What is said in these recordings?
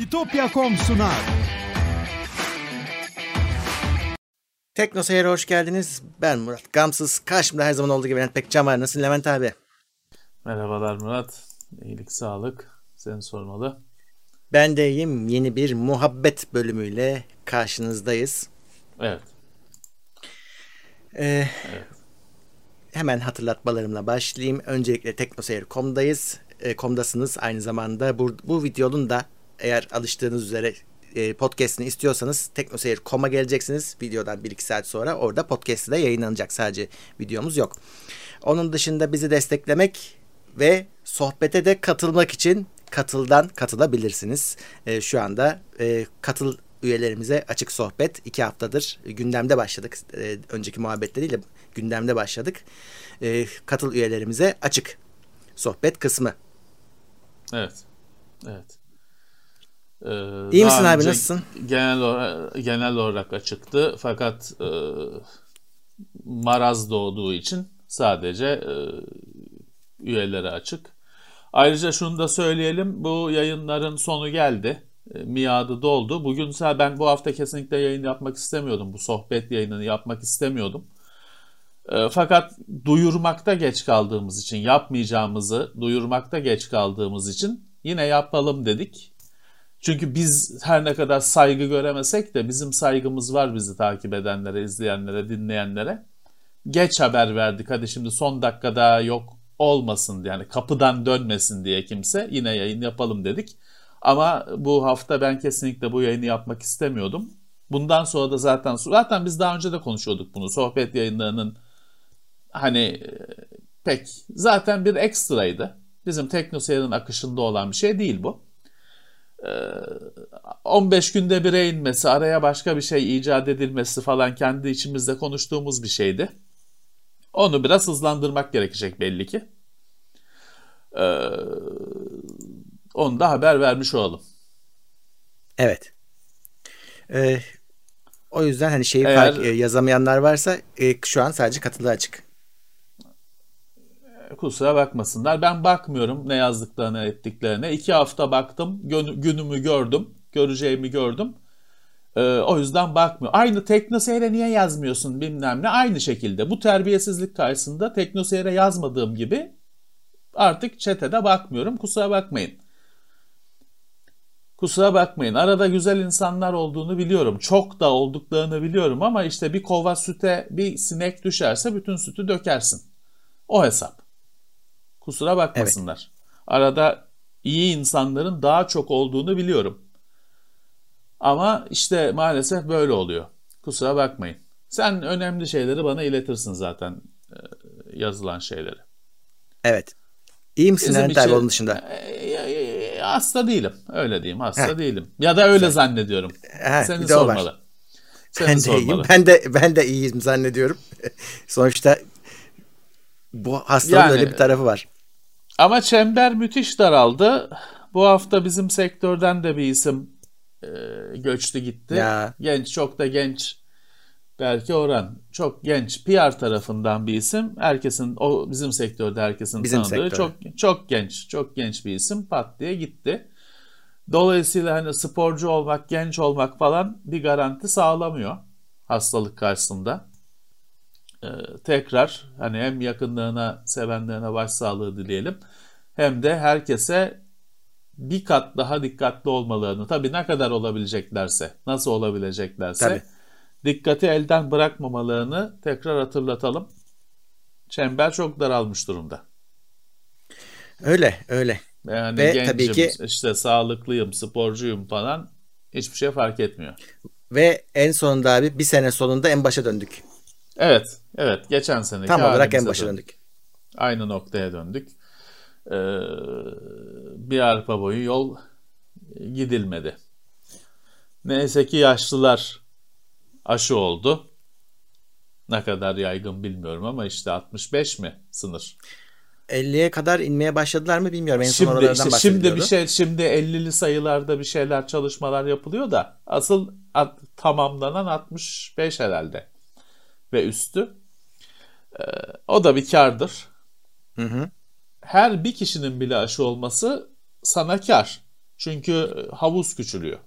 İtopya.com sunar. Tekno Seyir'e hoş geldiniz. Ben Murat Gamsız. Karşımda her zaman olduğu gibi Levent Pekcan var. Nasılsın Levent abi? Merhabalar Murat. İyilik, sağlık. Seni sormalı. Ben de iyiyim. Yeni bir muhabbet bölümüyle karşınızdayız. Evet. Ee, Hemen hatırlatmalarımla başlayayım. Öncelikle teknoseyir.com'dayız. E, com'dasınız aynı zamanda. Bu, bu videonun da eğer alıştığınız üzere e, podcast'ini istiyorsanız teknoseyir.com'a geleceksiniz. Videodan 1-2 saat sonra orada podcast'i de yayınlanacak. Sadece videomuz yok. Onun dışında bizi desteklemek ve sohbete de katılmak için katıldan katılabilirsiniz. E, şu anda e, katıl üyelerimize açık sohbet iki haftadır gündemde başladık. E, önceki muhabbetleriyle gündemde başladık. E, katıl üyelerimize açık sohbet kısmı. Evet. Evet. Ee, İyi misin abi nasılsın? Genel olarak, genel olarak açıktı fakat e, maraz doğduğu için sadece e, üyelere açık. Ayrıca şunu da söyleyelim bu yayınların sonu geldi. E, miadı doldu. Bugün ben bu hafta kesinlikle yayın yapmak istemiyordum. Bu sohbet yayınını yapmak istemiyordum. E, fakat duyurmakta geç kaldığımız için, yapmayacağımızı duyurmakta geç kaldığımız için yine yapalım dedik. Çünkü biz her ne kadar saygı göremesek de bizim saygımız var bizi takip edenlere, izleyenlere, dinleyenlere. Geç haber verdik. Hadi şimdi son dakikada yok olmasın yani kapıdan dönmesin diye kimse yine yayın yapalım dedik. Ama bu hafta ben kesinlikle bu yayını yapmak istemiyordum. Bundan sonra da zaten zaten biz daha önce de konuşuyorduk bunu. Sohbet yayınlarının hani e, pek zaten bir ekstraydı. Bizim teknoseyir'in akışında olan bir şey değil bu. 15 günde bire inmesi, araya başka bir şey icat edilmesi falan kendi içimizde konuştuğumuz bir şeydi. Onu biraz hızlandırmak gerekecek belli ki. Ee, onu da haber vermiş olalım. Evet. Ee, o yüzden hani şeyi Eğer- fark, e, yazamayanlar varsa e, şu an sadece katılı açık. Kusura bakmasınlar. Ben bakmıyorum ne yazdıklarına ettiklerine. İki hafta baktım. Günümü gördüm. Göreceğimi gördüm. Ee, o yüzden bakmıyorum. Aynı Teknoseyre niye yazmıyorsun bilmem ne. Aynı şekilde. Bu terbiyesizlik karşısında Teknoseyre yazmadığım gibi artık çetede bakmıyorum. Kusura bakmayın. Kusura bakmayın. Arada güzel insanlar olduğunu biliyorum. Çok da olduklarını biliyorum ama işte bir kova süte bir sinek düşerse bütün sütü dökersin. O hesap. Kusura bakmasınlar. Arada iyi insanların daha çok olduğunu biliyorum. Ama işte maalesef böyle oluyor. Kusura bakmayın. Sen önemli şeyleri bana iletirsin zaten e, yazılan şeyleri. Evet. İyi misin Bizim abi onun dışında? E, e, e, hasta değilim. Öyle diyeyim. Hasta değilim. Ya da öyle zannediyorum. Ha, Seni var. sormalı. Seni Ben de sormalı. iyiyim. Ben de ben de iyiyim zannediyorum. Sonuçta bu hastalığın Yani- öyle bir tarafı var. Ama çember müthiş daraldı. Bu hafta bizim sektörden de bir isim e, göçtü gitti. Ya. Genç, çok da genç. Belki Orhan. Çok genç. PR tarafından bir isim. Herkesin, o bizim sektörde herkesin Bizim tanıdığı. sektörde. Çok çok genç, çok genç bir isim. Pat diye gitti. Dolayısıyla hani sporcu olmak, genç olmak falan bir garanti sağlamıyor hastalık karşısında. Ee, tekrar hani hem yakınlarına, sevenlerine başsağlığı dileyelim. Hem de herkese bir kat daha dikkatli olmalarını, tabii ne kadar olabileceklerse, nasıl olabileceklerse Tabii. dikkati elden bırakmamalarını tekrar hatırlatalım. Çember çok daralmış durumda. Öyle öyle. Yani Ve gencim, tabii ki- işte sağlıklıyım, sporcuyum falan hiçbir şey fark etmiyor. Ve en sonunda abi bir sene sonunda en başa döndük. Evet, evet. Geçen seneki Tam olarak en başa döndük. döndük. Aynı noktaya döndük. Ee, bir arpa boyu yol gidilmedi. Neyse ki yaşlılar aşı oldu. Ne kadar yaygın bilmiyorum ama işte 65 mi sınır? 50'ye kadar inmeye başladılar mı bilmiyorum. En son Şimdi oralardan işte şimdi bir şey şimdi 50'li sayılarda bir şeyler çalışmalar yapılıyor da asıl at- tamamlanan 65 herhalde ve üstü. Ee, o da bir kardır. Hı hı. Her bir kişinin bile aşı olması sana kar. Çünkü havuz küçülüyor.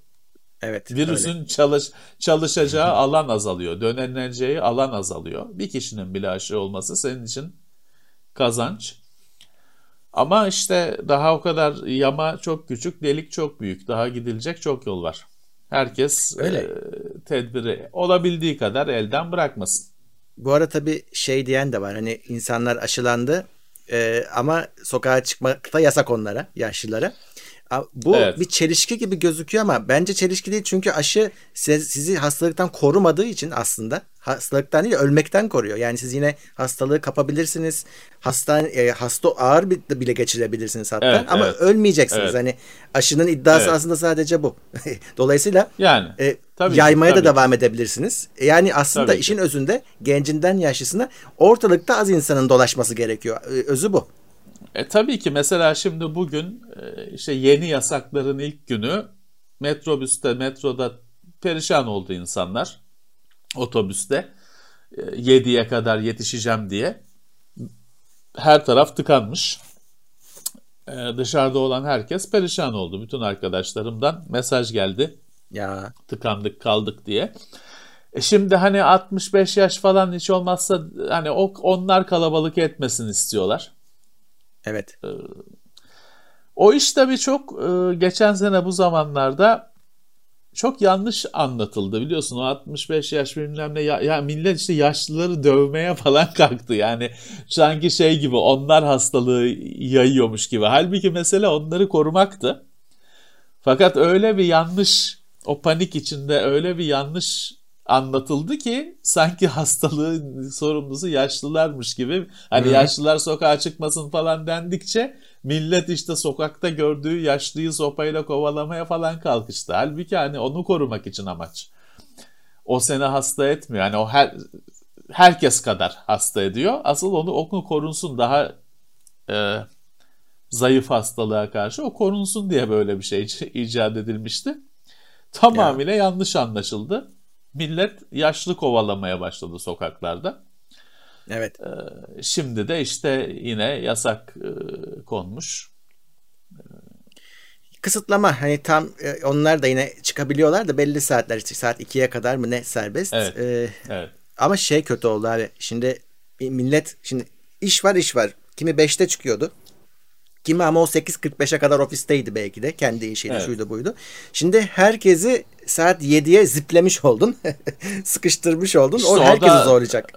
Evet. Virüsün çalış, çalışacağı alan azalıyor. Döneneceği alan azalıyor. Bir kişinin bile aşı olması senin için kazanç. Ama işte daha o kadar yama çok küçük, delik çok büyük. Daha gidilecek çok yol var. Herkes Öyle. e, tedbiri olabildiği kadar elden bırakmasın. Bu arada tabii şey diyen de var. Hani insanlar aşılandı e, ama sokağa çıkmak da yasak onlara, yaşlılara. Bu Evet. bir çelişki gibi gözüküyor ama bence çelişki değil çünkü aşı siz- sizi hastalıktan korumadığı için aslında hastalıktan değil ölmekten koruyor. Yani siz yine hastalığı kapabilirsiniz. Hasta e, hasta ağır bile geçirebilirsiniz hatta Evet, ama evet. ölmeyeceksiniz. Evet. Hani aşının iddiası Evet. aslında sadece bu. Dolayısıyla Yani e, Tabii ki, yaymaya tabii da ki. devam edebilirsiniz. Yani aslında Tabii ki. işin özünde gencinden yaşlısına ortalıkta az insanın dolaşması gerekiyor. Özü bu. E, tabii ki mesela şimdi bugün e, işte yeni yasakların ilk günü metrobüste, metroda perişan oldu insanlar. Otobüste e, 7'ye kadar yetişeceğim diye. Her taraf tıkanmış. E, dışarıda olan herkes perişan oldu. Bütün arkadaşlarımdan mesaj geldi Ya tıkandık kaldık diye. E şimdi hani 65 yaş falan hiç olmazsa hani o onlar kalabalık etmesin istiyorlar. Evet. O iş tabii çok e, geçen sene bu zamanlarda çok yanlış anlatıldı biliyorsun. O 65 yaş bilmem ne ya, ya millet işte yaşlıları dövmeye falan kalktı. Yani sanki şey gibi onlar hastalığı yayıyormuş gibi. Halbuki mesele onları korumaktı. Fakat öyle bir yanlış o panik içinde öyle bir yanlış anlatıldı ki sanki hastalığın sorumlusu yaşlılarmış gibi hani Hı. yaşlılar sokağa çıkmasın falan dendikçe millet işte sokakta gördüğü yaşlıyı sopayla kovalamaya falan kalkıştı. Halbuki hani onu korumak için amaç. O seni hasta etmiyor. Yani o her herkes kadar hasta ediyor. Asıl onu onu korunsun daha e, zayıf hastalığa karşı o korunsun diye böyle bir şey icat edilmişti. Tamamıyla yanlış anlaşıldı. Millet yaşlı kovalamaya başladı sokaklarda. Evet. Şimdi de işte yine yasak e, konmuş. Kısıtlama hani tam e, onlar da yine çıkabiliyorlar da belli saatler işte saat 2'ye kadar mı ne serbest. Evet. E, Evet. ama şey kötü oldu abi. Şimdi millet şimdi iş var iş var. Kimi 5'te çıkıyordu. Kimi ama o 8.45'e kadar ofisteydi belki de. Kendi işiyle Evet. şuydu buydu. Şimdi herkesi saat 7'ye ziplemiş oldun. Sıkıştırmış oldun. İşte o o herkesi da- zorlayacak.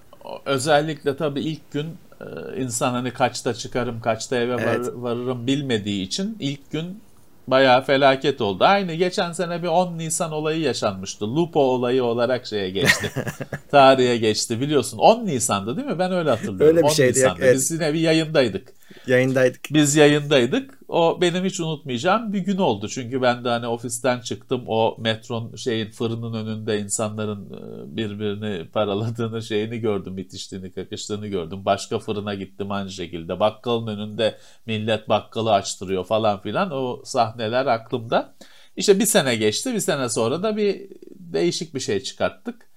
Özellikle tabii ilk gün e, insan hani kaçta çıkarım, kaçta eve var- Evet. varırım bilmediği için ilk gün bayağı felaket oldu. Aynı geçen sene bir 10 Nisan olayı yaşanmıştı. Lupo olayı olarak şeye geçti. Tarihe geçti biliyorsun. 10 Nisan'dı değil mi? Ben öyle hatırlıyorum. Öyle bir 10 şeydi ya, Nisan'dı. evet. Biz yine bir yayındaydık. Yayındaydık. Biz yayındaydık. O benim hiç unutmayacağım bir gün oldu. Çünkü ben de hani ofisten çıktım. O metron şeyin fırının önünde insanların e, birbirini paraladığını şeyini gördüm. Bitiştiğini, kakıştığını gördüm. Başka fırına gittim aynı şekilde. Bakkalın önünde millet bakkalı açtırıyor falan filan. O sahneler aklımda. İşte bir sene geçti. Bir sene sonra da bir değişik bir şey çıkarttık.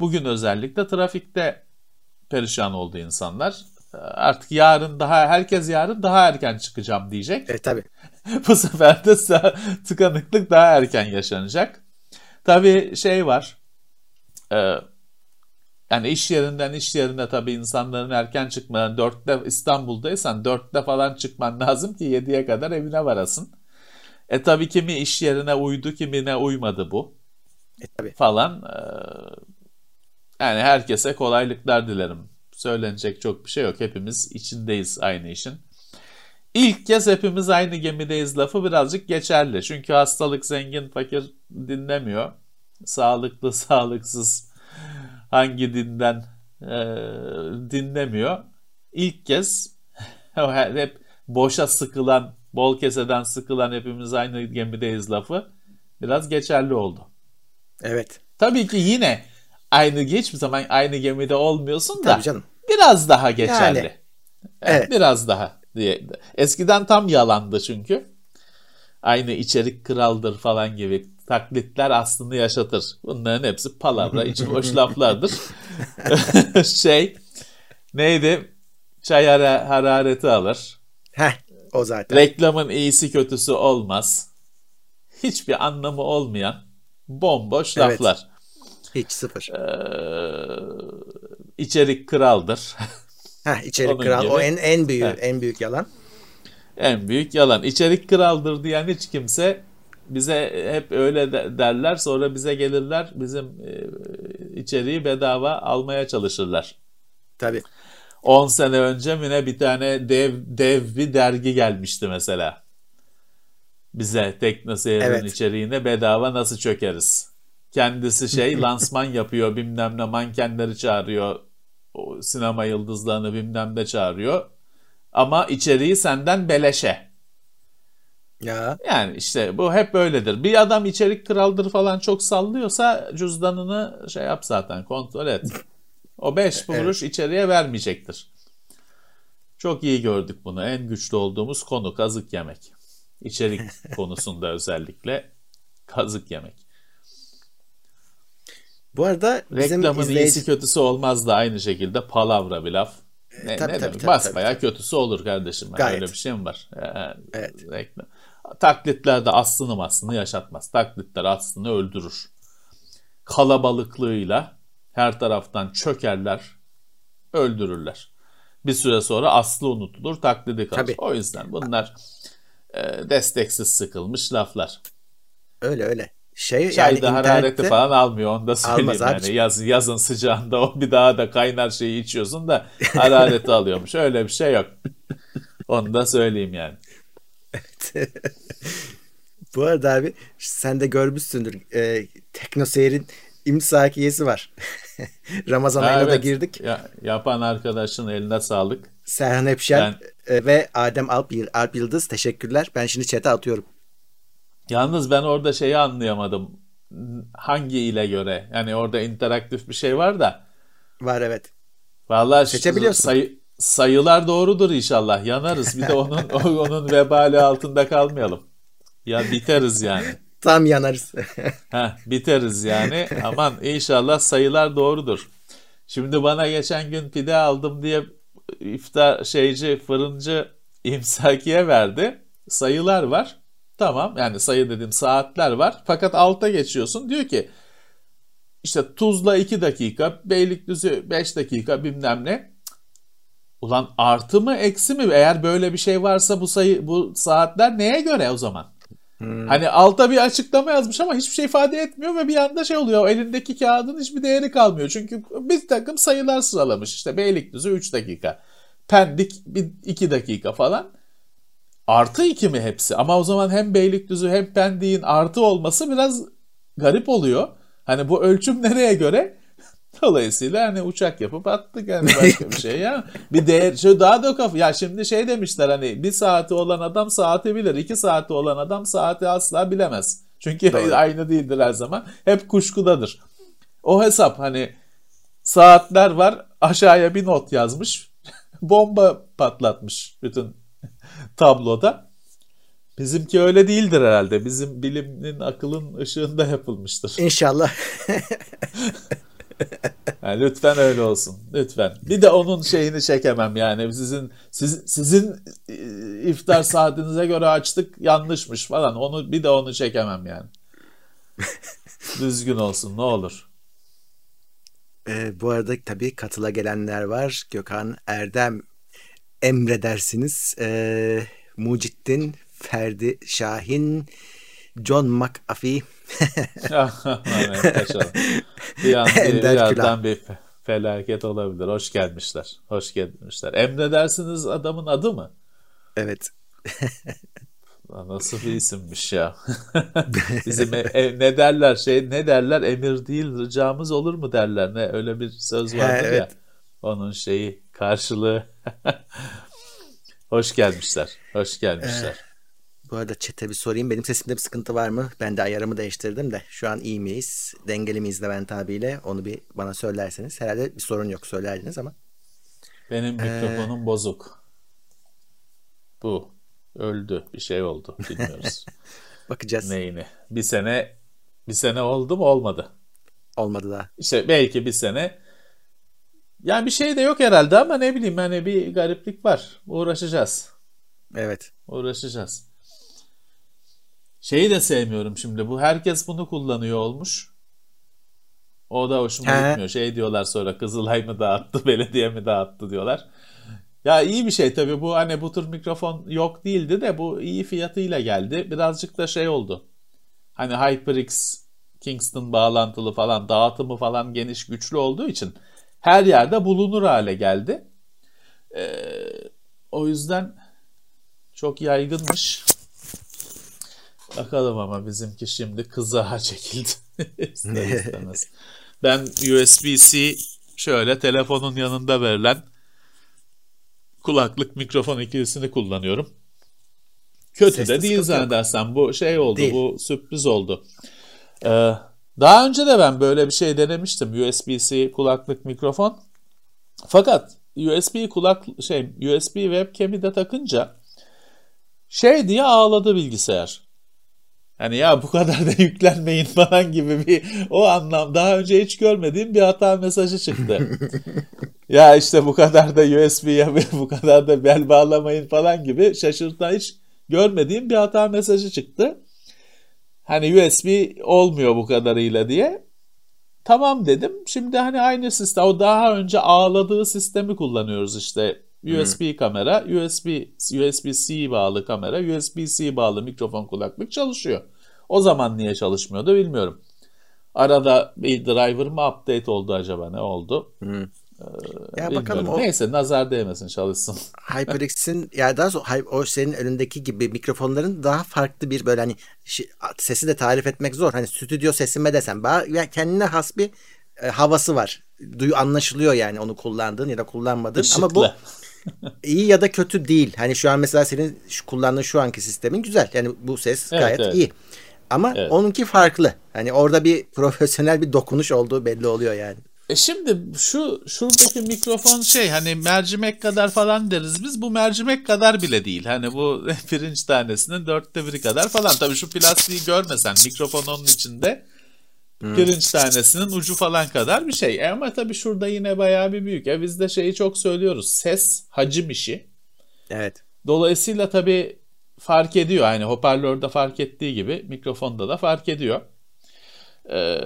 Bugün özellikle trafikte perişan oldu insanlar. Artık yarın daha herkes yarın daha erken çıkacağım diyecek. Evet tabii. Bu sefer de tıkanıklık daha erken yaşanacak. Tabii şey var. e, yani iş yerinden iş yerine tabii insanların erken çıkmadan dörtte İstanbul'daysan dörtte falan çıkman lazım ki yediye kadar evine varasın. E tabii kimi iş yerine uydu kimine uymadı bu E tabii. falan. E, yani herkese kolaylıklar dilerim. Söylenecek çok bir şey yok. Hepimiz içindeyiz aynı işin. İlk kez hepimiz aynı gemideyiz lafı birazcık geçerli. Çünkü hastalık zengin fakir dinlemiyor. Sağlıklı sağlıksız hangi dinden e, dinlemiyor. İlk kez hep boşa sıkılan, bol keseden sıkılan hepimiz aynı gemideyiz lafı biraz geçerli oldu. Evet. Tabii ki yine aynı hiçbir zaman aynı gemide olmuyorsun da Tabii canım. biraz daha geçerli. Yani. Evet, Evet. Biraz daha diye. Eskiden tam yalandı çünkü. Aynı içerik kraldır falan gibi taklitler aslında yaşatır. Bunların hepsi palavra, içi boş laflardır. şey neydi? Çay hara- harareti alır. Heh o zaten. Reklamın iyisi kötüsü olmaz. hiçbir anlamı olmayan bomboş Evet. laflar. Hiç sıfır. Ee, içerik kraldır. Heh, içerik onun kral. O gibi. en en büyüğü, Evet. en büyük yalan. en büyük yalan. İçerik kraldır diyen hiç kimse bize hep öyle de- derler. Sonra bize gelirler. Bizim e, içeriği bedava almaya çalışırlar. Tabii. 10 sene önce mi ne bir tane dev dev bir dergi gelmişti mesela. Bize Teknoseyir'in Evet. içeriğine bedava nasıl çökeriz? Kendisi şey lansman yapıyor bilmem ne mankenleri çağırıyor. O sinema yıldızlarını bilmem ne çağırıyor. Ama içeriği senden beleşe. Ya Yani işte bu hep böyledir. Bir adam içerik kraldır falan çok sallıyorsa cüzdanını şey yap zaten kontrol et. O 5 kuruş içeriye vermeyecektir. Çok iyi gördük bunu. En güçlü olduğumuz konu kazık yemek. İçerik konusunda özellikle kazık yemek. Bu arada bizim Reklamın izleyici... iyisi kötüsü olmaz da aynı şekilde palavra bir laf. Ne, tabii, ne tabii, demek? tabii, Basbayağı tabii, kötüsü olur kardeşim. Yani Gayet. Öyle bir şey mi var? Ee, Evet. reklam. Taklitler de aslını aslını yaşatmaz. Taklitler aslını öldürür. Kalabalıklığıyla her taraftan çökerler, öldürürler. Bir süre sonra aslı unutulur, taklidi kalır. Tabii. O yüzden bunlar e, desteksiz sıkılmış laflar. Öyle öyle. Şey Çay yani da internette falan almıyor onu da söyleyeyim Almaz yani. Yaz, yazın sıcağında o bir daha da kaynar şeyi içiyorsun da harareti alıyormuş. Öyle bir şey yok. Onu da söyleyeyim yani. bu arada abi sen de görmüşsündür. E, Teknoseyir'in imsakiyesi var. Ramazan Ha, ayına da evet. girdik. Ya, yapan arkadaşın eline sağlık. Serhan Epşen e, ve Adem Alp, Alp Yıldız teşekkürler. Ben şimdi chat'e atıyorum. Yalnız ben orada şeyi anlayamadım. Hangi ile göre? Yani orada interaktif bir şey var da. Var evet. Vallahi Seçebiliyorsun. sayı- sayılar doğrudur inşallah. Yanarız. Bir de onun onun vebali altında kalmayalım. Ya biteriz yani. Tam yanarız. Heh, biteriz yani. Aman inşallah sayılar doğrudur. Şimdi bana geçen gün pide aldım diye iftar şeyci fırıncı imsakiye verdi. Sayılar var. Tamam yani sayı dediğim saatler var. Fakat alta geçiyorsun. Diyor ki işte Tuzla 2 dakika, Beylikdüzü 5 dakika bilmem ne. Ulan artı mı eksi mi? Eğer böyle bir şey varsa bu sayı bu saatler neye göre o zaman? Hani alta bir açıklama yazmış ama hiçbir şey ifade etmiyor ve bir anda şey oluyor. Elindeki kağıdın hiçbir değeri kalmıyor. Çünkü bir takım sayılar sıralamış. İşte Beylikdüzü 3 dakika. Pendik 2 dakika falan. Artı 2 mi hepsi? Ama o zaman hem Beylikdüzü hem Pendik'in artı olması biraz garip oluyor. Hani bu ölçüm nereye göre? Dolayısıyla hani uçak yapıp attık yani başka bir şey ya. Bir değer, şu daha da kafa. Ya şimdi şey demişler hani bir saati olan adam saati bilir. iki saati olan adam saati asla bilemez. Çünkü Doğru. aynı değildir her zaman. Hep kuşkudadır. O hesap hani saatler var aşağıya bir not yazmış. Bomba patlatmış bütün tabloda. Bizimki öyle değildir herhalde. Bizim bilimin akılın ışığında yapılmıştır. İnşallah. Yani lütfen öyle olsun. Lütfen. Bir de onun şeyini çekemem yani. Sizin siz, sizin e, iftar saatinize göre açtık yanlışmış falan. Onu bir de onu çekemem yani. Düzgün olsun ne olur. Ee, bu arada tabii katıla gelenler var. Gökhan Erdem emredersiniz. Ee, Mucittin, Ferdi Şahin, John McAfee, bir, an, Ender bir bir fe- felaket olabilir. Hoş gelmişler. Hoş gelmişler. Emredersiniz adamın adı mı? evet. Nasıl bir isimmiş ya. Bizim e- e- ne derler şey ne derler emir değil ricamız olur mu derler ne öyle bir söz vardır ya. evet. Onun şeyi karşılığı. Hoş gelmişler. Hoş gelmişler. Bu arada chat'e bir sorayım. Benim sesimde bir sıkıntı var mı? Ben de ayarımı değiştirdim de. Şu an iyi miyiz? Dengeli miyiz Levent abiyle? Onu bir bana söylerseniz. Herhalde bir sorun yok söylerdiniz ama. Benim Ee. mikrofonum bozuk. Bu öldü. Bir şey oldu. Bilmiyoruz Bakacağız. neyini. Bir sene bir sene oldu mu olmadı. Olmadı daha. İşte belki bir sene. Yani bir şey de yok herhalde ama ne bileyim hani bir gariplik var. Uğraşacağız. Evet. Uğraşacağız. Şeyi de sevmiyorum şimdi. Bu herkes bunu kullanıyor olmuş. O da hoşuma He. gitmiyor. Şey diyorlar sonra Kızılay mı dağıttı, belediye mi dağıttı diyorlar. Ya iyi bir şey tabii bu hani bu tür mikrofon yok değildi de bu iyi fiyatıyla geldi. Birazcık da şey oldu. Hani HyperX Kingston bağlantılı falan dağıtımı falan geniş güçlü olduğu için her yerde bulunur hale geldi. Ee, o yüzden çok yaygınmış. Bakalım ama bizimki şimdi kızağa çekildi. İster istemez. Ben USB-C şöyle telefonun yanında verilen kulaklık mikrofon ikilisini kullanıyorum. Kötü Sesli de değil zannedersem. Bu şey oldu, Değil. bu sürpriz oldu. Ee, daha önce de ben böyle bir şey denemiştim. USB-C kulaklık mikrofon. Fakat USB kulak şey USB webcam'i de takınca şey diye ağladı bilgisayar. Hani ya bu kadar da yüklenmeyin falan gibi bir o anlam daha önce hiç görmediğim bir hata mesajı çıktı. ya işte bu kadar da USB'ye bu kadar da bel bağlamayın falan gibi şaşırtan hiç görmediğim bir hata mesajı çıktı. Hani USB olmuyor bu kadarıyla diye. Tamam dedim. Şimdi hani aynı sistem o daha önce ağladığı sistemi kullanıyoruz işte. USB kamera, USB USB-C bağlı kamera, USB-C bağlı mikrofon kulaklık çalışıyor. O zaman niye çalışmıyordu bilmiyorum. Arada bir driver mı update oldu acaba ne oldu? Ya Bilmiyorum. bakalım o Neyse nazar değmesin çalışsın. HyperX'in ya daha sonra o senin önündeki gibi mikrofonların daha farklı bir böyle hani sesi de tarif etmek zor. Hani stüdyo sesime desem ba- ya kendine has bir e, havası var. Duyu anlaşılıyor yani onu kullandığın ya da kullanmadığın ama bu Işıklı. iyi ya da kötü değil. Hani şu an mesela senin şu kullandığın şu anki sistemin güzel. Yani bu ses Evet, gayet evet. iyi. Ama Evet. onunki farklı. Hani orada bir profesyonel bir dokunuş olduğu belli oluyor yani. E şimdi şu şuradaki mikrofon şey hani mercimek kadar falan deriz biz bu mercimek kadar bile değil. Hani bu pirinç tanesinin dörtte biri kadar falan. Tabii şu plastiği görmesen mikrofon onun içinde pirinç tanesinin ucu falan kadar bir şey. E ama tabii şurada yine bayağı bir büyük. E biz de şeyi çok söylüyoruz. Ses hacim işi. Evet. Dolayısıyla tabii fark ediyor. Hani hoparlörde fark ettiği gibi mikrofonda da fark ediyor. Ee,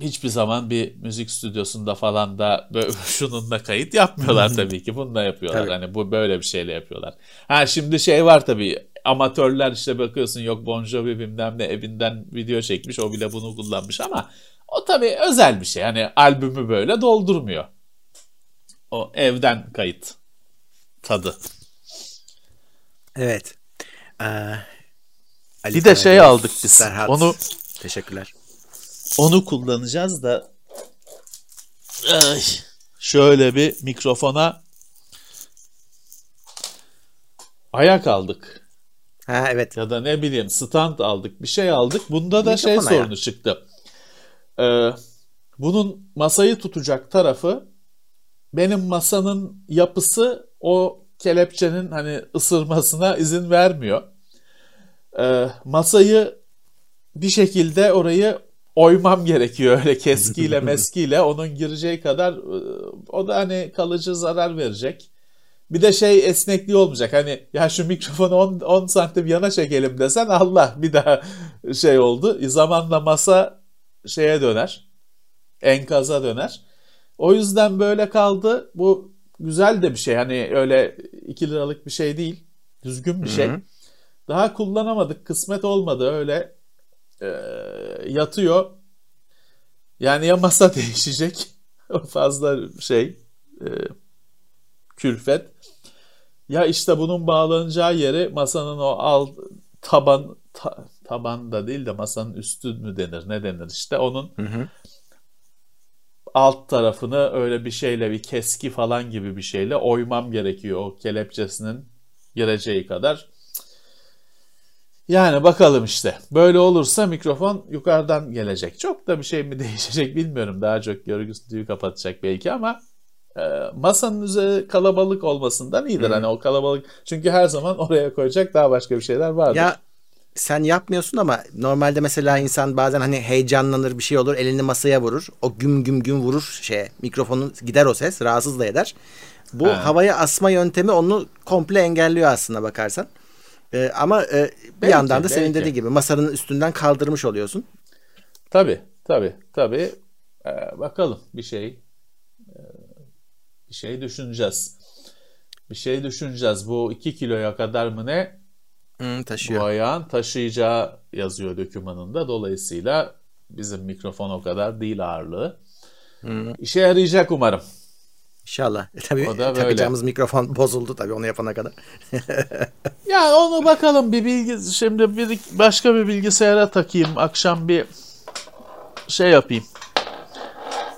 hiçbir zaman bir müzik stüdyosunda falan da böyle şununla kayıt yapmıyorlar tabii ki. Bununla yapıyorlar. Tabii. Hani bu böyle bir şeyle yapıyorlar. Ha şimdi şey var tabii. Amatörler işte bakıyorsun yok Bon Jovi bilmem ne evinden video çekmiş o bile bunu kullanmış ama o tabii özel bir şey. Hani albümü böyle doldurmuyor. O evden kayıt tadı. Evet. Ee, Ali Bir de şey aldık biz. Serhat. Onu Teşekkürler. Onu kullanacağız da Ay, şöyle bir mikrofona ayak aldık Ha evet. ya da ne bileyim stand aldık bir şey aldık. Bunda da şey ayağı. sorunu çıktı. Ee, bunun masayı tutacak tarafı benim masanın yapısı o kelepçenin hani ısırmasına izin vermiyor. Ee, masayı bir şekilde orayı oymam gerekiyor öyle keskiyle meskiyle onun gireceği kadar e, o da hani kalıcı zarar verecek. Bir de şey esnekliği olmayacak hani ya şu mikrofonu 10, 10 santim yana çekelim desen Allah bir daha şey oldu. Zamanla masa şeye döner enkaza döner. O yüzden böyle kaldı. Bu güzel de bir şey. Hani öyle 2 liralık bir şey değil. Düzgün bir şey. Hı hı. Daha kullanamadık. Kısmet olmadı. Öyle e, yatıyor. Yani ya masa değişecek. Fazla şey e, külfet. Ya işte bunun bağlanacağı yeri masanın o alt taban ta- taban da değil de masanın üstü mü denir ne denir işte onun Hı hı. alt tarafını öyle bir şeyle bir keski falan gibi bir şeyle oymam gerekiyor o kelepçesinin gireceği kadar. Yani bakalım işte. Böyle olursa mikrofon yukarıdan gelecek. Çok da bir şey mi değişecek bilmiyorum. Daha çok görüntüyü kapatacak belki ama e, masanın üzeri kalabalık olmasından iyidir. Hı. Hani o kalabalık çünkü her zaman oraya koyacak daha başka bir şeyler vardır. Ya sen yapmıyorsun ama normalde mesela insan bazen hani heyecanlanır bir şey olur elini masaya vurur. O güm güm güm vurur şeye mikrofonu gider o ses rahatsız da eder. Bu Ha. havaya asma yöntemi onu komple engelliyor aslında bakarsan. E, ama e, bir Belki, yandan da senin belki. dediğin gibi masanın üstünden kaldırmış oluyorsun. Tabii, tabii, tabii. Ee, bakalım bir şey e, bir şey düşüneceğiz. Bir şey düşüneceğiz. Bu 2 kiloya kadar mı ne bu taşıyor. ayağın taşıyacağı yazıyor dokümanında. Dolayısıyla bizim mikrofon o kadar değil ağırlığı. Hı, İşe yarayacak umarım. İnşallah. E, tabii O da böyle. takacağımız mikrofon bozuldu tabii onu yapana kadar. Ya onu bakalım bir bilgi şimdi bir başka bir bilgisayara takayım akşam bir şey yapayım.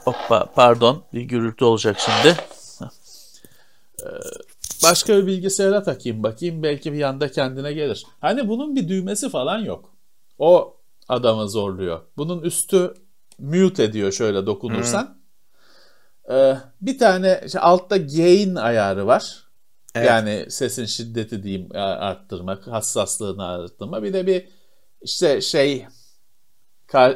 Hoppa pardon bir gürültü olacak şimdi. Ee, Başka bir bilgisayara takayım bakayım belki bir yanda kendine gelir. Hani bunun bir düğmesi falan yok. O adamı zorluyor. Bunun üstü mute ediyor şöyle dokunursan. Ee, bir tane işte altta gain ayarı var. Evet. Yani sesin şiddeti diyeyim a- arttırmak, hassaslığını arttırma. Bir de bir işte şey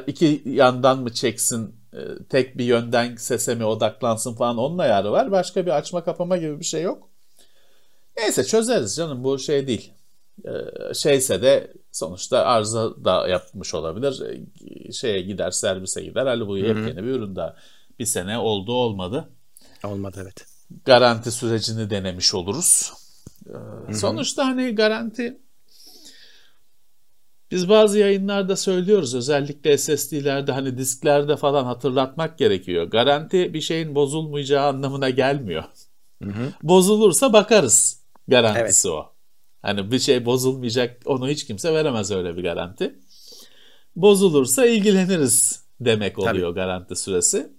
iki yandan mı çeksin, e, tek bir yönden sese mi odaklansın falan onun ayarı var. Başka bir açma kapama gibi bir şey yok. Neyse çözeriz canım bu şey değil. Ee, şeyse de sonuçta arıza da yapmış olabilir. Ee, Şeye gider, servise gider. Halbuki bu yepyeni bir ürün daha. Bir sene oldu olmadı Olmadı evet. garanti sürecini denemiş oluruz. Ee, Sonuçta hani garanti biz bazı yayınlarda söylüyoruz özellikle SSD'lerde hani disklerde falan hatırlatmak gerekiyor. Garanti bir şeyin bozulmayacağı anlamına gelmiyor. Bozulursa bakarız garantisi o. Hani bir şey bozulmayacak onu hiç kimse veremez öyle bir garanti. Bozulursa ilgileniriz demek oluyor garanti süresi.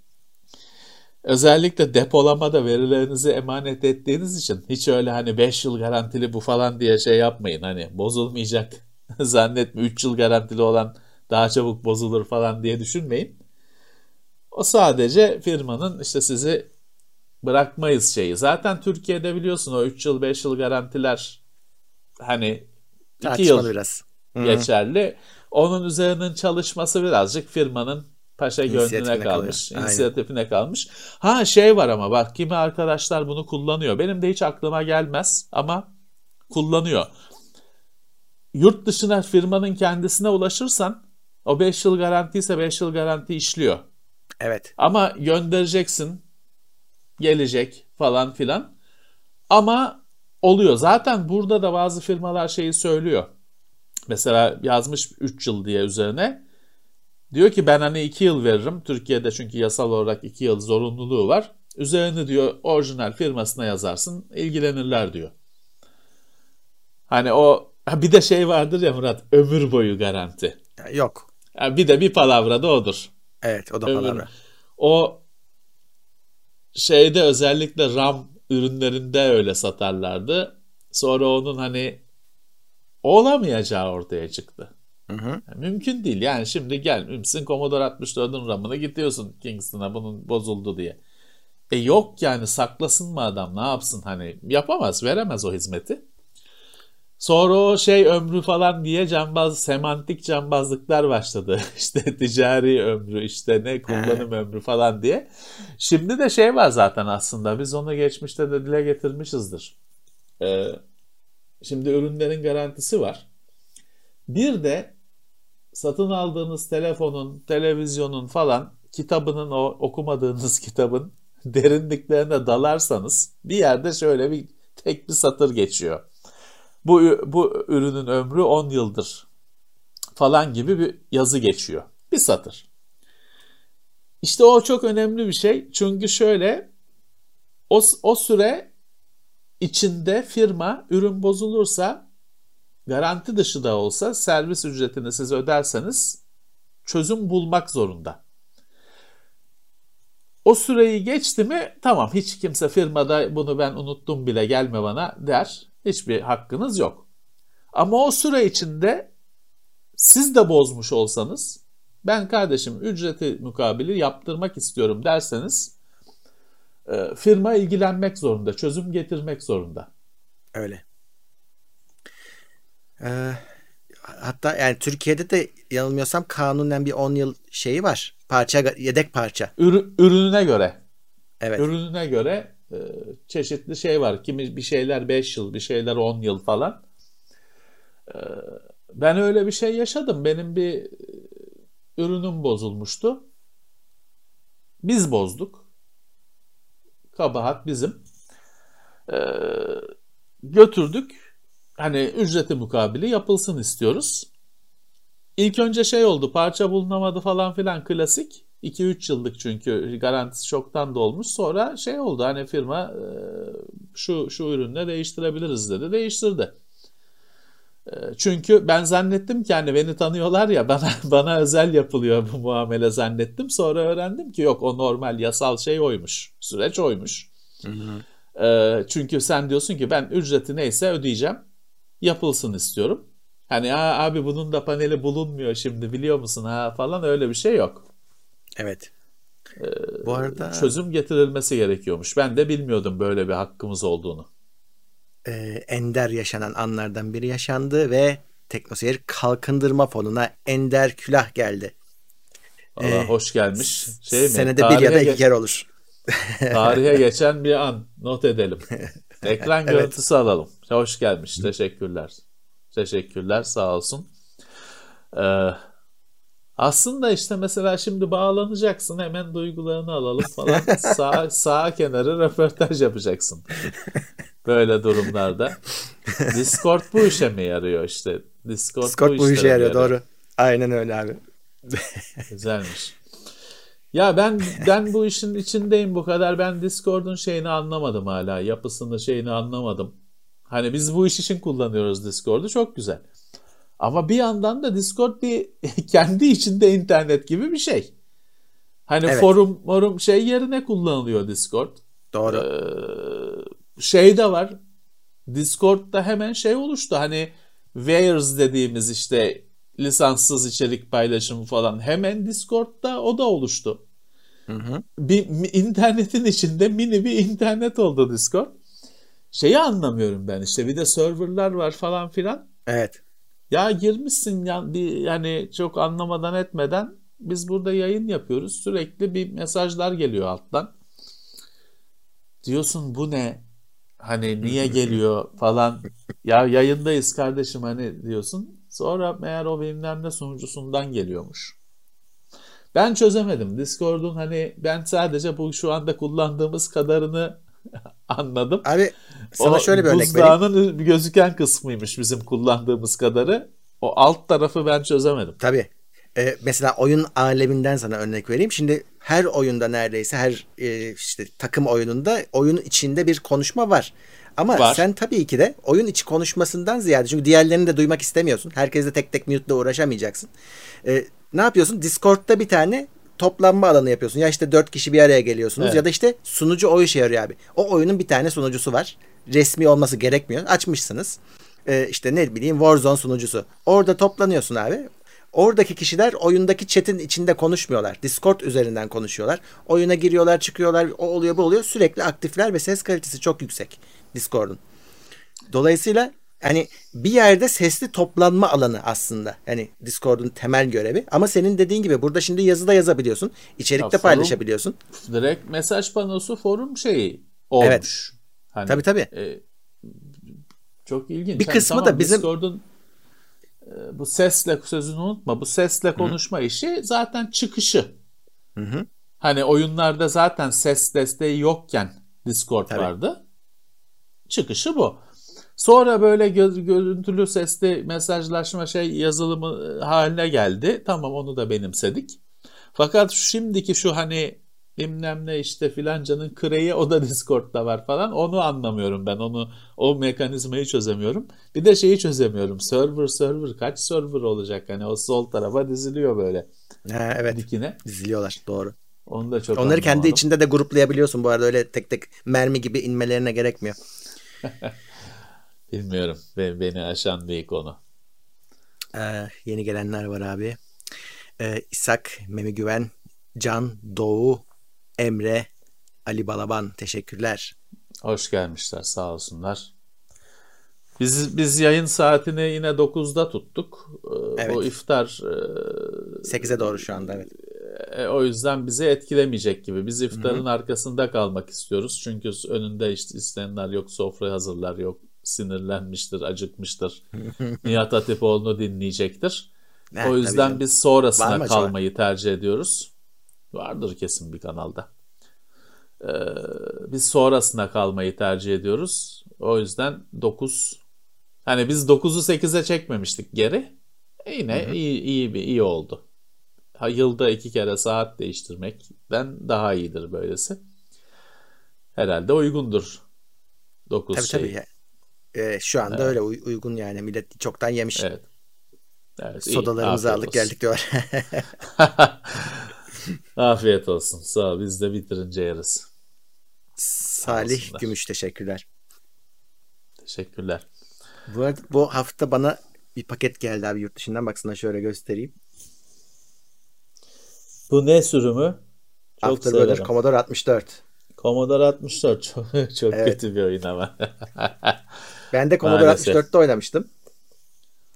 Özellikle depolamada verilerinizi emanet ettiğiniz için hiç öyle hani 5 yıl garantili bu falan diye şey yapmayın. Hani bozulmayacak zannetme 3 yıl garantili olan daha çabuk bozulur falan diye düşünmeyin. O sadece firmanın işte sizi bırakmayız şeyi. Zaten Türkiye'de biliyorsun o 3 yıl 5 yıl garantiler hani 2 Tartışmalı yıl biraz. Geçerli. Onun üzerinin çalışması birazcık firmanın paşa gönlüne kalmış, kalıyor. Aynen. inisiyatifine kalmış. Ha şey var ama bak kimi arkadaşlar bunu kullanıyor. Benim de hiç aklıma gelmez ama kullanıyor. Yurt dışına firmanın kendisine ulaşırsan o 5 yıl garanti ise 5 yıl garanti işliyor. Evet. Ama göndereceksin, gelecek falan filan. Ama oluyor. Zaten burada da bazı firmalar şeyi söylüyor. Mesela yazmış 3 yıl diye üzerine. Diyor ki ben hani 2 yıl veririm. Türkiye'de çünkü yasal olarak 2 yıl zorunluluğu var. Üzerine diyor orijinal firmasına yazarsın. ilgilenirler diyor. Hani o bir de şey vardır ya Murat ömür boyu garanti. Yok. Bir de bir palavra da odur. Evet o da Ömür- palavra. O şeyde özellikle RAM ürünlerinde öyle satarlardı. Sonra onun hani olamayacağı ortaya çıktı. Hı hı. Yani mümkün değil. Yani şimdi gelmişsin Commodore 64'ün RAM'ını gidiyorsun Kingston'a bunun bozuldu diye. E yok yani saklasın mı adam ne yapsın hani yapamaz veremez o hizmeti. Sonra o şey ömrü falan diye cambaz semantik cambazlıklar başladı. İşte ticari ömrü işte ne kullanım ömrü falan diye. Şimdi de şey var zaten aslında biz onu geçmişte de dile getirmişizdir. Ee, şimdi ürünlerin garantisi var. Bir de satın aldığınız telefonun, televizyonun falan kitabının o okumadığınız kitabın derinliklerine dalarsanız bir yerde şöyle bir tek bir satır geçiyor. Bu, bu ürünün ömrü 10 yıldır falan gibi bir yazı geçiyor. Bir satır. İşte o çok önemli bir şey. Çünkü şöyle o, o süre içinde firma ürün bozulursa garanti dışı da olsa servis ücretini siz öderseniz çözüm bulmak zorunda. O süreyi geçti mi tamam hiç kimse firmada bunu ben unuttum bile gelme bana der. Hiçbir hakkınız yok. Ama o süre içinde siz de bozmuş olsanız ben kardeşim ücreti mukabili yaptırmak istiyorum derseniz e, firma ilgilenmek zorunda, çözüm getirmek zorunda. Öyle. Ee, hatta yani Türkiye'de de yanılmıyorsam kanunen bir 10 yıl şeyi var. Parça yedek parça. Ürü- ürününe göre Evet. ürününe göre e, çeşitli şey var. Kimi bir şeyler 5 yıl, bir şeyler 10 yıl falan. Ee, ben öyle bir şey yaşadım. Benim bir e, ürünüm bozulmuştu. Biz bozduk. Kabahat bizim. Ee, götürdük. Hani ücreti mukabili yapılsın istiyoruz. İlk önce şey oldu parça bulunamadı falan filan klasik. 2-3 yıllık çünkü garantisi çoktan dolmuş. Sonra şey oldu hani firma e, şu şu ürünle değiştirebiliriz dedi. Değiştirdi. E, çünkü ben zannettim ki hani beni tanıyorlar ya bana bana özel yapılıyor bu muamele zannettim. Sonra öğrendim ki yok o normal yasal şey oymuş. Süreç oymuş. Hı hı. E, çünkü sen diyorsun ki ben ücreti neyse ödeyeceğim. Yapılsın istiyorum. Hani abi bunun da paneli bulunmuyor şimdi biliyor musun ha falan öyle bir şey yok. Evet. Ee, Bu arada çözüm getirilmesi gerekiyormuş. Ben de bilmiyordum böyle bir hakkımız olduğunu. E, ender yaşanan anlardan biri yaşandı ve Teknoseyir kalkındırma fonuna ender külah geldi. Allah ee, hoş gelmiş. Şey mi? Senede bir ya da iki kere olur. Tarihe geçen bir an not edelim. Ekran evet. görüntüsü alalım. Hoş gelmiş. Teşekkürler. Teşekkürler. Sağ olsun. Ee, aslında işte mesela şimdi bağlanacaksın hemen duygularını alalım falan. sağ, sağ kenarı röportaj yapacaksın. Böyle durumlarda. Discord bu işe mi yarıyor işte? Discord, Discord bu, işe yarıyor, yarıyor doğru. Aynen öyle abi. Güzelmiş. Ya ben ben bu işin içindeyim bu kadar. Ben Discord'un şeyini anlamadım hala. Yapısını şeyini anlamadım. Hani biz bu iş için kullanıyoruz Discord'u. Çok güzel. Ama bir yandan da Discord bir kendi içinde internet gibi bir şey. Hani evet. forum forum şey yerine kullanılıyor Discord. Doğru. Ee, şey de var. Discord'da hemen şey oluştu. Hani Wares dediğimiz işte lisanssız içerik paylaşımı falan hemen Discord'da o da oluştu. Hı hı. Bir internetin içinde mini bir internet oldu Discord. Şeyi anlamıyorum ben işte bir de serverlar var falan filan. Evet. Ya girmişsin ya, bir, yani çok anlamadan etmeden biz burada yayın yapıyoruz. Sürekli bir mesajlar geliyor alttan. Diyorsun bu ne? Hani niye geliyor falan. Ya yayındayız kardeşim hani diyorsun. Sonra meğer o bilmem ne sunucusundan geliyormuş. Ben çözemedim. Discord'un hani ben sadece bu şu anda kullandığımız kadarını anladım. Abi sana o şöyle bir örnek vereyim. Buzdağının gözüken kısmıymış bizim kullandığımız kadarı. O alt tarafı ben çözemedim. Tabii. Ee, mesela oyun aleminden sana örnek vereyim. Şimdi her oyunda neredeyse her e, işte takım oyununda oyun içinde bir konuşma var. Ama var. sen tabii ki de oyun içi konuşmasından ziyade çünkü diğerlerini de duymak istemiyorsun. Herkesle tek tek mute'la uğraşamayacaksın. Ee, ne yapıyorsun? Discord'da bir tane toplanma alanı yapıyorsun. Ya işte dört kişi bir araya geliyorsunuz evet. ya da işte sunucu o işe yarıyor abi. O oyunun bir tane sunucusu var. Resmi olması gerekmiyor. Açmışsınız. Ee, işte ne bileyim Warzone sunucusu. Orada toplanıyorsun abi. Oradaki kişiler oyundaki chat'in içinde konuşmuyorlar. Discord üzerinden konuşuyorlar. Oyuna giriyorlar, çıkıyorlar. O oluyor, bu oluyor. Sürekli aktifler ve ses kalitesi çok yüksek Discord'un. Dolayısıyla hani bir yerde sesli toplanma alanı aslında. Yani Discord'un temel görevi. Ama senin dediğin gibi burada şimdi yazıda yazabiliyorsun. içerikte ya, paylaşabiliyorsun. Direkt mesaj panosu forum şeyi olmuş. Evet. Hani, tabii tabii. E, çok ilginç. Bir hani kısmı tamam, da bizim Discord'un e, bu sesle sözünü unutma. Bu sesle konuşma Hı. işi zaten çıkışı. Hı hı. Hani oyunlarda zaten ses desteği yokken Discord Tabii. vardı. Çıkışı bu. Sonra böyle gö- görüntülü sesli mesajlaşma şey yazılımı e, haline geldi. Tamam onu da benimsedik. Fakat şimdiki şu hani bilmem ne işte filancanın kreyi o da Discord'da var falan. Onu anlamıyorum ben. Onu o mekanizmayı çözemiyorum. Bir de şeyi çözemiyorum. Server server kaç server olacak? Hani o sol tarafa diziliyor böyle. Ha, evet. Dikine. Diziliyorlar doğru. Onu da çok Onları anlamadım. kendi içinde de gruplayabiliyorsun bu arada. Öyle tek tek mermi gibi inmelerine gerekmiyor. Bilmiyorum. Beni, beni aşan bir konu. Ee, yeni gelenler var abi. Ee, İshak, Memi Güven, Can, Doğu, Emre, Ali Balaban. Teşekkürler. Hoş gelmişler. Sağ olsunlar. Biz biz yayın saatini yine 9'da tuttuk. Ee, evet. O iftar 8'e doğru şu anda evet. E, o yüzden bizi etkilemeyecek gibi. Biz iftarın Hı-hı. arkasında kalmak istiyoruz. Çünkü önünde işte isteyenler yok, sofra hazırlar yok, sinirlenmiştir, acıkmıştır. Nihat Hatipoğlu'nu dinleyecektir. Evet, o yüzden biz sonrasına mı acaba? kalmayı tercih ediyoruz. Vardır kesin bir kanalda. Ee, biz sonrasına kalmayı tercih ediyoruz. O yüzden 9 hani biz 9'u 8'e çekmemiştik geri. E yine iyi iyi bir iyi oldu. Ha, yılda iki kere saat değiştirmekten daha iyidir böylesi. Herhalde uygundur. 9 Tabii şey. tabii. Ee, şu anda öyle uy- uygun yani. Millet çoktan yemiş. Evet. Evet. Sodalarımızı aldık olsun. geldik diyor. Afiyet olsun. Sağ ol. Biz de bitirince yeriz. Salih olsunlar. Gümüş teşekkürler. Teşekkürler. Bu bu hafta bana bir paket geldi abi yurt dışından. Baksana şöyle göstereyim. Bu ne sürümü? Çok Afterburner severim. Commodore 64. Commodore 64 çok, çok Evet. kötü bir oyun ama. Ben de Commodore Maalesef. 64'te oynamıştım.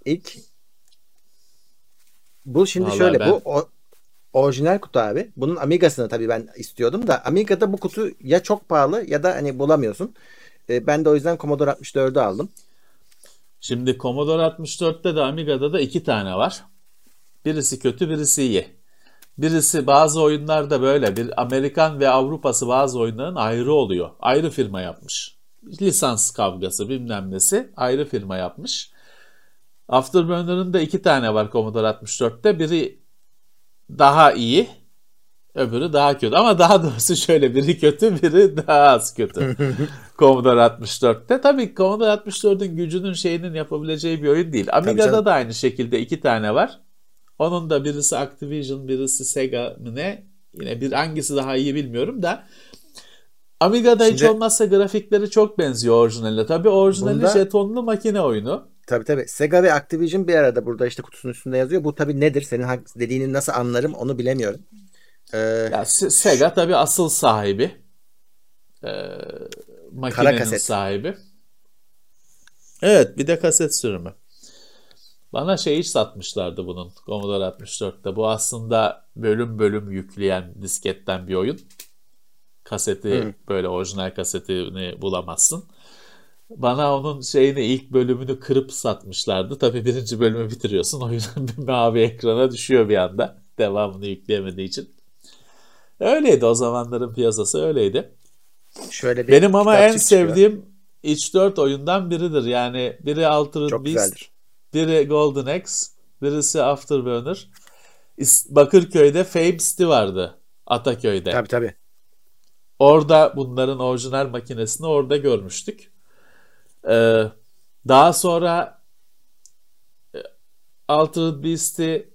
İlk bu şimdi Vallahi şöyle ben- bu o, orijinal kutu abi. Bunun Amiga'sını tabii ben istiyordum da Amiga'da bu kutu ya çok pahalı ya da hani bulamıyorsun. Ee, ben de o yüzden Commodore 64'ü aldım. Şimdi Commodore 64'te de Amiga'da da iki tane var. Birisi kötü, birisi iyi. Birisi bazı oyunlarda böyle bir Amerikan ve Avrupası bazı oyunların ayrı oluyor. Ayrı firma yapmış. Lisans kavgası bilmem nesi ayrı firma yapmış. Afterburner'ın da iki tane var Commodore 64'te. Biri daha iyi, öbürü daha kötü. Ama daha doğrusu şöyle biri kötü, biri daha az kötü. Commodore 64'te. Tabii Commodore 64'ün gücünün şeyinin yapabileceği bir oyun değil. Amiga'da da aynı şekilde iki tane var. Onun da birisi Activision, birisi Sega mı ne? Yine bir hangisi daha iyi bilmiyorum da. Amiga'da hiç Şimdi- olmazsa grafikleri çok benziyor orijinaline. Tabii orijinali Bunda- jetonlu makine oyunu. Tabii tabii. Sega ve Activision bir arada burada işte kutusunun üstünde yazıyor. Bu tabii nedir? Senin dediğini nasıl anlarım onu bilemiyorum. Ee, Ya Se- Sega tabii asıl sahibi. Ee, makinenin sahibi. Evet bir de kaset sürümü. Bana şey hiç satmışlardı bunun Commodore 64'te. Bu aslında bölüm bölüm yükleyen disketten bir oyun. Kaseti Hı. böyle orijinal kasetini bulamazsın. Bana onun şeyini ilk bölümünü kırıp satmışlardı. Tabii birinci bölümü bitiriyorsun. Oyun bir mavi ekrana düşüyor bir anda. Devamını yükleyemediği için. Öyleydi o zamanların piyasası öyleydi. şöyle bir Benim ama en çıkıyor. sevdiğim H4 oyundan biridir. Yani biri Altered çok Beast, güzeldir. Biri Golden Axe, birisi Afterburner. Bakırköy'de Fame City vardı. Ataköy'de. Tabii tabii. Orada bunların orijinal makinesini orada görmüştük. Ee, daha sonra e, Altered Beast'i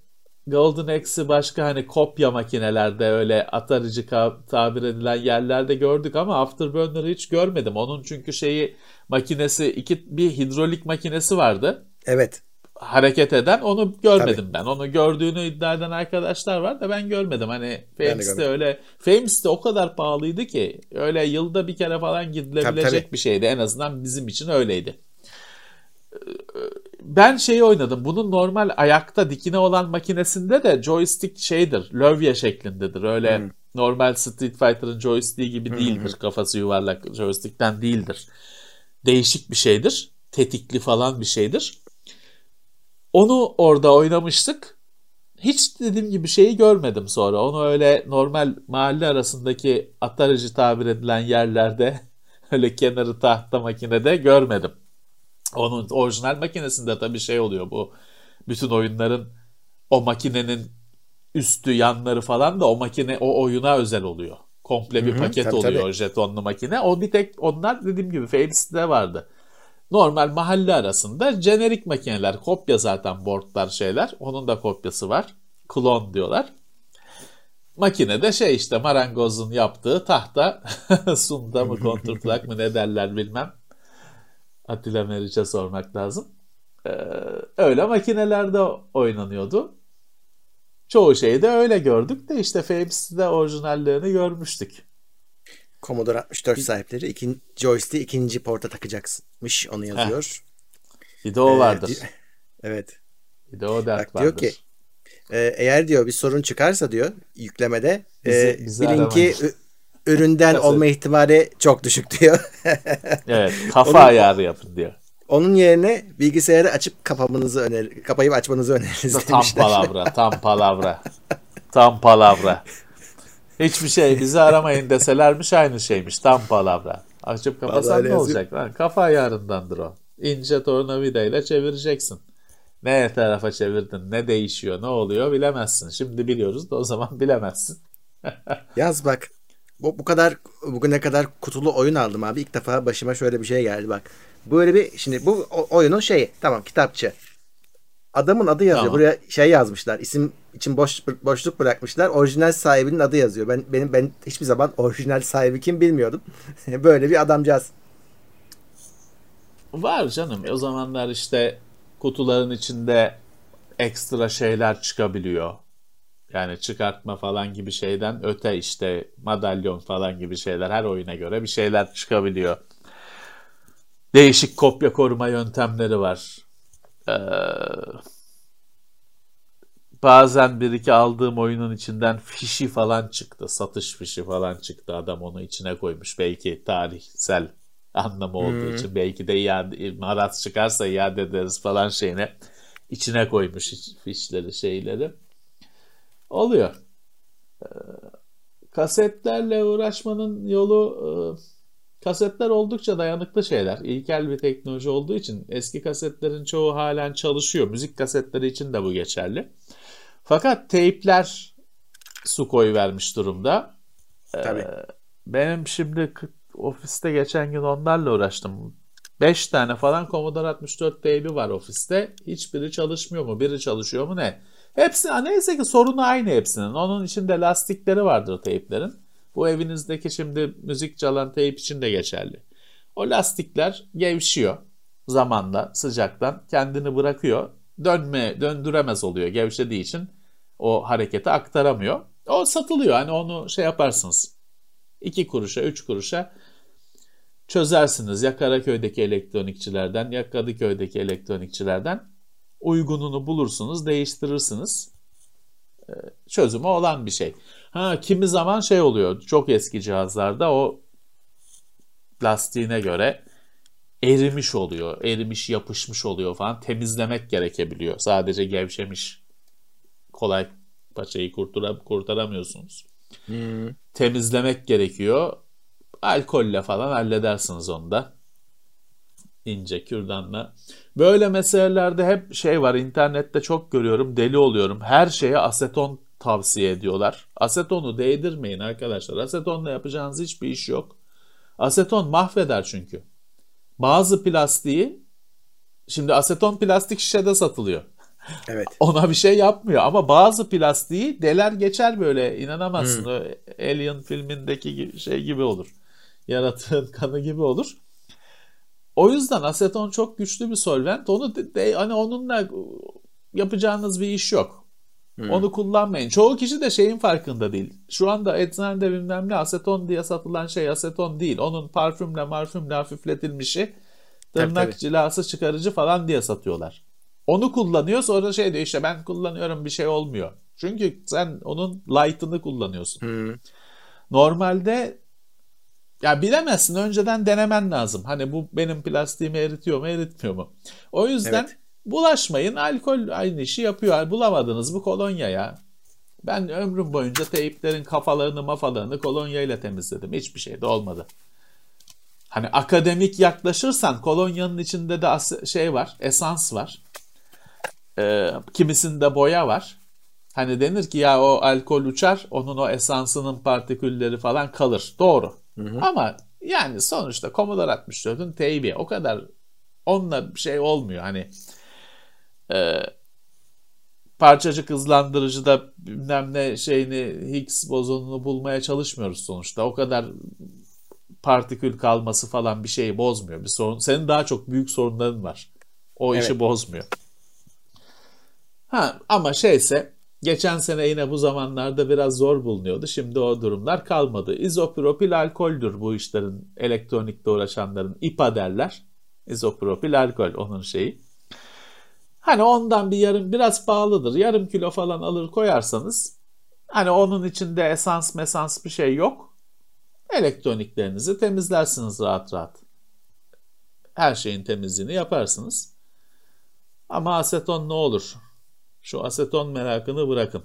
Golden Axe'i başka hani kopya makinelerde öyle atarıcı tabir edilen yerlerde gördük ama Afterburner'ı hiç görmedim. Onun çünkü şeyi makinesi iki bir hidrolik makinesi vardı Evet. hareket eden onu görmedim ben. Onu gördüğünü iddia eden arkadaşlar var da ben görmedim. Hani Fames'te öyle Fames'te o kadar pahalıydı ki öyle yılda bir kere falan gidilebilecek Tabii, tabii. bir şeydi. En azından bizim için öyleydi. Ben şeyi oynadım. Bunun normal ayakta dikine olan makinesinde de joystick şeydir. Lövye şeklindedir. Öyle Hmm. normal Street Fighter'ın joystick'i gibi değildir. Kafası yuvarlak joystick'ten değildir. Değişik bir şeydir. Tetikli falan bir şeydir. Onu orada oynamıştık. Hiç dediğim gibi şeyi görmedim sonra. Onu öyle normal mahalle arasındaki atarıcı tabir edilen yerlerde öyle kenarı tahta makinede görmedim. Onun orijinal makinesinde tabii şey oluyor bu bütün oyunların o makinenin üstü yanları falan da o makine o oyuna özel oluyor. Komple bir Hı hı, paket tabii, oluyor tabii. jetonlu makine. O bir tek onlar dediğim gibi Fames'te vardı. Normal mahalle arasında jenerik makineler, kopya zaten boardlar şeyler. Onun da kopyası var. Klon diyorlar. Makinede şey işte marangozun yaptığı tahta sunda mı kontrplak mı ne derler bilmem. Atilla Meriç'e sormak lazım. Ee, öyle makinelerde oynanıyordu. Çoğu şeyi de öyle gördük de işte Fames'de orijinallerini görmüştük. Commodore 64 sahipleri ikinci joystick'i ikinci porta takacaksınmış. Onu yazıyor. Bir de o Ee, vardır. di- Evet. Bir de o dert Bak diyor vardır. ki e, eğer diyor bir sorun çıkarsa diyor yüklemede Bizi- e, bizi bilin ki aramayın. ü- üründen olma ihtimali çok düşük diyor. Evet, kafa Onun- ayarı yapın diyor. Onun yerine bilgisayarı açıp kapamanızı öner kapayıp açmanızı öneririz Tam demişler. palavra, tam palavra. Tam palavra. Hiçbir şey bizi aramayın deselermiş aynı şeymiş. Tam palavra. Açıp kapasan ne olacak lan? Kafa ayarındandır o. İnce tornavidayla çevireceksin. Ne tarafa çevirdin, ne değişiyor, ne oluyor bilemezsin. Şimdi biliyoruz da o zaman bilemezsin. Yaz bak. Bu, bu kadar bugüne kadar kutulu oyun aldım abi. İlk defa başıma şöyle bir şey geldi bak. Böyle bir şimdi bu oyunun şeyi tamam kitapçı. Adamın adı yazıyor. Tamam. Buraya şey yazmışlar. İsim için boş boşluk bırakmışlar. Orijinal sahibinin adı yazıyor. Ben benim ben hiçbir zaman orijinal sahibi kim bilmiyordum. Böyle bir adamcağız. Var canım. O zamanlar işte kutuların içinde ekstra şeyler çıkabiliyor. Yani çıkartma falan gibi şeyden öte işte madalyon falan gibi şeyler her oyuna göre bir şeyler çıkabiliyor. Değişik kopya koruma yöntemleri var. Ee, bazen bir iki aldığım oyunun içinden fişi falan çıktı. Satış fişi falan çıktı. Adam onu içine koymuş. Belki tarihsel anlamı olduğu için. Belki de iade, maraz çıkarsa iade ederiz falan şeyine. içine koymuş fişleri şeyleri. Oluyor. Ee, kasetlerle uğraşmanın yolu e, kasetler oldukça dayanıklı şeyler. İlkel bir teknoloji olduğu için eski kasetlerin çoğu halen çalışıyor. Müzik kasetleri için de bu geçerli. Fakat teypler su koy vermiş durumda. Ee, Tabii. benim şimdi ofiste geçen gün onlarla uğraştım. 5 tane falan Commodore 64 teybi var ofiste. Hiçbiri çalışmıyor mu? Biri çalışıyor mu ne? Hepsi neyse ki sorunu aynı hepsinin. Onun içinde lastikleri vardır teyplerin. Bu evinizdeki şimdi müzik çalan teyp için de geçerli. O lastikler gevşiyor zamanla sıcaktan kendini bırakıyor. Dönme döndüremez oluyor gevşediği için o hareketi aktaramıyor. O satılıyor hani onu şey yaparsınız. 2 kuruşa 3 kuruşa çözersiniz ya Karaköy'deki elektronikçilerden ya Kadıköy'deki elektronikçilerden uygununu bulursunuz değiştirirsiniz. Ee, Çözümü olan bir şey. Ha kimi zaman şey oluyor çok eski cihazlarda o lastiğine göre erimiş oluyor. Erimiş yapışmış oluyor falan temizlemek gerekebiliyor. Sadece gevşemiş kolay paçayı kurtura, kurtaramıyorsunuz. Hmm. Temizlemek gerekiyor. Alkolle falan halledersiniz onu da. İnce kürdanla. Böyle meselelerde hep şey var. internette çok görüyorum. Deli oluyorum. Her şeye aseton tavsiye ediyorlar. Asetonu değdirmeyin arkadaşlar. Asetonla yapacağınız hiçbir iş yok. Aseton mahveder çünkü. Bazı plastiği şimdi aseton plastik şişede satılıyor. Evet. Ona bir şey yapmıyor ama bazı plastiği deler geçer böyle inanamazsın. O Alien filmindeki şey gibi olur. Yaratığın kanı gibi olur. O yüzden aseton çok güçlü bir solvent. Onu de, de- hani onunla yapacağınız bir iş yok. Onu kullanmayın. Çoğu kişi de şeyin farkında değil. Şu anda eczanede bilmem ne aseton diye satılan şey aseton değil. Onun parfümle marfümle hafifletilmişi Tabii, tırnak tabii. cilası çıkarıcı falan diye satıyorlar. Onu kullanıyor sonra şey diyor işte ben kullanıyorum bir şey olmuyor. Çünkü sen onun light'ını kullanıyorsun. Hmm. Normalde ya bilemezsin önceden denemen lazım. Hani bu benim plastiğimi eritiyor mu eritmiyor mu? O yüzden Evet. Bulaşmayın. Alkol aynı işi yapıyor. Bulamadınız mı kolonya ya. Ben ömrüm boyunca teyplerin kafalarını mafalarını kolonya ile temizledim. Hiçbir şey de olmadı. Hani akademik yaklaşırsan kolonyanın içinde de şey var, esans var. Ee, kimisinde boya var. Hani denir ki ya o alkol uçar, onun o esansının partikülleri falan kalır. Doğru. Ama yani sonuçta Commodore 64'ün teybi o kadar onunla bir şey olmuyor. Hani e, parçacık hızlandırıcıda bilmem ne şeyini Higgs bozonunu bulmaya çalışmıyoruz sonuçta. O kadar partikül kalması falan bir şeyi bozmuyor. Bir sorun. Senin daha çok büyük sorunların var. O işi Evet. bozmuyor. Ha ama şeyse geçen sene yine bu zamanlarda biraz zor bulunuyordu. Şimdi o durumlar kalmadı. İzopropil alkoldür bu işlerin elektronikle uğraşanların IPA derler. İzopropil alkol onun şeyi. Hani ondan bir yarım biraz pahalıdır. Yarım kilo falan alır koyarsanız hani onun içinde esans mesans bir şey yok. Elektroniklerinizi temizlersiniz rahat rahat. her şeyin temizliğini yaparsınız. Ama aseton ne olur? Şu aseton merakını bırakın.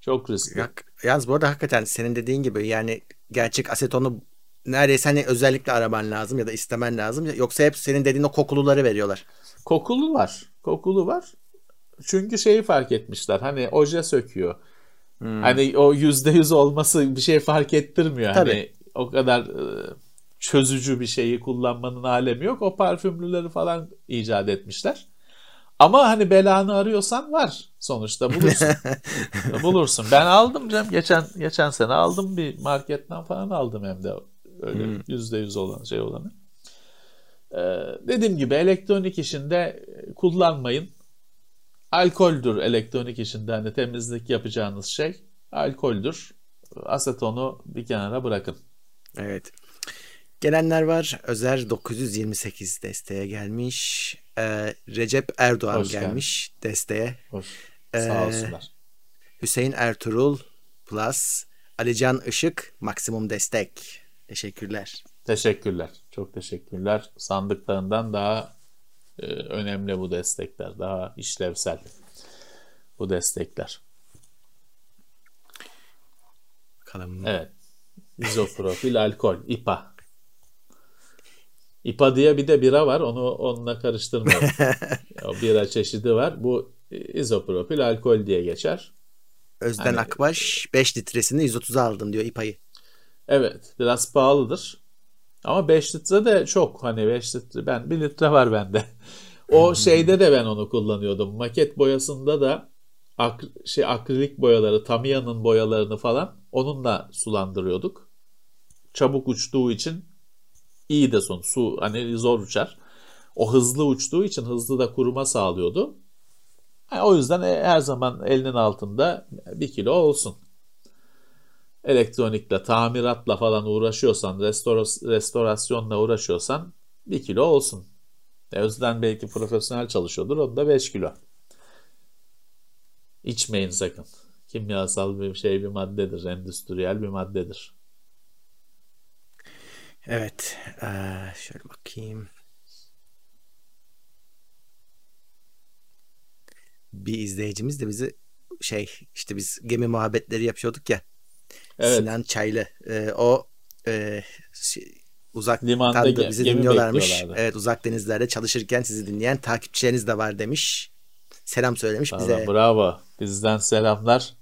Çok riskli. Ya, yalnız bu arada hakikaten senin dediğin gibi yani gerçek asetonu neredeyse hani özellikle araman lazım ya da istemen lazım. Yoksa hep senin dediğin o kokuluları veriyorlar. Kokulu var. Kokulu var. Çünkü şeyi fark etmişler. Hani oje söküyor. Hmm. Hani o yüzde yüz olması bir şey fark ettirmiyor. Tabii. Hani o kadar e, çözücü bir şeyi kullanmanın alemi yok. O parfümlüleri falan icat etmişler. Ama hani belanı arıyorsan var sonuçta bulursun. bulursun. Ben aldım canım geçen geçen sene aldım bir marketten falan aldım hem de öyle hmm. yüzde yüz olan şey olanı. Ee, dediğim gibi elektronik işinde kullanmayın. Alkoldür elektronik işinde hani temizlik yapacağınız şey. Alkoldür. Asetonu bir kenara bırakın. Evet. Gelenler var. Özer 928 desteğe gelmiş. Ee, Recep Erdoğan Hoş gelmiş geldin. desteğe. Hoş. Sağ ee, olsunlar. Hüseyin Ertuğrul Plus. Alican Işık maksimum destek. Teşekkürler. Teşekkürler. Çok teşekkürler. Sandıklarından daha e, önemli bu destekler. Daha işlevsel bu destekler. Bakalım. Evet. İzoprofil alkol, İPA. İPA diye bir de bira var. Onu onunla karıştırmayın. o bira çeşidi var. Bu izopropil alkol diye geçer. Özden hani, Akbaş 5 litresini 130'a aldım diyor İPA'yı. Evet. Biraz pahalıdır. Ama 5 litre de çok. Hani 5 litre ben 1 litre var bende. O şeyde de ben onu kullanıyordum. Maket boyasında da ak, şey akrilik boyaları, Tamiya'nın boyalarını falan onunla sulandırıyorduk. Çabuk uçtuğu için iyi de son. Su hani zor uçar. O hızlı uçtuğu için hızlı da kuruma sağlıyordu. Yani o yüzden e, her zaman elinin altında bir kilo olsun. Elektronikle, tamiratla falan uğraşıyorsan, restorasyonla uğraşıyorsan bir kilo olsun. Özden belki profesyonel çalışıyordur. O da 5 kilo. İçmeyin sakın. Kimyasal bir şey bir maddedir. Endüstriyel bir maddedir. Evet. Şöyle bakayım. Bir izleyicimiz de bizi şey işte biz gemi muhabbetleri yapıyorduk ya. Evet. Sinan Çaylı. Ee, o e, şey, uzak Limanda da bizi dinliyorlarmış. Evet uzak denizlerde çalışırken sizi dinleyen takipçileriniz de var demiş. Selam söylemiş tamam, bize. Bravo. Bizden selamlar.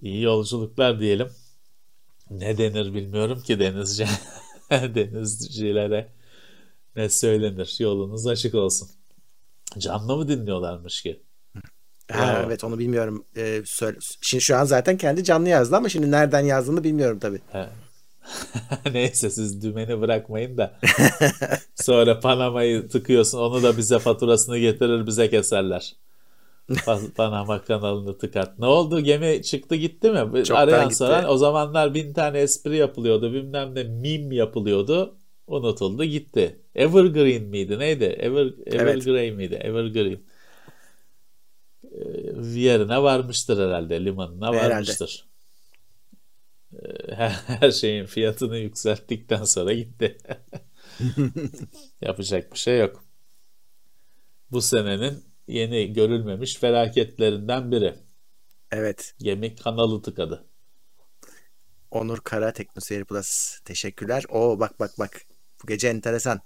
İyi yolculuklar diyelim. Ne denir bilmiyorum ki denizci. denizcilere ne söylenir? Yolunuz açık olsun. Canlı mı dinliyorlarmış ki? Ha, evet onu bilmiyorum. Ee, söyle. Şimdi şu an zaten kendi canlı yazdı ama şimdi nereden yazdığını bilmiyorum tabii. Neyse siz dümeni bırakmayın da sonra Panama'yı tıkıyorsun onu da bize faturasını getirir bize keserler. Panama kanalını tıkat. Ne oldu? Gemi çıktı gitti mi? Çoktan Arayan gitti. soran o zamanlar bin tane espri yapılıyordu. Bilmem ne mim yapılıyordu. Unutuldu gitti. Evergreen miydi? Neydi? Ever, Evergreen evet. miydi? Evergreen. Ee, yerine varmıştır herhalde. Limanına varmıştır. Herhalde. Her şeyin fiyatını yükselttikten sonra gitti. Yapacak bir şey yok. Bu senenin yeni görülmemiş felaketlerinden biri. Evet. Gemi kanalı tıkadı. Onur Kara Teknoseyir Plus. Teşekkürler. O bak bak bak. Bu gece enteresan.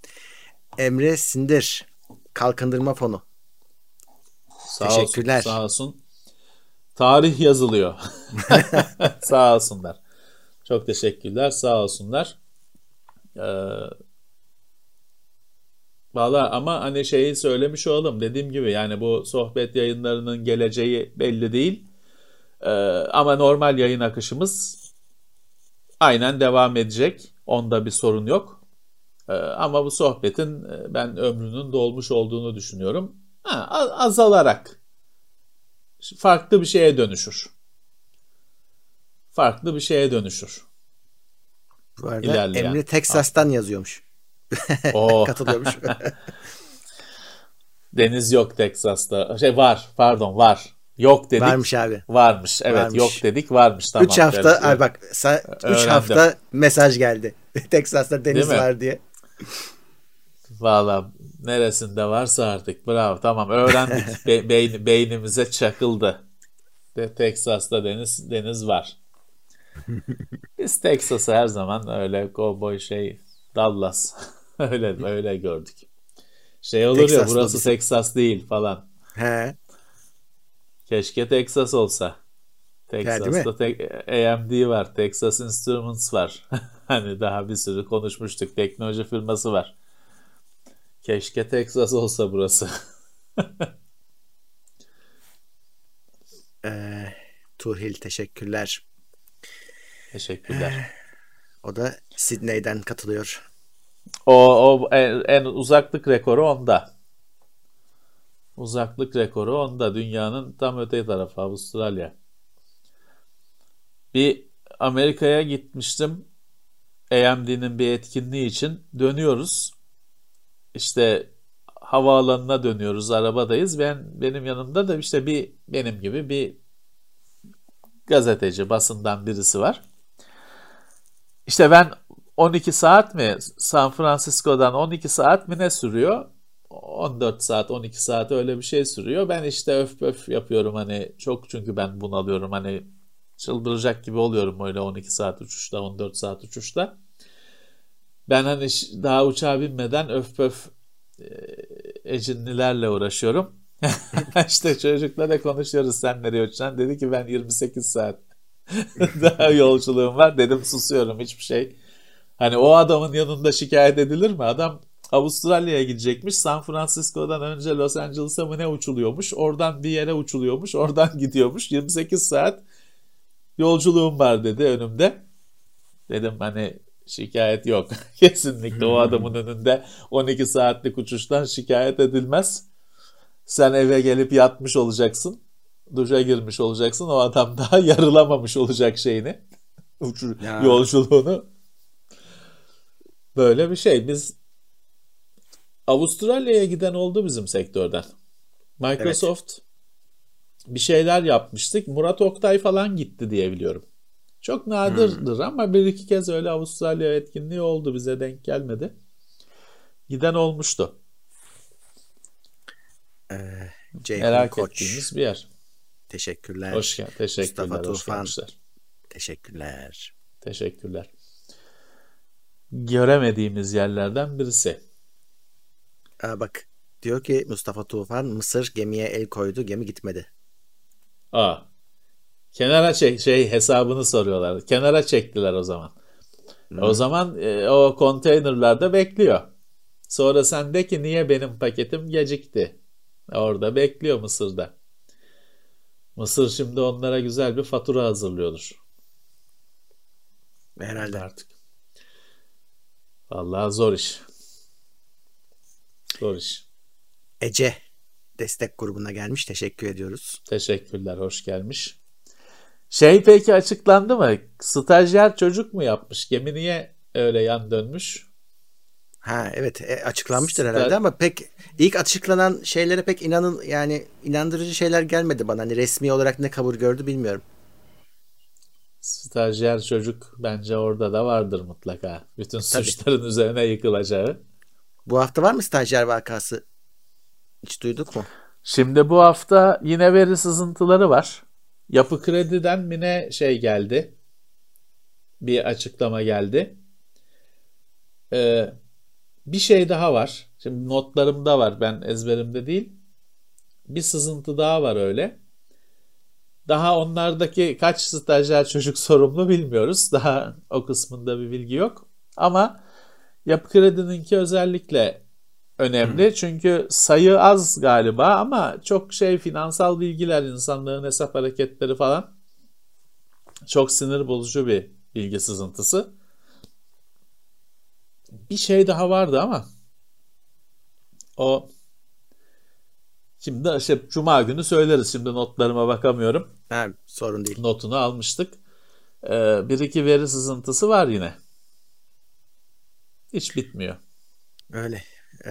Emre Sindir. Kalkındırma fonu. Sağ Teşekkürler. Olsun, sağ olsun. Tarih yazılıyor. sağ olsunlar. Çok teşekkürler. Sağ olsunlar. Ee, Valla ama hani şeyi söylemiş olalım. Dediğim gibi yani bu sohbet yayınlarının geleceği belli değil. Ee, ama normal yayın akışımız aynen devam edecek. Onda bir sorun yok. Ee, ama bu sohbetin e, ben ömrünün dolmuş olduğunu düşünüyorum. Ha, azalarak farklı bir şeye dönüşür. Farklı bir şeye dönüşür. Bu arada İlerleyen. Emre Texas'tan yazıyormuş. Oo. Katılıyormuş. Deniz yok Teksas'ta. Şey var pardon var. Yok dedik. Varmış abi. Varmış. Evet varmış. yok dedik varmış. Tamam. 3 hafta evet. abi bak 3 hafta mesaj geldi. Teksas'ta deniz var diye. Valla neresinde varsa artık bravo tamam öğrendik Be- beyn- beynimize çakıldı. De Texas'ta deniz deniz var. Biz Texas'ı her zaman öyle cowboy şey Dallas öyle öyle gördük. Şey olur ya Texas'ta burası bizim- Texas değil falan. He. Keşke Texas olsa. Texas'ta te- AMD var, Texas Instruments var. hani daha bir sürü konuşmuştuk. Teknoloji firması var. Keşke Texas olsa burası. Ee, Tuhil teşekkürler. Teşekkürler. O da Sydney'den katılıyor. O, o en, en uzaklık rekoru onda. Uzaklık rekoru onda. Dünyanın tam öte tarafı Avustralya. Bir Amerika'ya gitmiştim. AMD'nin bir etkinliği için dönüyoruz. İşte havaalanına dönüyoruz. Arabadayız. Ben benim yanımda da işte bir benim gibi bir gazeteci, basından birisi var. İşte ben 12 saat mi San Francisco'dan 12 saat mi ne sürüyor? 14 saat 12 saat öyle bir şey sürüyor. Ben işte öf öf yapıyorum hani çok çünkü ben bunalıyorum hani çıldıracak gibi oluyorum öyle 12 saat uçuşta 14 saat uçuşta. Ben hani daha uçağa binmeden öf öf e, ecinlilerle uğraşıyorum. işte çocukla da konuşuyoruz sen nereye uçacaksın? Dedi ki ben 28 saat daha yolculuğum var. Dedim susuyorum hiçbir şey. Hani o adamın yanında şikayet edilir mi? Adam Avustralya'ya gidecekmiş. San Francisco'dan önce Los Angeles'a mı ne uçuluyormuş? Oradan bir yere uçuluyormuş. Oradan gidiyormuş. 28 saat yolculuğum var dedi önümde. Dedim hani şikayet yok. Kesinlikle o adamın önünde 12 saatlik uçuştan şikayet edilmez. Sen eve gelip yatmış olacaksın. Duşa girmiş olacaksın. O adam daha yarılamamış olacak şeyini. Uçu- Ya. Yolculuğunu. Böyle bir şey. Biz Avustralya'ya giden oldu bizim sektörden. Microsoft bir şeyler yapmıştık. Murat Oktay falan gitti diye biliyorum. Çok nadirdir ama bir iki kez öyle Avustralya etkinliği oldu. Bize denk gelmedi. Giden olmuştu. Ee, Ceyhun Merak Koç. ettiğimiz bir yer. Teşekkürler. Hoş gel Teşekkürler. Mustafa Tufan. Teşekkürler. Teşekkürler. Göremediğimiz yerlerden birisi. Aa, bak diyor ki Mustafa Tufan Mısır gemiye el koydu gemi gitmedi. Aa. Kenara çek şey hesabını soruyorlar. Kenara çektiler o zaman. O zaman e, o konteynerlarda bekliyor. Sonra sen de ki niye benim paketim gecikti? Orada bekliyor Mısır'da. Mısır şimdi onlara güzel bir fatura hazırlıyordur. Herhalde. Artık. Vallahi zor iş. Zor iş. Ece destek grubuna gelmiş. Teşekkür ediyoruz. Teşekkürler, hoş gelmiş. Şey peki açıklandı mı? Stajyer çocuk mu yapmış? Gemi niye öyle yan dönmüş? Ha evet e, açıklanmıştır Star- herhalde ama pek ilk açıklanan şeylere pek inanın yani inandırıcı şeyler gelmedi bana. Hani resmi olarak ne kabul gördü bilmiyorum. Stajyer çocuk bence orada da vardır mutlaka. Bütün suçların üzerine yıkılacağı. Bu hafta var mı stajyer vakası? Hiç duyduk mu? Şimdi bu hafta yine veri sızıntıları var. Yapı Kredi'den mi ne şey geldi? Bir açıklama geldi. Ee, bir şey daha var. Şimdi notlarımda var. Ben ezberimde değil. Bir sızıntı daha var öyle. Daha onlardaki kaç stajyer çocuk sorumlu bilmiyoruz. Daha o kısmında bir bilgi yok. Ama Yapı Kredi'ninki özellikle önemli. Çünkü sayı az galiba ama çok şey finansal bilgiler, insanların hesap hareketleri falan çok sinir bozucu bir bilgi sızıntısı. Bir şey daha vardı ama o şimdi işte Cuma günü söyleriz. Şimdi notlarıma bakamıyorum. Ha, sorun değil. Notunu almıştık. Ee, bir iki veri sızıntısı var yine. Hiç bitmiyor. Öyle. Ee,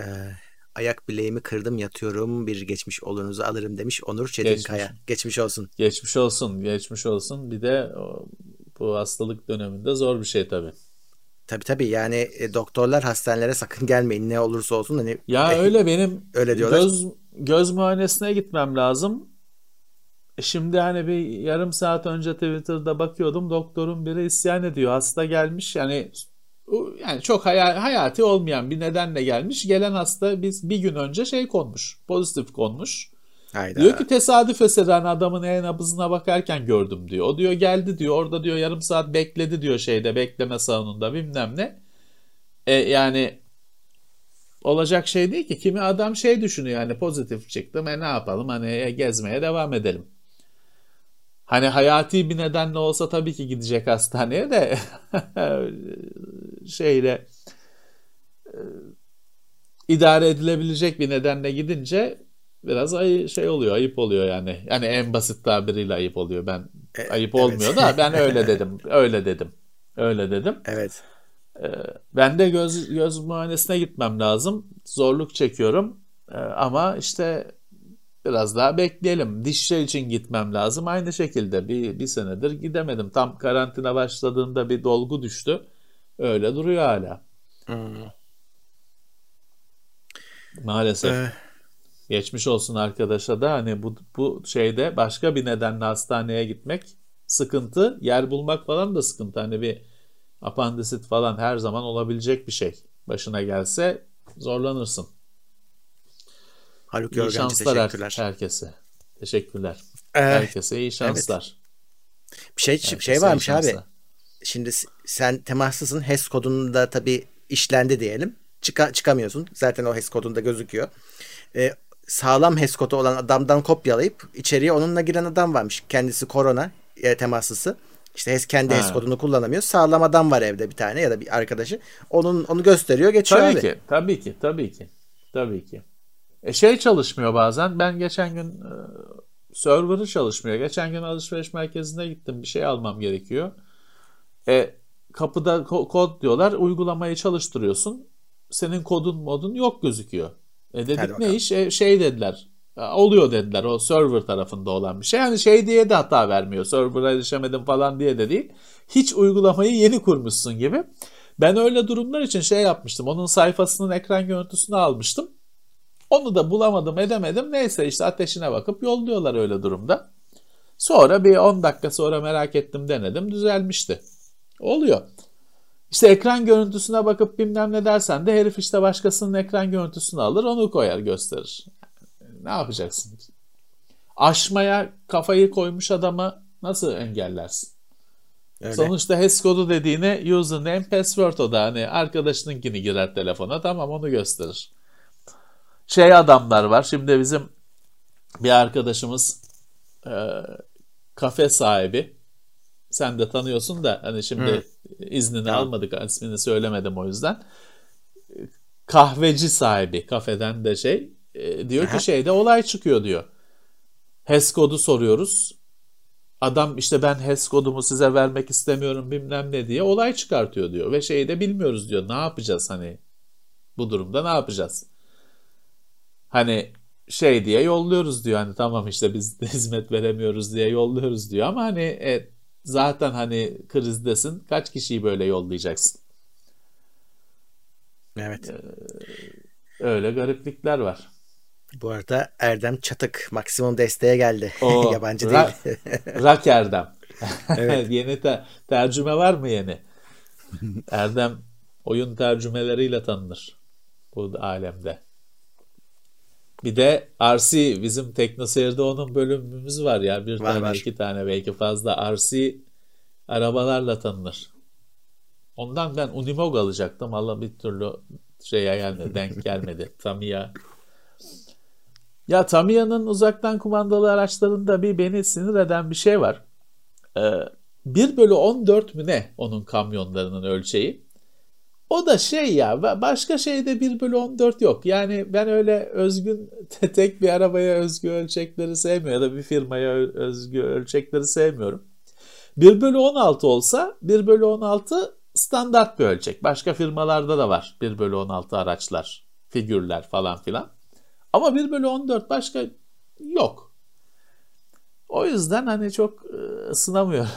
ayak bileğimi kırdım yatıyorum bir geçmiş olunuzu alırım demiş Onur Geçmiş. Çetinkaya. Geçmiş olsun. Geçmiş olsun, geçmiş olsun. Bir de bu hastalık döneminde zor bir şey tabii. Tabii tabii yani e, doktorlar hastanelere sakın gelmeyin ne olursa olsun hani Ya öyle benim öyle diyorlar. göz göz muayenesine gitmem lazım. E Şimdi hani bir yarım saat önce Twitter'da bakıyordum doktorun biri isyan ediyor. Hasta gelmiş yani yani çok haya- hayati olmayan bir nedenle gelmiş. Gelen hasta biz bir gün önce şey konmuş. Pozitif konmuş. Hayda. Diyor ki tesadüf eseri hani adamın en nabzına bakarken gördüm diyor. O diyor geldi diyor orada diyor yarım saat bekledi diyor şeyde bekleme salonunda bilmem ne. E, yani olacak şey değil ki. Kimi adam şey düşünüyor yani pozitif çıktım e ne yapalım hani e, gezmeye devam edelim. Hani hayati bir nedenle olsa tabii ki gidecek hastaneye de şeyle e, idare edilebilecek bir nedenle gidince biraz ay şey oluyor, ayıp oluyor yani. Yani en basit tabiriyle ayıp oluyor. Ben E, ayıp evet. olmuyor da ben öyle dedim. Öyle dedim. Öyle dedim. Evet. Ben de göz göz muayenesine gitmem lazım. Zorluk çekiyorum. Ee, ama işte biraz daha bekleyelim. Dişçi için gitmem lazım. Aynı şekilde bir, bir senedir gidemedim. Tam karantina başladığında bir dolgu düştü. Öyle duruyor hala. Hmm. Maalesef. Ee, Geçmiş olsun arkadaşa da hani bu, bu şeyde başka bir nedenle hastaneye gitmek sıkıntı. Yer bulmak falan da sıkıntı. Hani bir apandisit falan her zaman olabilecek bir şey. Başına gelse zorlanırsın. Haluk İyi şanslar her- teşekkürler. herkese. Teşekkürler. Ee, Herkese iyi şanslar. bir şey şey Herkese iyi varmış abi. Şimdi sen temaslısın. HES kodunda tabii işlendi diyelim. Çıka, çıkamıyorsun. Zaten o HES kodunda gözüküyor. Ee, sağlam HES kodu olan adamdan kopyalayıp içeriye onunla giren adam varmış. Kendisi korona e, temaslısı. İşte HES kendi Ha. HES kodunu kullanamıyor. Sağlam adam var evde bir tane ya da bir arkadaşı. Onun onu gösteriyor, geçiyor Tabii abi. ki, tabii ki, tabii ki. Tabii ki. E şey çalışmıyor bazen. Ben geçen gün e, server'ı çalışmıyor. Geçen gün alışveriş merkezine gittim. Bir şey almam gerekiyor. E kapıda ko- kod diyorlar. Uygulamayı çalıştırıyorsun. Senin kodun modun yok gözüküyor. E Hadi dedik ne bakalım. iş? E, şey dediler. "Ya, Oluyor dediler. O server tarafında olan bir şey. Yani şey diye de hata vermiyor. Server'a erişemedim falan diye de değil. Hiç uygulamayı yeni kurmuşsun gibi. Ben öyle durumlar için şey yapmıştım. Onun sayfasının ekran görüntüsünü almıştım. Onu da bulamadım edemedim. Neyse işte ateşine bakıp yolluyorlar öyle durumda. Sonra bir 10 dakika sonra merak ettim denedim. Düzelmişti. Oluyor. İşte ekran görüntüsüne bakıp bilmem ne dersen de herif işte başkasının ekran görüntüsünü alır onu koyar gösterir. Ne yapacaksın? Aşmaya kafayı koymuş adamı nasıl engellersin? Öyle. Sonuçta HES kodu dediğine username password o da hani arkadaşınınkini girer telefona tamam onu gösterir. Şey adamlar var şimdi bizim bir arkadaşımız e, kafe sahibi sen de tanıyorsun da hani şimdi iznini Tamam. almadık ismini söylemedim o yüzden. Kahveci sahibi kafeden de şey e, diyor Aha. ki şeyde olay çıkıyor diyor. HES kodu soruyoruz. Adam işte ben HES kodumu size vermek istemiyorum bilmem ne diye olay çıkartıyor diyor. Ve şeyi de bilmiyoruz diyor. Ne yapacağız hani bu durumda ne yapacağız? Hani şey diye yolluyoruz diyor. Hani tamam işte biz hizmet veremiyoruz diye yolluyoruz diyor. Ama hani e, zaten hani krizdesin. Kaç kişiyi böyle yollayacaksın? Evet. Öyle gariplikler var. Bu arada Erdem Çatık maksimum desteğe geldi. O, Yabancı Ra- değil. Rak Erdem. Evet. yeni te- tercüme var mı yeni? Erdem oyun tercümeleriyle tanınır bu alemde. Bir de RC bizim TeknoSeyir'de onun bölümümüz var ya. Bir Var, tane var. iki tane belki fazla RC arabalarla tanınır. Ondan ben Unimog alacaktım. Allah bir türlü şeye yani denk gelmedi. Tamiya. Ya Tamiya'nın uzaktan kumandalı araçlarında bir beni sinir eden bir şey var. Ee, 1 bölü 14 mü ne onun kamyonlarının ölçeği? O da şey ya ba- başka şeyde 1 bölü 14 yok. Yani ben öyle özgün tek bir arabaya özgü ölçekleri sevmiyorum ya da bir firmaya özgü ölçekleri sevmiyorum. 1 bölü 16 olsa 1 bölü 16 standart bir ölçek. Başka firmalarda da var 1 bölü 16 araçlar, figürler falan filan. Ama 1 bölü 14 başka yok. O yüzden hani çok ısınamıyorum.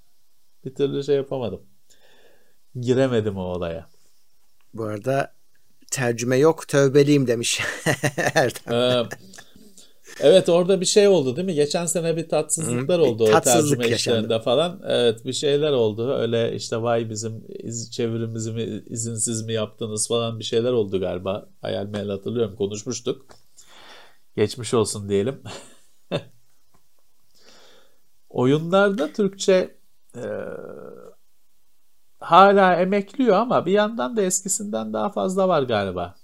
bir türlü şey yapamadım. Giremedim o olaya. Bu arada tercüme yok tövbeliyim demiş Erdem. Ee, evet orada bir şey oldu değil mi? Geçen sene bir tatsızlıklar oldu o Tatsızlık tercüme işlerinde falan. Evet bir şeyler oldu. Öyle işte vay bizim iz, çevirimizi mi izinsiz mi yaptınız falan bir şeyler oldu galiba. Hayal meyal hatırlıyorum konuşmuştuk. Geçmiş olsun diyelim. Oyunlarda Türkçe e, hala emekliyor ama bir yandan da eskisinden daha fazla var galiba.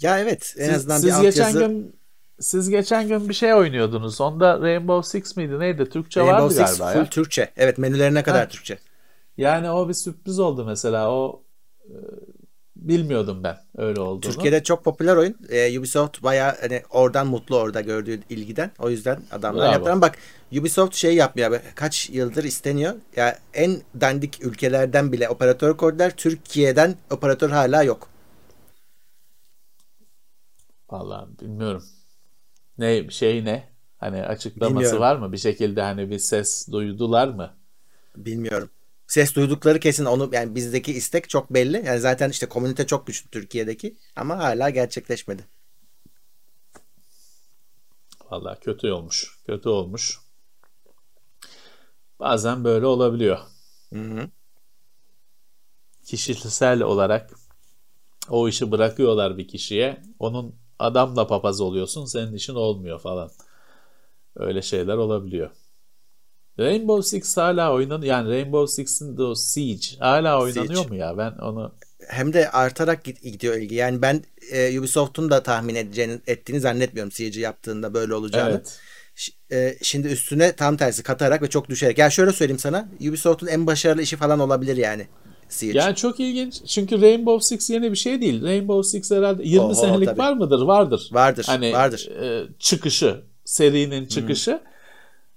Ya evet en siz, azından siz bir geçen altyazı... gün siz geçen gün bir şey oynuyordunuz. Onda Rainbow Six miydi neydi? Türkçe Rainbow vardı Six galiba full ya. Türkçe. Evet menülerine kadar ha. Türkçe. Yani o bir sürpriz oldu mesela. O e, bilmiyordum ben öyle olduğunu. Türkiye'de çok popüler oyun. Ee, Ubisoft bayağı hani oradan mutlu orada gördüğü ilgiden. O yüzden adamlar yaptılar. Bak Ubisoft şey yapmıyor. Kaç yıldır isteniyor. Ya yani en dandik ülkelerden bile operatör koydular. Türkiye'den operatör hala yok. Vallahi bilmiyorum. Ne şey ne? Hani açıklaması bilmiyorum. var mı? Bir şekilde hani bir ses duydular mı? Bilmiyorum ses duydukları kesin onu yani bizdeki istek çok belli. Yani zaten işte komünite çok güçlü Türkiye'deki ama hala gerçekleşmedi. Vallahi kötü olmuş. Kötü olmuş. Bazen böyle olabiliyor. Hı hı. Kişisel olarak o işi bırakıyorlar bir kişiye. Onun adamla papaz oluyorsun. Senin işin olmuyor falan. Öyle şeyler olabiliyor. Rainbow Six hala oynanıyor. Yani Rainbow Six'in o Siege hala oynanıyor Siege. mu ya? Ben onu hem de artarak gidiyor ilgi. Yani ben e, Ubisoft'un da tahmin edeceğini ettiğini zannetmiyorum Siege'i yaptığında böyle olacağını. Evet. E, şimdi üstüne tam tersi katarak ve çok düşerek. Ya şöyle söyleyeyim sana. Ubisoft'un en başarılı işi falan olabilir yani. Siege. Yani çok ilginç. Çünkü Rainbow Six yeni bir şey değil. Rainbow Six herhalde 20 Oho, senelik tabii. var mıdır? Vardır. Vardır. Hani vardır. E, çıkışı, serinin çıkışı. Hmm.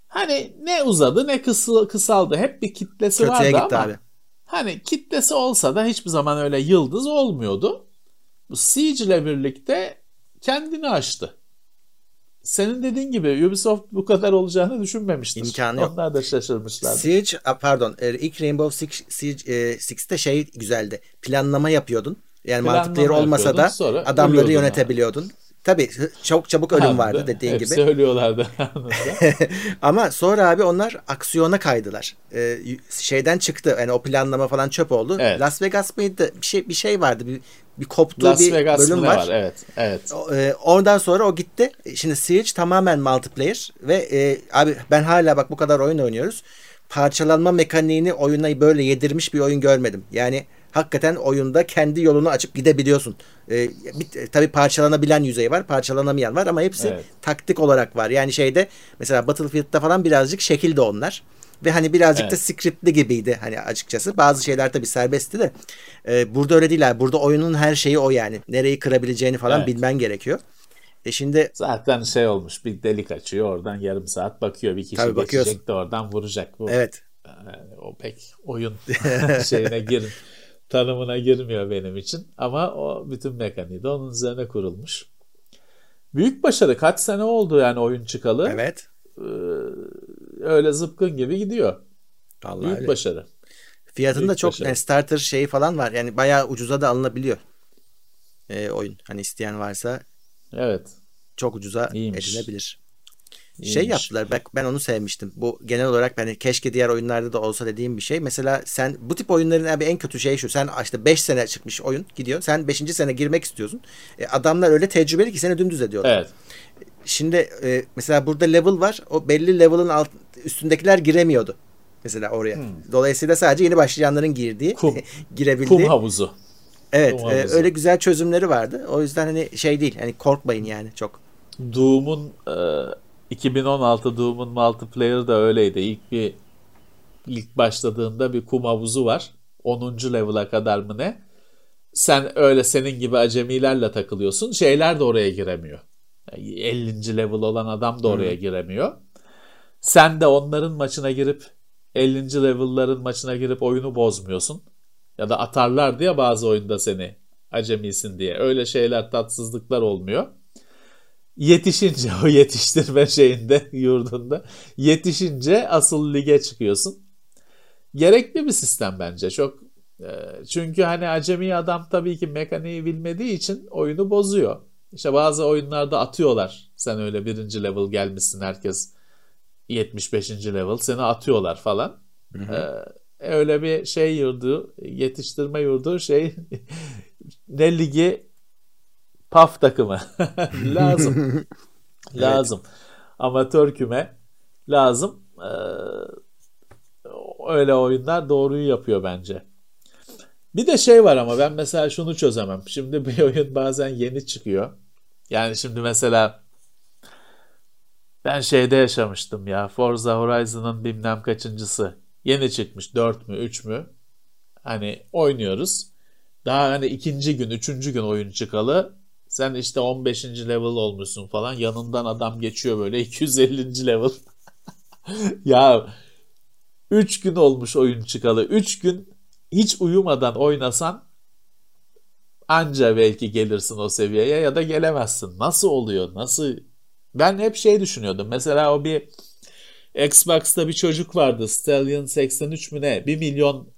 Hani ne uzadı ne kısal, kısaldı. Hep bir kitlesi Kötüye vardı gitti ama abi. hani kitlesi olsa da hiçbir zaman öyle yıldız olmuyordu. Bu Siege ile birlikte kendini aştı. Senin dediğin gibi Ubisoft bu kadar olacağını düşünmemiştir. İmkanı yok. Onlar da şaşırmışlar. Siege, pardon e, ilk Rainbow Six, Siege, e, Six'te şey güzeldi. Planlama yapıyordun. Yani Planlama multiplayer olmasa da adamları yönetebiliyordun. Yani. Tabii çok çabuk ölüm Anladım. vardı dediğin Hepsi gibi. Söylüyorlardı. Ama sonra abi onlar aksiyona kaydılar. Ee, şeyden çıktı. Yani o planlama falan çöp oldu. Evet. Las Vegas mıydı? Bir şey bir şey vardı. Bir, bir koptuğu Las bir Vegas bölüm var. var. Evet. Evet. E, oradan sonra o gitti. Şimdi Siege tamamen multiplayer ve e, abi ben hala bak bu kadar oyun oynuyoruz. Parçalanma mekaniğini oyuna böyle yedirmiş bir oyun görmedim. Yani hakikaten oyunda kendi yolunu açıp gidebiliyorsun. E, bir, tabii parçalanabilen yüzey var, parçalanamayan var ama hepsi evet. taktik olarak var. Yani şeyde mesela Battlefield'da falan birazcık şekilde onlar. Ve hani birazcık evet. da scriptli gibiydi hani açıkçası. Bazı şeyler tabii serbestti de. E, burada öyle değil abi. Burada oyunun her şeyi o yani. Nereyi kırabileceğini falan evet. bilmen gerekiyor. E şimdi zaten şey olmuş bir delik açıyor oradan yarım saat bakıyor bir kişi tabii geçecek bakıyorsun. de oradan vuracak. Bu, evet. o pek oyun şeyine girin tanımına girmiyor benim için. Ama o bütün mekaniği de onun üzerine kurulmuş. Büyük başarı. Kaç sene oldu yani oyun çıkalı. Evet. Ee, öyle zıpkın gibi gidiyor. Vallahi Büyük öyle. başarı. Fiyatında Büyük çok başarı. yani starter şeyi falan var. Yani bayağı ucuza da alınabiliyor. Ee, oyun. Hani isteyen varsa Evet. Çok ucuza İyiymiş. edilebilir. İyiymiş. Şey yaptılar bak ben onu sevmiştim. Bu genel olarak hani keşke diğer oyunlarda da olsa dediğim bir şey. Mesela sen bu tip oyunların abi en kötü şey şu. Sen işte 5 sene çıkmış oyun gidiyor. Sen 5. sene girmek istiyorsun. E, adamlar öyle tecrübeli ki seni dümdüz ediyorlar. Evet. Şimdi e, mesela burada level var. O belli level'ın alt, üstündekiler giremiyordu. Mesela oraya. Hmm. Dolayısıyla sadece yeni başlayanların girdiği, kum, girebildiği. Kum havuzu. Evet, kum e, öyle güzel çözümleri vardı. O yüzden hani şey değil. Hani korkmayın yani çok. Doom'un e, 2016 Doom'un multiplayer da öyleydi. İlk bir ilk başladığında bir kum havuzu var. 10. level'a kadar mı ne? Sen öyle senin gibi acemilerle takılıyorsun. Şeyler de oraya giremiyor. 50. level olan adam da oraya hmm. giremiyor. Sen de onların maçına girip 50. level'ların maçına girip oyunu bozmuyorsun. Ya da atarlar diye bazı oyunda seni acemisin diye. Öyle şeyler tatsızlıklar olmuyor yetişince o yetiştirme şeyinde yurdunda yetişince asıl lige çıkıyorsun. gerekli bir sistem bence. Çok e, çünkü hani acemi adam tabii ki mekaniği bilmediği için oyunu bozuyor. İşte bazı oyunlarda atıyorlar. Sen öyle birinci level gelmişsin herkes 75. level seni atıyorlar falan. Hı hı. Ee, öyle bir şey yurdu, yetiştirme yurdu şey ne ligi PAF takımı lazım. lazım. Evet. Amatör küme lazım. Ee, öyle oyunlar doğruyu yapıyor bence. Bir de şey var ama ben mesela şunu çözemem. Şimdi bir oyun bazen yeni çıkıyor. Yani şimdi mesela ben şeyde yaşamıştım ya. Forza Horizon'ın bilmem kaçıncısı. Yeni çıkmış 4 mü 3 mü? Hani oynuyoruz. Daha hani ikinci gün, üçüncü gün oyun çıkalı. Sen işte 15. level olmuşsun falan. Yanından adam geçiyor böyle 250. level. ya 3 gün olmuş oyun çıkalı. 3 gün hiç uyumadan oynasan anca belki gelirsin o seviyeye ya da gelemezsin. Nasıl oluyor? Nasıl? Ben hep şey düşünüyordum. Mesela o bir Xbox'ta bir çocuk vardı. Stallion 83 mü ne? 1 milyon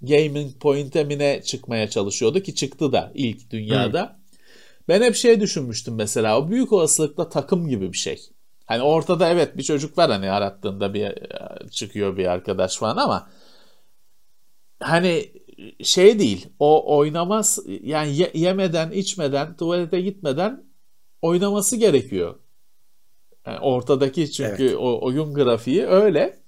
gaming point'e mi ne çıkmaya çalışıyordu ki çıktı da ilk dünyada. Hmm. Ben hep şey düşünmüştüm mesela. O büyük olasılıkla takım gibi bir şey. Hani ortada evet bir çocuk var hani arattığında bir çıkıyor bir arkadaş falan ama hani şey değil. O oynamaz yani ye, yemeden, içmeden, tuvalete gitmeden oynaması gerekiyor. Yani ortadaki çünkü evet. o oyun grafiği öyle.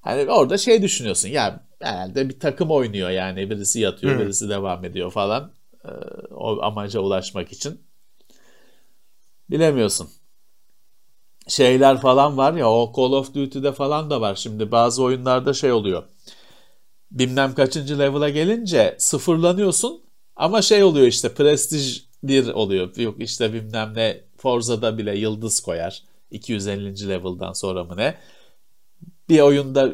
Hani orada şey düşünüyorsun ya herhalde bir takım oynuyor yani birisi yatıyor, Hı. birisi devam ediyor falan. Ee, o amaca ulaşmak için. Bilemiyorsun. Şeyler falan var ya o Call of Duty'de falan da var. Şimdi bazı oyunlarda şey oluyor bilmem kaçıncı level'a gelince sıfırlanıyorsun ama şey oluyor işte prestij 1 oluyor. Yok işte bilmem ne Forza'da bile yıldız koyar. 250. level'dan sonra mı ne? Bir oyunda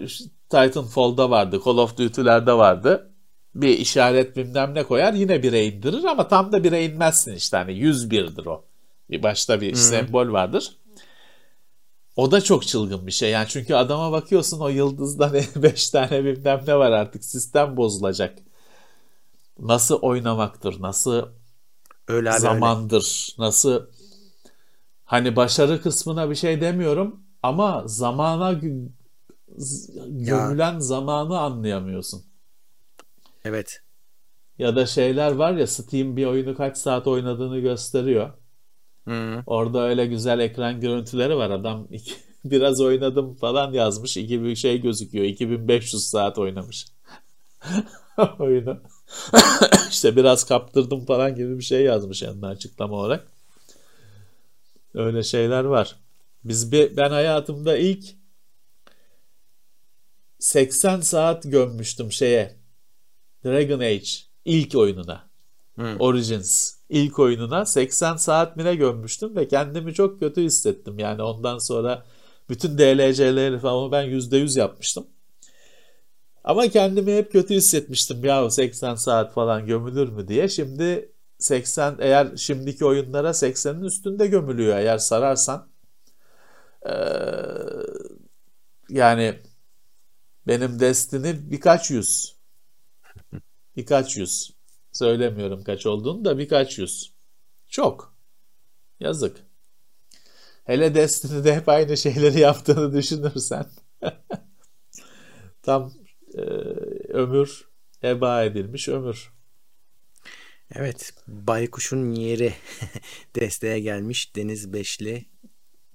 Titanfall'da vardı, Call of Duty'lerde vardı. Bir işaret bilmem ne koyar yine 1'e indirir ama tam da 1'e inmezsin işte hani 101'dir o. Bir başta bir hmm. sembol vardır. O da çok çılgın bir şey. Yani çünkü adama bakıyorsun o yıldızda ne 5 tane bilmem ne var artık. Sistem bozulacak. Nasıl oynamaktır? Nasıl öyle abi, zamandır? Öyle. Nasıl hani başarı kısmına bir şey demiyorum ama zamana gömülen ya. zamanı anlayamıyorsun. Evet. Ya da şeyler var ya Steam bir oyunu kaç saat oynadığını gösteriyor. Hı. Orada öyle güzel ekran görüntüleri var. Adam iki, biraz oynadım falan yazmış. İki bir şey gözüküyor. 2500 saat oynamış. oyunu. işte biraz kaptırdım falan gibi bir şey yazmış yanına açıklama olarak. Öyle şeyler var. Biz bir, ben hayatımda ilk 80 saat gömmüştüm şeye. Dragon Age ilk oyununa. Hmm. Origins ilk oyununa 80 saat mine gömmüştüm ve kendimi çok kötü hissettim. Yani ondan sonra bütün DLC'leri falan ben %100 yapmıştım. Ama kendimi hep kötü hissetmiştim ya 80 saat falan gömülür mü diye. Şimdi 80 eğer şimdiki oyunlara 80'in üstünde gömülüyor eğer sararsan. Ee, yani benim Destiny birkaç yüz. Birkaç yüz. Söylemiyorum kaç olduğunu da birkaç yüz. Çok. Yazık. Hele Destiny'de hep aynı şeyleri yaptığını düşünürsen. Tam e, ömür eba edilmiş ömür. Evet. Baykuş'un yeri desteğe gelmiş. Deniz Beşli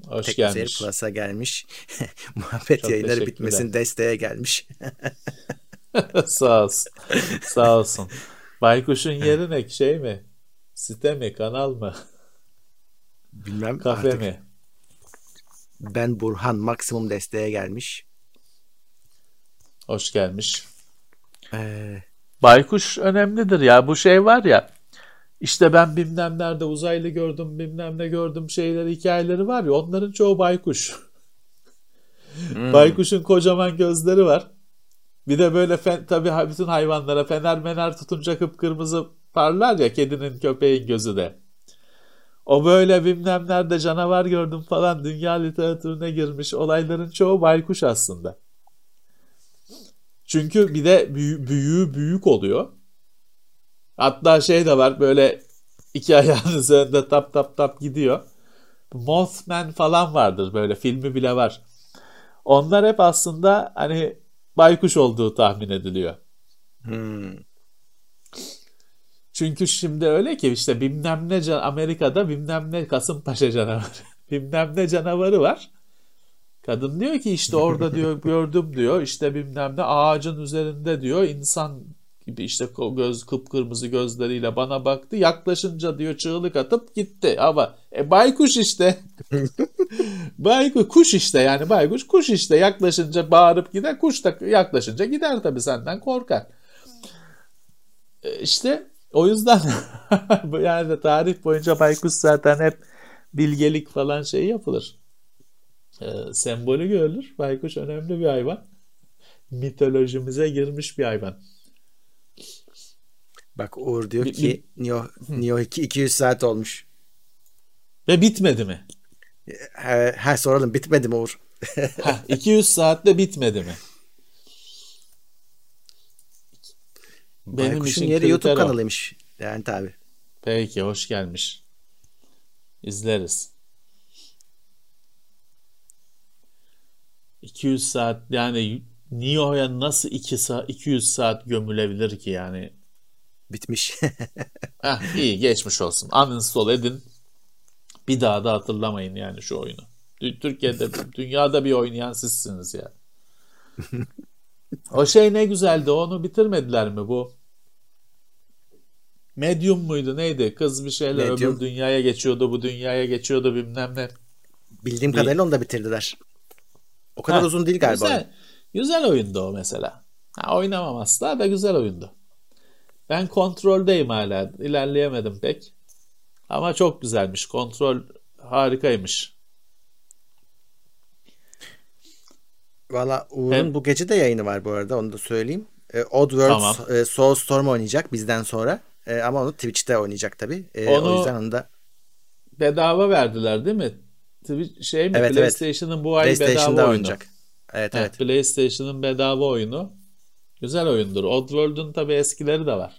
Hoş Teknoseyir gelmiş. Plus'a gelmiş. Muhabbet Çok yayınları bitmesin desteğe gelmiş. Sağ olsun. Sağ olsun. Baykuş'un yeri ne? Şey mi? Site mi? Kanal mı? Bilmem Kafe artık. mi? Ben Burhan maksimum desteğe gelmiş. Hoş gelmiş. Ee... Baykuş önemlidir ya. Bu şey var ya işte ben bilmem nerede uzaylı gördüm bilmem ne gördüm şeyleri hikayeleri var ya onların çoğu baykuş. Hmm. Baykuşun kocaman gözleri var. Bir de böyle fen, tabii bütün hayvanlara fener mener tutunca kıpkırmızı parlar ya kedinin köpeğin gözü de. O böyle bilmem nerede canavar gördüm falan dünya literatürüne girmiş olayların çoğu baykuş aslında. Çünkü bir de büyü, büyüğü büyük oluyor. Hatta şey de var böyle iki ayağın üzerinde tap tap tap gidiyor. Mothman falan vardır böyle filmi bile var. Onlar hep aslında hani baykuş olduğu tahmin ediliyor. Hmm. Çünkü şimdi öyle ki işte bilmem ne can Amerika'da bilmem ne Kasımpaşa canavarı. bilmem ne canavarı var. Kadın diyor ki işte orada diyor gördüm diyor işte bilmem ne ağacın üzerinde diyor insan gibi işte göz kıpkırmızı gözleriyle bana baktı. Yaklaşınca diyor çığlık atıp gitti. Ama e, baykuş işte. baykuş kuş işte yani baykuş kuş işte yaklaşınca bağırıp gider. Kuş da yaklaşınca gider tabii senden korkar. E, işte o yüzden yani tarih boyunca baykuş zaten hep bilgelik falan şey yapılır. E, sembolü görülür. Baykuş önemli bir hayvan. Mitolojimize girmiş bir hayvan. Bak Uğur diyor ki Neo, Neo 2 200 saat olmuş. Ve bitmedi mi? Ha, ha soralım bitmedi mi Uğur? ha, 200 saatte bitmedi mi? Benim Baykuş'un yeri YouTube o. kanalıymış. Yani tabi. Peki hoş gelmiş. İzleriz. 200 saat yani Neo'ya nasıl 2 saat 200 saat gömülebilir ki yani? Bitmiş. Heh, iyi geçmiş olsun. Uninstall edin. Bir daha da hatırlamayın yani şu oyunu. Türkiye'de, dünyada bir oynayan sizsiniz ya. o şey ne güzeldi. Onu bitirmediler mi bu? Medium muydu neydi? Kız bir şeyler Medium. öbür dünyaya geçiyordu, bu dünyaya geçiyordu bilmem ne. Bildiğim bir... kadarıyla onu da bitirdiler. O kadar ha, uzun değil galiba. Güzel, güzel oyundu o mesela. Ha, oynamam asla da güzel oyundu. Ben kontroldeyim hala. İlerleyemedim pek. Ama çok güzelmiş. Kontrol harikaymış. Valla Uğur'un Hem... bu gece de yayını var bu arada. Onu da söyleyeyim. E, Oddworld tamam. e, Soulstorm oynayacak bizden sonra. E, ama onu Twitch'te oynayacak tabii. E, onu o yüzden onu da bedava verdiler değil mi? Twitch şey mi? Evet, PlayStation'ın evet. bu ay PlayStation'da bedava oynayacak. oyunu. Evet, evet. PlayStation'ın bedava oyunu. Güzel oyundur. Oddworld'un tabi eskileri de var.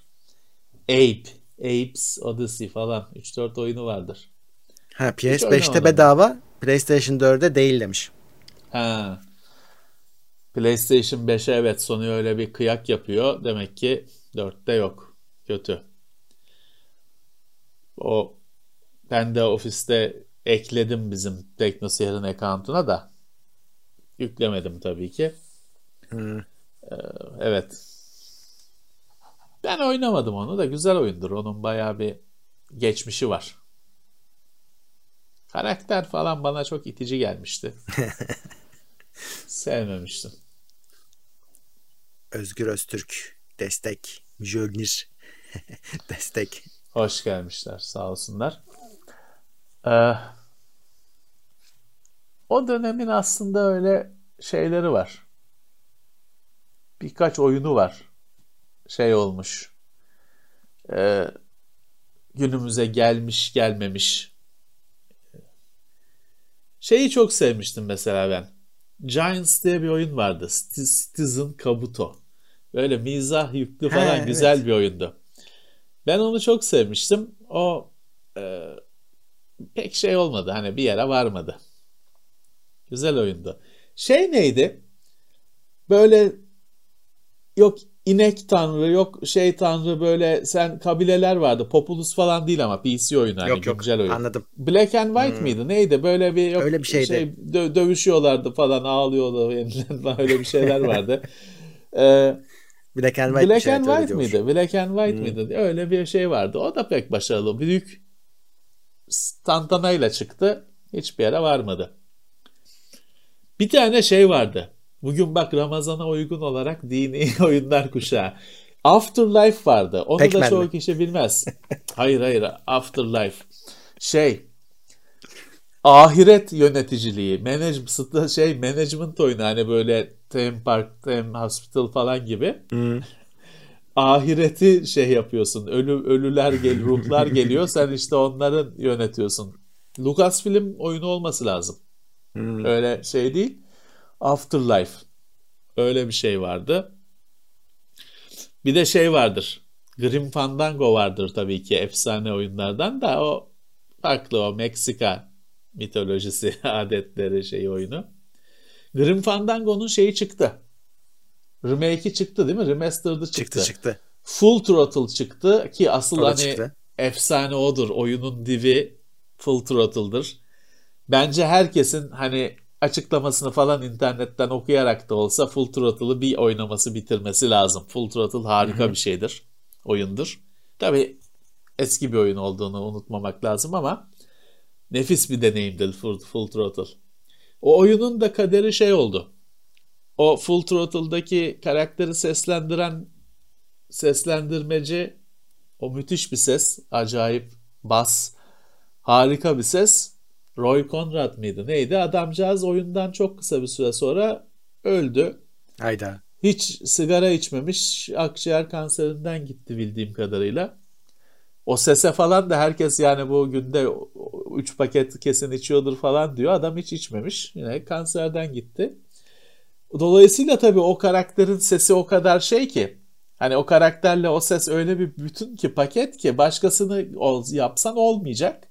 Ape, Apes Odyssey falan 3-4 oyunu vardır. Ha PS5'te bedava, PlayStation 4'e değil demiş. Ha. PlayStation 5'e evet Sony öyle bir kıyak yapıyor. Demek ki 4'te yok. Kötü. O ben de ofiste ekledim bizim TeknoSeyir'in account'una da. Yüklemedim tabii ki. Hmm. Ee, evet. Ben oynamadım onu da güzel oyundur. Onun bayağı bir geçmişi var. Karakter falan bana çok itici gelmişti. Sevmemiştim. Özgür Öztürk destek. Mjölnir destek. Hoş gelmişler sağ olsunlar. Ee, o dönemin aslında öyle şeyleri var birkaç oyunu var. Şey olmuş. E, günümüze gelmiş gelmemiş. Şeyi çok sevmiştim mesela ben. Giants diye bir oyun vardı. Citizen Kabuto. Böyle mizah yüklü falan He, güzel evet. bir oyundu. Ben onu çok sevmiştim. O e, pek şey olmadı. Hani bir yere varmadı. Güzel oyundu. Şey neydi? Böyle yok inek tanrı yok şey tanrı böyle sen kabileler vardı. Populus falan değil ama PC oyunu hani yok, yok, güncel oyun. Anladım. Black and White hmm. mıydı? Neydi? Böyle bir yok, öyle bir şeydi. Şey, dö- dövüşüyorlardı falan ağlıyordu öyle bir şeyler vardı. ee, Black and White, Black and White mıydı? Black and White hmm. mıydı? Öyle bir şey vardı. O da pek başarılı. Büyük tantanayla çıktı. Hiçbir yere varmadı. Bir tane şey vardı. Bugün bak Ramazan'a uygun olarak dini oyunlar kuşağı. Afterlife vardı. Onu Pac-Man da çoğu mi? kişi bilmez. hayır hayır Afterlife. Şey ahiret yöneticiliği, management şey management oyunu hani böyle Theme Park, Theme Hospital falan gibi. Hmm. Ahireti şey yapıyorsun. Ölü ölüler gel, ruhlar geliyor. Sen işte onların yönetiyorsun. Lucasfilm oyunu olması lazım. Hmm. Öyle şey değil. Afterlife. Öyle bir şey vardı. Bir de şey vardır. Grim Fandango vardır tabii ki efsane oyunlardan da o farklı o Meksika mitolojisi, adetleri şey oyunu. Grim Fandango'nun şeyi çıktı. Remake'i çıktı değil mi? Remastered'ı çıktı. Çıktı çıktı. Full Throttle çıktı ki asıl O hani çıktı. efsane odur. Oyunun divi Full Throttle'dır. Bence herkesin hani açıklamasını falan internetten okuyarak da olsa Full Throttle'ı bir oynaması bitirmesi lazım. Full Throttle harika bir şeydir. Oyundur. Tabii eski bir oyun olduğunu unutmamak lazım ama nefis bir deneyimdir Full, Full Throttle. O oyunun da kaderi şey oldu. O Full Throttle'daki karakteri seslendiren seslendirmeci o müthiş bir ses, acayip bas, harika bir ses. Roy Conrad mıydı neydi? Adamcağız oyundan çok kısa bir süre sonra öldü. Hayda. Hiç sigara içmemiş, akciğer kanserinden gitti bildiğim kadarıyla. O sese falan da herkes yani bu günde 3 paket kesin içiyordur falan diyor. Adam hiç içmemiş. Yine kanserden gitti. Dolayısıyla tabii o karakterin sesi o kadar şey ki hani o karakterle o ses öyle bir bütün ki paket ki başkasını ol- yapsan olmayacak.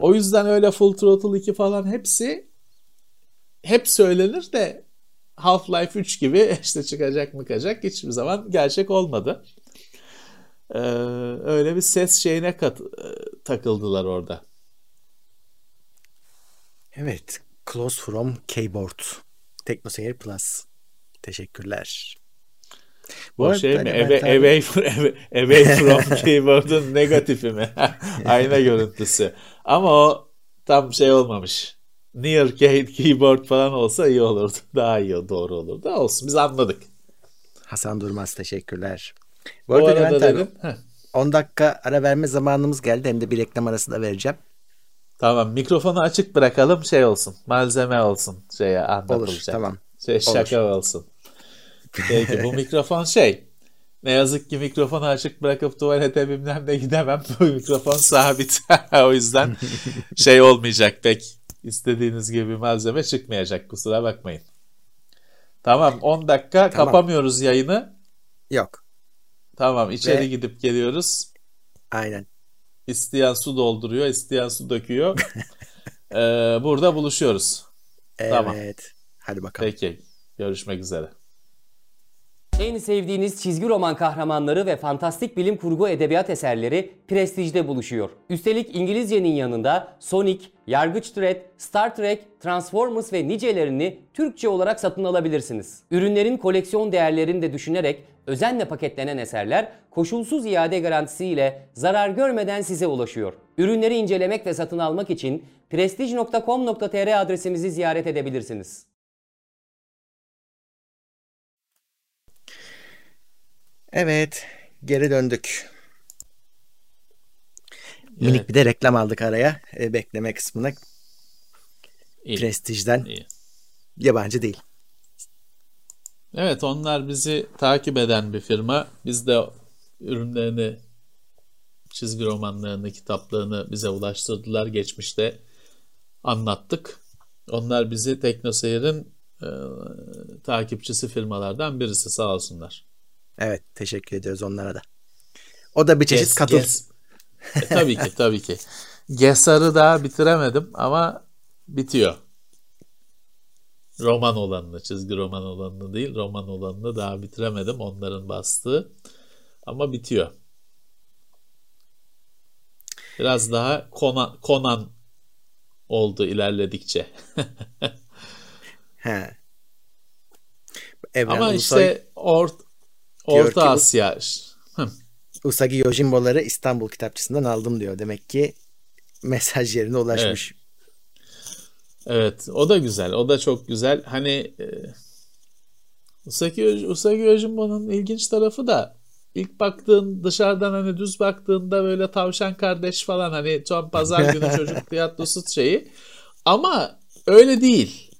O yüzden öyle Full Throttle 2 falan hepsi hep söylenir de Half-Life 3 gibi işte çıkacak mı kaçacak hiçbir zaman gerçek olmadı. Ee, öyle bir ses şeyine kat, takıldılar orada. Evet. Close from Keyboard. TeknoSeyir Plus. Teşekkürler. Bu o şey mi? Levent Away, abi- away, from, away from keyboard'un negatifi mi? Ayna görüntüsü. Ama o tam şey olmamış. Near key, keyboard falan olsa iyi olurdu. Daha iyi doğru olurdu. Olsun biz anladık. Hasan Durmaz teşekkürler. Bu Bu arada, arada Levent dedim. heh, 10 dakika ara verme zamanımız geldi. Hem de bir reklam arası da vereceğim. Tamam mikrofonu açık bırakalım şey olsun. Malzeme olsun şeye anlatılacak. tamam. Şey, şaka olsun. Peki bu mikrofon şey. Ne yazık ki mikrofonu açık bırakıp tuvalete bilmem ne gidemem. Bu mikrofon sabit. o yüzden şey olmayacak pek. istediğiniz gibi malzeme çıkmayacak. Kusura bakmayın. Tamam 10 dakika Tamam. kapamıyoruz yayını. Yok. Tamam içeri Ve- gidip geliyoruz. Aynen. İsteyen su dolduruyor, isteyen su döküyor. Ee, burada buluşuyoruz. Evet. Tamam. Hadi bakalım. Peki. Görüşmek üzere. En sevdiğiniz çizgi roman kahramanları ve fantastik bilim kurgu edebiyat eserleri Prestige'de buluşuyor. Üstelik İngilizcenin yanında Sonic, Yargıç Dredd, Star Trek, Transformers ve nicelerini Türkçe olarak satın alabilirsiniz. Ürünlerin koleksiyon değerlerini de düşünerek özenle paketlenen eserler koşulsuz iade garantisiyle zarar görmeden size ulaşıyor. Ürünleri incelemek ve satın almak için prestige.com.tr adresimizi ziyaret edebilirsiniz. Evet. Geri döndük. Minik Evet. bir de reklam aldık araya. E, bekleme kısmına. İyi. Prestij'den. İyi. Yabancı değil. Evet onlar bizi takip eden bir firma. Biz de ürünlerini, çizgi romanlarını, kitaplarını bize ulaştırdılar. Geçmişte anlattık. Onlar bizi TeknoSeyir'in e, takipçisi firmalardan birisi sağ olsunlar. Evet. Teşekkür ediyoruz onlara da. O da bir çeşit Ges- katıl. Ges- E, tabii ki tabii ki. Gesar'ı daha bitiremedim ama bitiyor. Roman olanını, çizgi roman olanını değil, roman olanını daha bitiremedim. Onların bastığı. Ama bitiyor. Biraz daha Conan, Conan oldu ilerledikçe. He. Evren Ama Ulusoy, işte Or- Ki Orta bu- Asya. Hı. Usagi Yojimbo'ları İstanbul kitapçısından aldım diyor. Demek ki mesaj yerine ulaşmış. Evet, o da güzel. O da çok güzel. Hani e, Usagi, Usagi Yojimbo'nun ilginç tarafı da ilk baktığın dışarıdan hani düz baktığında böyle tavşan kardeş falan hani son pazar günü çocuk tiyatrosu şeyi. Ama öyle değil.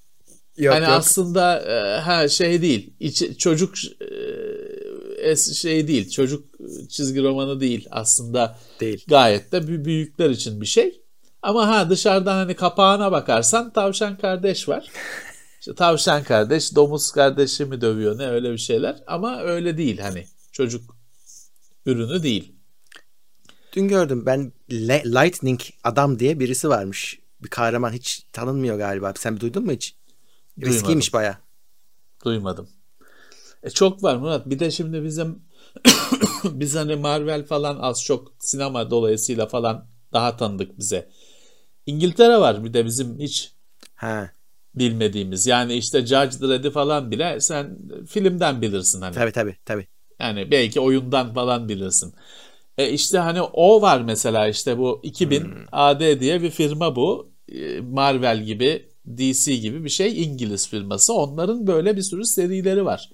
Yok hani yok. aslında e, ha şey değil. İçi, çocuk e, şey değil. Çocuk çizgi romanı değil aslında. Değil. Gayet de bü- büyükler için bir şey. Ama ha dışarıdan hani kapağına bakarsan tavşan kardeş var. İşte tavşan kardeş domuz kardeşi mi dövüyor ne öyle bir şeyler. Ama öyle değil hani çocuk ürünü değil. Dün gördüm ben Le- Lightning adam diye birisi varmış. Bir kahraman hiç tanınmıyor galiba. Sen bir duydun mu hiç? Duymadım. Riskiymiş baya. Duymadım. E çok var Murat. Bir de şimdi bizim biz hani Marvel falan az çok sinema dolayısıyla falan daha tanıdık bize. İngiltere var bir de bizim hiç Ha. bilmediğimiz. Yani işte Judge Dredd'i falan bile sen filmden bilirsin hani. Tabii tabii tabii. Yani belki oyundan falan bilirsin. E işte hani o var mesela işte bu 2000 Hmm. AD diye bir firma bu. E, Marvel gibi DC gibi bir şey İngiliz firması. Onların böyle bir sürü serileri var.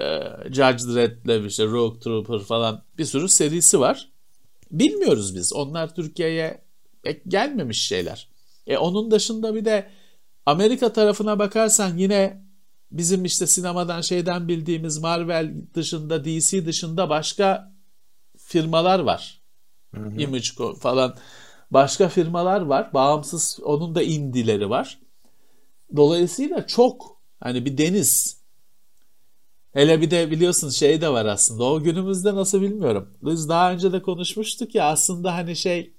E, Judge Dredd'le işte Rogue Trooper falan bir sürü serisi var. Bilmiyoruz biz. Onlar Türkiye'ye pek gelmemiş şeyler. E onun dışında bir de Amerika tarafına bakarsan yine bizim işte sinemadan şeyden bildiğimiz Marvel dışında DC dışında başka firmalar var. Image Co- falan başka firmalar var. Bağımsız onun da indileri var. Dolayısıyla çok hani bir deniz. Hele bir de biliyorsun şey de var aslında. O günümüzde nasıl bilmiyorum. Biz daha önce de konuşmuştuk ya aslında hani şey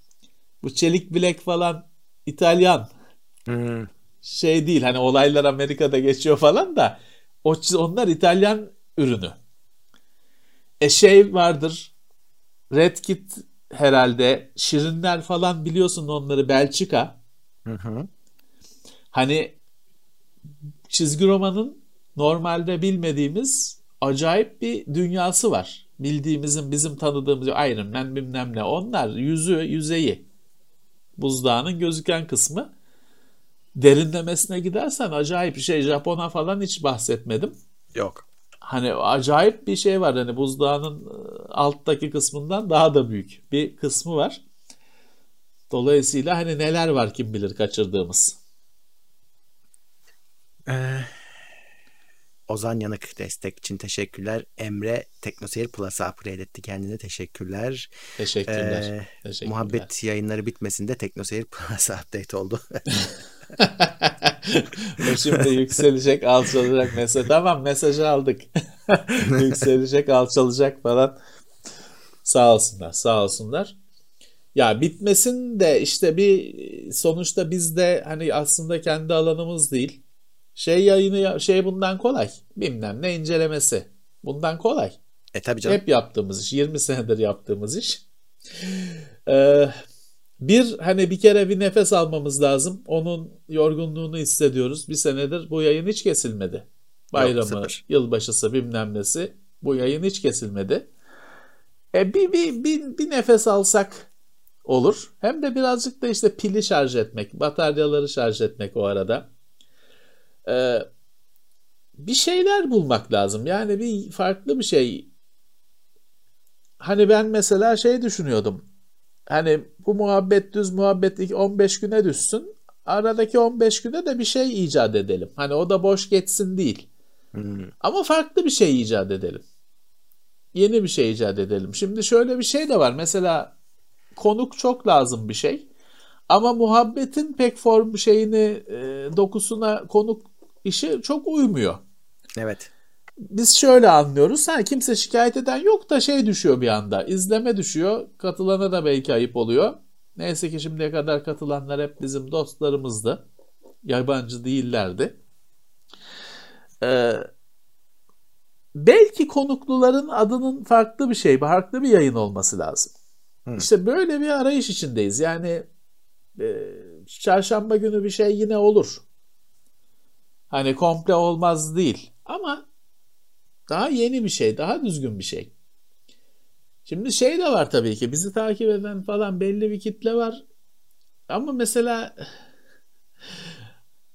bu çelik bilek falan İtalyan Hmm. şey değil hani olaylar Amerika'da geçiyor falan da o onlar İtalyan ürünü. E şey vardır Red Kit herhalde Şirinler falan biliyorsun onları Belçika. Hı hı. Hani çizgi romanın normalde bilmediğimiz acayip bir dünyası var. Bildiğimizin bizim tanıdığımız Iron Man bilmem ne onlar yüzü yüzeyi buzdağının gözüken kısmı derinlemesine gidersen acayip bir şey Japon'a falan hiç bahsetmedim. Yok. Hani acayip bir şey var hani buzdağının e, alttaki kısmından daha da büyük bir kısmı var. Dolayısıyla hani neler var kim bilir kaçırdığımız. Ee, Ozan Yanık destek için teşekkürler. Emre Teknoseyir Plus'a upgrade etti kendine. Teşekkürler. Teşekkürler. Ee, Teşekkürler. Muhabbet yayınları bitmesinde Teknoseyir Plus'a update oldu. o şimdi yükselecek, alçalacak mesaj. Tamam mesajı aldık. yükselecek, alçalacak falan. Sağ olsunlar, sağ olsunlar. Ya bitmesin de işte bir sonuçta biz de hani aslında kendi alanımız değil. Şey yayını şey bundan kolay. Bilmem ne incelemesi. Bundan kolay. e tabii canım. Hep yaptığımız iş. 20 senedir yaptığımız iş. Ee, bir hani bir kere bir nefes almamız lazım. Onun yorgunluğunu hissediyoruz. Bir senedir bu yayın hiç kesilmedi. Bayramı, sıfır. yılbaşısı bilmem nesi. Bu yayın hiç kesilmedi. E bir, bir, bir, bir nefes alsak olur. Hem de birazcık da işte pili şarj etmek, bataryaları şarj etmek o arada. Ee, bir şeyler bulmak lazım. Yani bir farklı bir şey. Hani ben mesela şey düşünüyordum. Hani bu muhabbet düz muhabbet 15 güne düşsün. Aradaki 15 güne de bir şey icat edelim. Hani o da boş geçsin değil. Hmm. Ama farklı bir şey icat edelim. Yeni bir şey icat edelim. Şimdi şöyle bir şey de var. Mesela konuk çok lazım bir şey. Ama muhabbetin pek form şeyini e, dokusuna konuk işi çok uymuyor. Evet. Biz şöyle anlıyoruz. Ha, kimse şikayet eden yok da şey düşüyor bir anda. İzleme düşüyor. Katılana da belki ayıp oluyor. Neyse ki şimdiye kadar katılanlar hep bizim dostlarımızdı. Yabancı değillerdi. Ee, belki konukluların adının farklı bir şey, farklı bir yayın olması lazım. Hı. İşte böyle bir arayış içindeyiz. Yani e, çarşamba günü bir şey yine olur. Hani komple olmaz değil. Ama daha yeni bir şey, daha düzgün bir şey. Şimdi şey de var tabii ki bizi takip eden falan belli bir kitle var. Ama mesela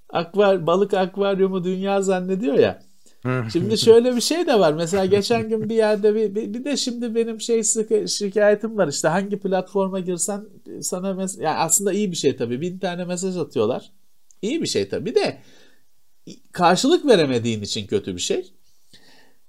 akvar balık akvaryumu dünya zannediyor ya. Şimdi şöyle bir şey de var. Mesela geçen gün bir yerde bir, bir, bir de şimdi benim şey sıkı, şikayetim var işte hangi platforma girsen sana mes- yani aslında iyi bir şey tabii. Bin tane mesaj atıyorlar. İyi bir şey tabii de karşılık veremediğin için kötü bir şey.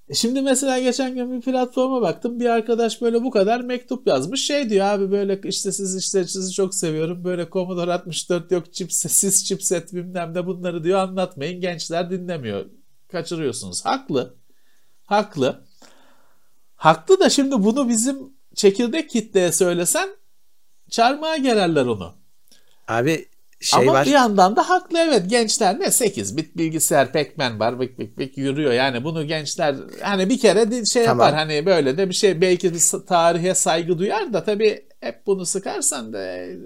E Şimdi mesela geçen gün bir platforma baktım. Bir arkadaş böyle bu kadar mektup yazmış. Şey diyor abi böyle işte siz işte sizi çok seviyorum. Böyle Commodore 64 yok chipset, siz chipset bilmem ne bunları diyor anlatmayın. Gençler dinlemiyor. Kaçırıyorsunuz. Haklı. Haklı. Haklı da şimdi bunu bizim çekirdek kitleye söylesen çarmıha gererler onu. Abi şey Ama var. bir yandan da haklı evet gençler ne 8 bit bilgisayar Pac-Man var bik bik bik yürüyor yani bunu gençler hani bir kere de şey Tamam. yapar hani böyle de bir şey belki bir tarihe saygı duyar da tabii hep bunu sıkarsan da e,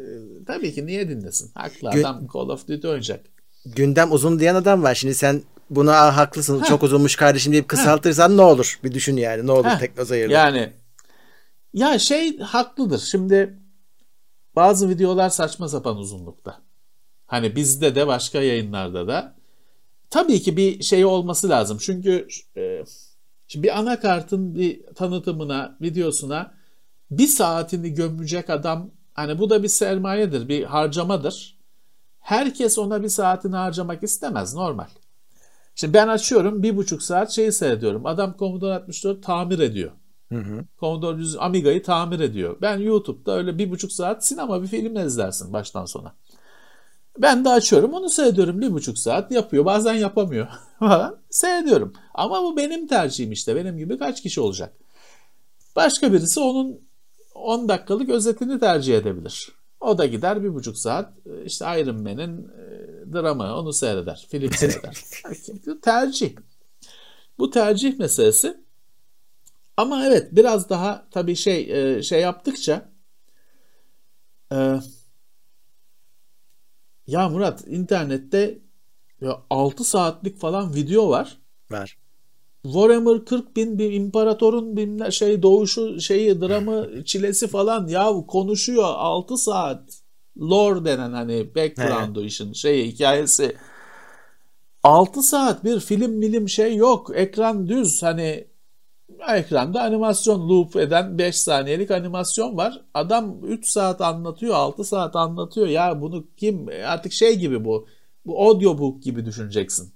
tabii ki niye dinlesin haklı Gö- adam Call of Duty oynayacak. Gündem uzun diyen adam var. Şimdi sen buna "Aa, haklısın çok uzunmuş kardeşim deyip kısaltırsan ne olur? Bir düşün yani ne olur Heh, teknoseyirde. Yani ya şey haklıdır. Şimdi bazı videolar saçma sapan uzunlukta. Hani bizde de başka yayınlarda da tabii ki bir şey olması lazım. Çünkü e, şimdi bir anakartın bir tanıtımına, videosuna bir saatini gömecek adam hani bu da bir sermayedir, bir harcamadır. Herkes ona bir saatini harcamak istemez normal. Şimdi ben açıyorum bir buçuk saat şeyi seyrediyorum. Adam Commodore 64 tamir ediyor. Hı hı. Commodore 100 Amiga'yı tamir ediyor. Ben YouTube'da öyle bir buçuk saat sinema bir film izlersin baştan sona. Ben de açıyorum onu seyrediyorum bir buçuk saat yapıyor bazen yapamıyor falan seyrediyorum. Ama bu benim tercihim işte benim gibi kaç kişi olacak. Başka birisi onun 10 dakikalık özetini tercih edebilir. O da gider bir buçuk saat e, işte Iron Man'in e, dramı onu seyreder. Film seyreder. Tercih. Bu tercih meselesi. Ama evet biraz daha tabii şey e, şey yaptıkça e, ya Murat internette ya 6 saatlik falan video var. Var. Warhammer 40 bin bir imparatorun bilmem şey doğuşu şeyi dramı çilesi falan. Ya konuşuyor 6 saat. Lore denen hani background'u işin şeyi hikayesi. 6 saat bir film milim şey yok. Ekran düz hani ekranda animasyon loop eden 5 saniyelik animasyon var adam 3 saat anlatıyor 6 saat anlatıyor ya bunu kim artık şey gibi bu bu audiobook gibi düşüneceksin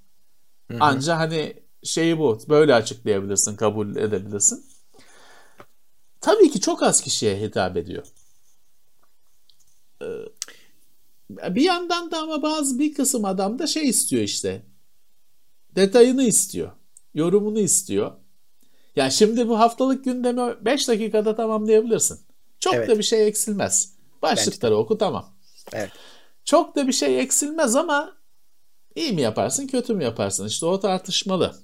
Anca hani şeyi bu. Böyle açıklayabilirsin, kabul edebilirsin. Tabii ki çok az kişiye hitap ediyor. Ee, bir yandan da ama bazı bir kısım adam da şey istiyor işte. Detayını istiyor. Yorumunu istiyor. Ya şimdi bu haftalık gündemi 5 dakikada tamamlayabilirsin. Çok Evet. da bir şey eksilmez. Başlıkları oku tamam. Evet. Çok da bir şey eksilmez ama iyi mi yaparsın, kötü mü yaparsın? İşte o tartışmalı.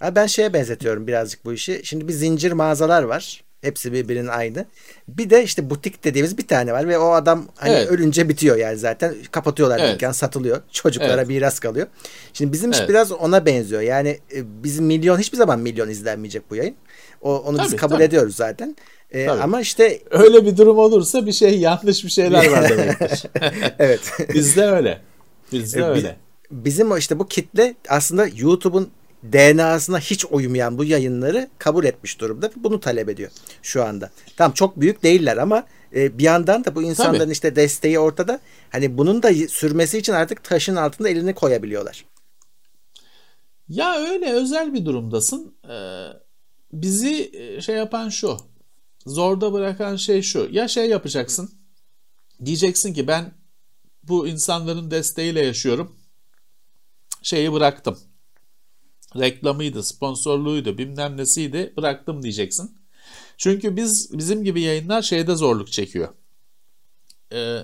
Abi ben şeye benzetiyorum birazcık bu işi. Şimdi bir zincir mağazalar var. Hepsi birbirinin aynı. Bir de işte butik dediğimiz bir tane var ve o adam hani Evet. ölünce bitiyor yani zaten. Kapatıyorlar Evet. dükkan satılıyor. Çocuklara Evet. miras kalıyor. Şimdi bizim iş Evet. biraz ona benziyor. Yani e, bizim milyon hiçbir zaman milyon izlenmeyecek bu yayın. O, onu biz Tabii, kabul tabii. ediyoruz zaten. E, Tabii. ama işte Öyle bir durum olursa bir şey yanlış bir şeyler var demektir. evet. Bizde öyle. Bizde E, öyle. bizim işte bu kitle aslında YouTube'un DNA'sına hiç uymayan bu yayınları kabul etmiş durumda. ve Bunu talep ediyor şu anda. Tam çok büyük değiller ama e, bir yandan da bu insanların Tabii. işte desteği ortada. Hani bunun da sürmesi için artık taşın altında elini koyabiliyorlar. Ya öyle özel bir durumdasın. Ee, bizi e, şey yapan şu. Zorda bırakan şey şu. Ya şey yapacaksın. Diyeceksin ki ben bu insanların desteğiyle yaşıyorum. Şeyi bıraktım. Reklamıydı, sponsorluğuydu, bilmem nesiydi. Bıraktım diyeceksin. Çünkü biz bizim gibi yayınlar şeyde zorluk çekiyor. Ee,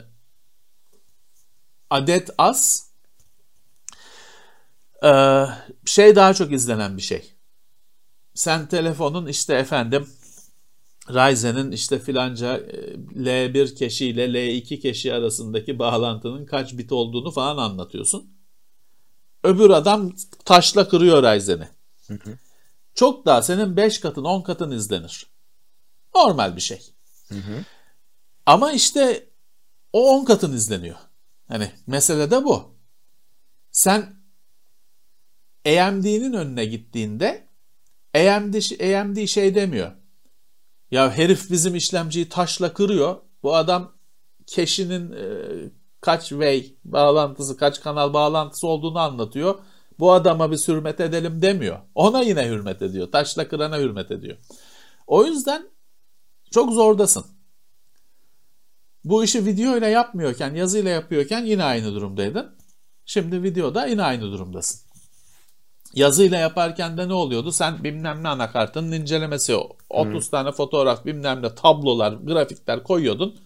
adet az, ee, şey daha çok izlenen bir şey. Sen telefonun işte efendim Ryzen'in işte filanca e, L1 keşi ile L2 keşi arasındaki bağlantının kaç bit olduğunu falan anlatıyorsun. Öbür adam taşla kırıyor Ryzen'i. Çok daha senin 5 katın 10 katın izlenir. Normal bir şey. Ama işte o 10 katın izleniyor. Hani mesele de bu. Sen AMD'nin önüne gittiğinde AMD, AMD şey demiyor. Ya herif bizim işlemciyi taşla kırıyor. Bu adam cache'inin e, kaç way bağlantısı, kaç kanal bağlantısı olduğunu anlatıyor. Bu adama bir hürmet edelim demiyor. Ona yine hürmet ediyor. Taşla kırana hürmet ediyor. O yüzden çok zordasın. Bu işi video ile yapmıyorken, yazıyla yapıyorken yine aynı durumdaydın. Şimdi videoda yine aynı durumdasın. Yazıyla yaparken de ne oluyordu? Sen bilmem ne anakartının incelemesi 30 tane fotoğraf bilmem ne tablolar, grafikler koyuyordun.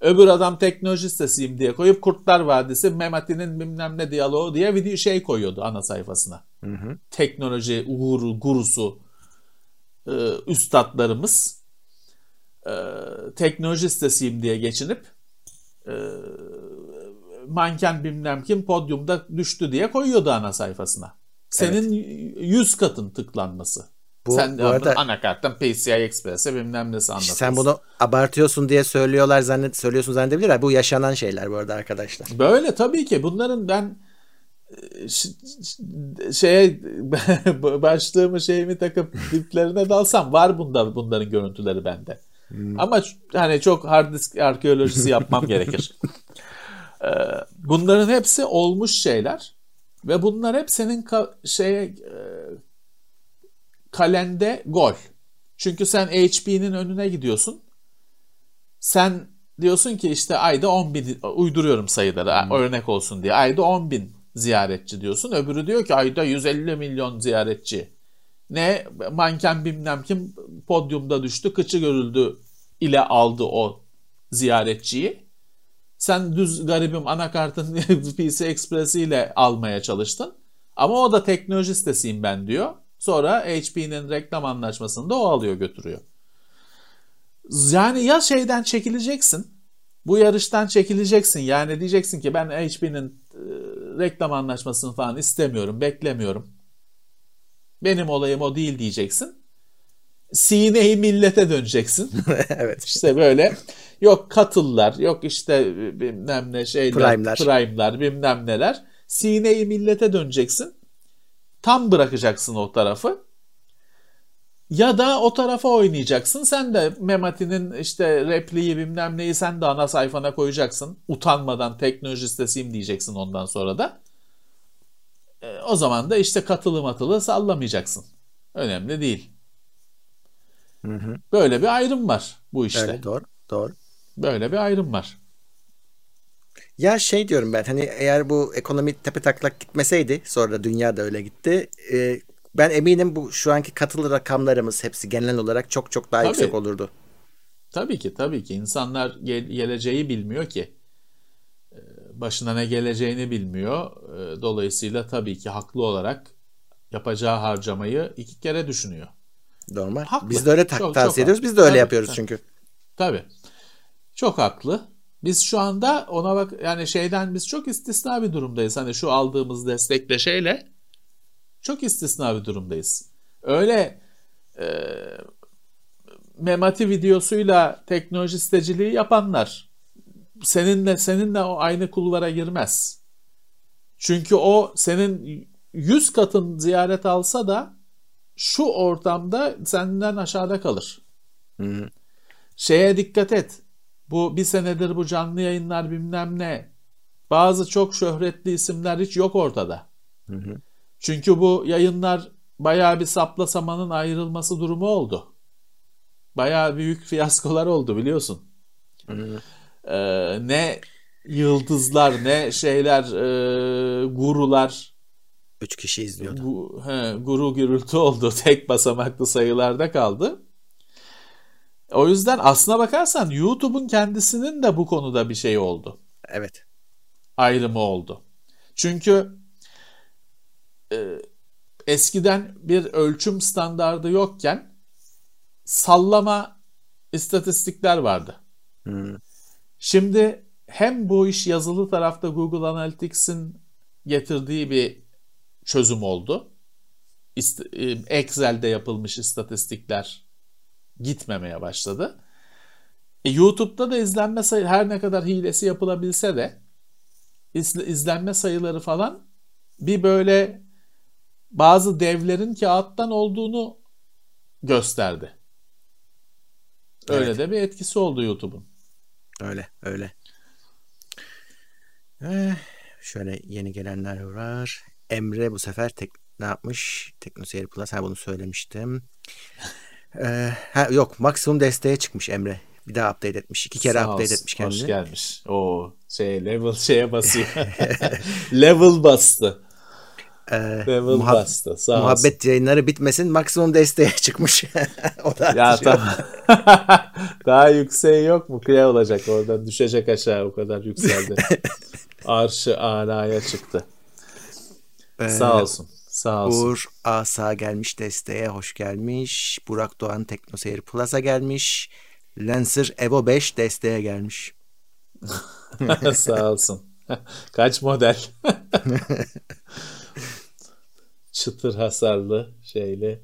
Öbür adam teknoloji sitesiyim diye koyup Kurtlar Vadisi Memati'nin bilmem ne diyaloğu diye video şey koyuyordu ana sayfasına. Teknoloji uğur, gurusu e, üstadlarımız e, teknoloji sitesiyim diye geçinip e, manken bilmem kim podyumda düştü diye koyuyordu ana sayfasına. Senin 100 katın tıklanması. Bu- Sen bu arada- anakarttan PCI Express'e bilmem nesi anlatıyorsun. Sen bunu abartıyorsun diye söylüyorlar zannet söylüyorsun zannedebilirler. Bu yaşanan şeyler bu arada arkadaşlar. Böyle tabii ki bunların ben şeye başlığımı şeyimi takıp diplerine dalsam var bunda bunların görüntüleri bende. Ama ç- hani çok hard disk arkeolojisi yapmam gerekir. Ee, Bunların hepsi olmuş şeyler ve bunlar hep senin ka- şeye e, kalende gol. Çünkü sen HP'nin önüne gidiyorsun. Sen diyorsun ki işte ayda 10 bin uyduruyorum sayıları örnek olsun diye. Ayda 10 bin ziyaretçi diyorsun. Öbürü diyor ki ayda 150 milyon ziyaretçi. Ne manken bilmem kim podyumda düştü kıçı görüldü ile aldı o ziyaretçiyi. Sen düz garibim anakartın PC Express ile almaya çalıştın. Ama o da teknoloji sitesiyim ben diyor. Sonra HP'nin reklam anlaşmasını da o alıyor götürüyor. Yani ya şeyden çekileceksin. Bu yarıştan çekileceksin. Yani diyeceksin ki ben HP'nin e, reklam anlaşmasını falan istemiyorum, beklemiyorum. Benim olayım o değil diyeceksin. Sineyi millete döneceksin. evet. İşte böyle yok katıllar, yok işte bilmem ne şeyler, Prime'lar. prime'lar, bilmem neler. Sineyi millete döneceksin. Tam bırakacaksın o tarafı. Ya da o tarafa oynayacaksın. Sen de Memati'nin işte repliği bilmem neyi sen de ana sayfana koyacaksın. Utanmadan teknoloji sitesiyim diyeceksin ondan sonra da. E, o zaman da işte katılı matılı sallamayacaksın. Önemli değil. Böyle bir ayrım var bu işte. Öyle doğru. Doğru. Böyle bir ayrım var. Ya şey diyorum ben hani eğer bu ekonomi tepe taklak gitmeseydi sonra da dünya da öyle gitti. e, ben eminim bu şu anki katılı rakamlarımız hepsi genel olarak çok çok daha Tabii. yüksek olurdu. Tabii ki tabii ki insanlar gel- geleceği bilmiyor ki. Ee, Başına ne geleceğini bilmiyor. Ee, Dolayısıyla tabii ki haklı olarak yapacağı harcamayı iki kere düşünüyor. Normal. Haklı. Biz de öyle ta- Çok- tavsiye çok ediyoruz. haklı. Biz de öyle Tabii, yapıyoruz tabii. çünkü. Tabii. Çok haklı. Biz şu anda ona bak yani şeyden biz çok istisna bir durumdayız. Hani şu aldığımız destekle şeyle çok istisna bir durumdayız. Öyle e, memati videosuyla teknoloji siteciliği yapanlar seninle seninle o aynı kulvara girmez. Çünkü o senin 100 katın ziyaret alsa da şu ortamda senden aşağıda kalır. Hı. Şeye dikkat et. Bu bir senedir bu canlı yayınlar bilmem ne. Bazı çok şöhretli isimler hiç yok ortada. Çünkü bu yayınlar bayağı bir sapla samanın ayrılması durumu oldu. Bayağı büyük fiyaskolar oldu biliyorsun. Ee, ne yıldızlar ne şeyler e, gurular Üç kişi izliyordu. Gu- he, guru gürültü oldu. Tek basamaklı sayılarda kaldı. O yüzden aslına bakarsan YouTube'un kendisinin de bu konuda bir şey oldu. Evet. Ayrımı oldu. Çünkü e, eskiden bir ölçüm standardı yokken sallama istatistikler vardı. Hı. Şimdi hem bu iş yazılı tarafta Google Analytics'in getirdiği bir çözüm oldu. E, Excel'de yapılmış istatistikler gitmemeye başladı. E, YouTube'da da izlenme sayı her ne kadar hilesi yapılabilse de iz- izlenme sayıları falan bir böyle bazı devlerin kağıttan olduğunu gösterdi. Öyle Evet. de bir etkisi oldu YouTube'un. Öyle öyle. Eh, şöyle yeni gelenler var. Emre bu sefer tek, ne yapmış? TeknoSeyir Plus. Ha bunu söylemiştim. Eh, ha, yok maksimum desteğe çıkmış Emre. Bir daha update etmiş. İki kere Sağ update olsun, etmiş Hoş kendini. gelmiş. O şey level şeye basıyor. level bastı. Ee, Level muhab- bastı. Sağ olsun. muhabbet yayınları bitmesin maksimum desteğe çıkmış. o da Ya tamam. Daha yükseği yok mu? Kıya olacak oradan. Düşecek aşağı o kadar yükseldi. Arşı alaya çıktı. Ee, Sağ olsun. Sağ olsun. Uğur Asa gelmiş desteğe hoş gelmiş. Burak Doğan Teknoseyir Plus'a gelmiş. Lancer Evo 5 desteğe gelmiş. Sağ olsun. Kaç model? Çıtır hasarlı şeyli.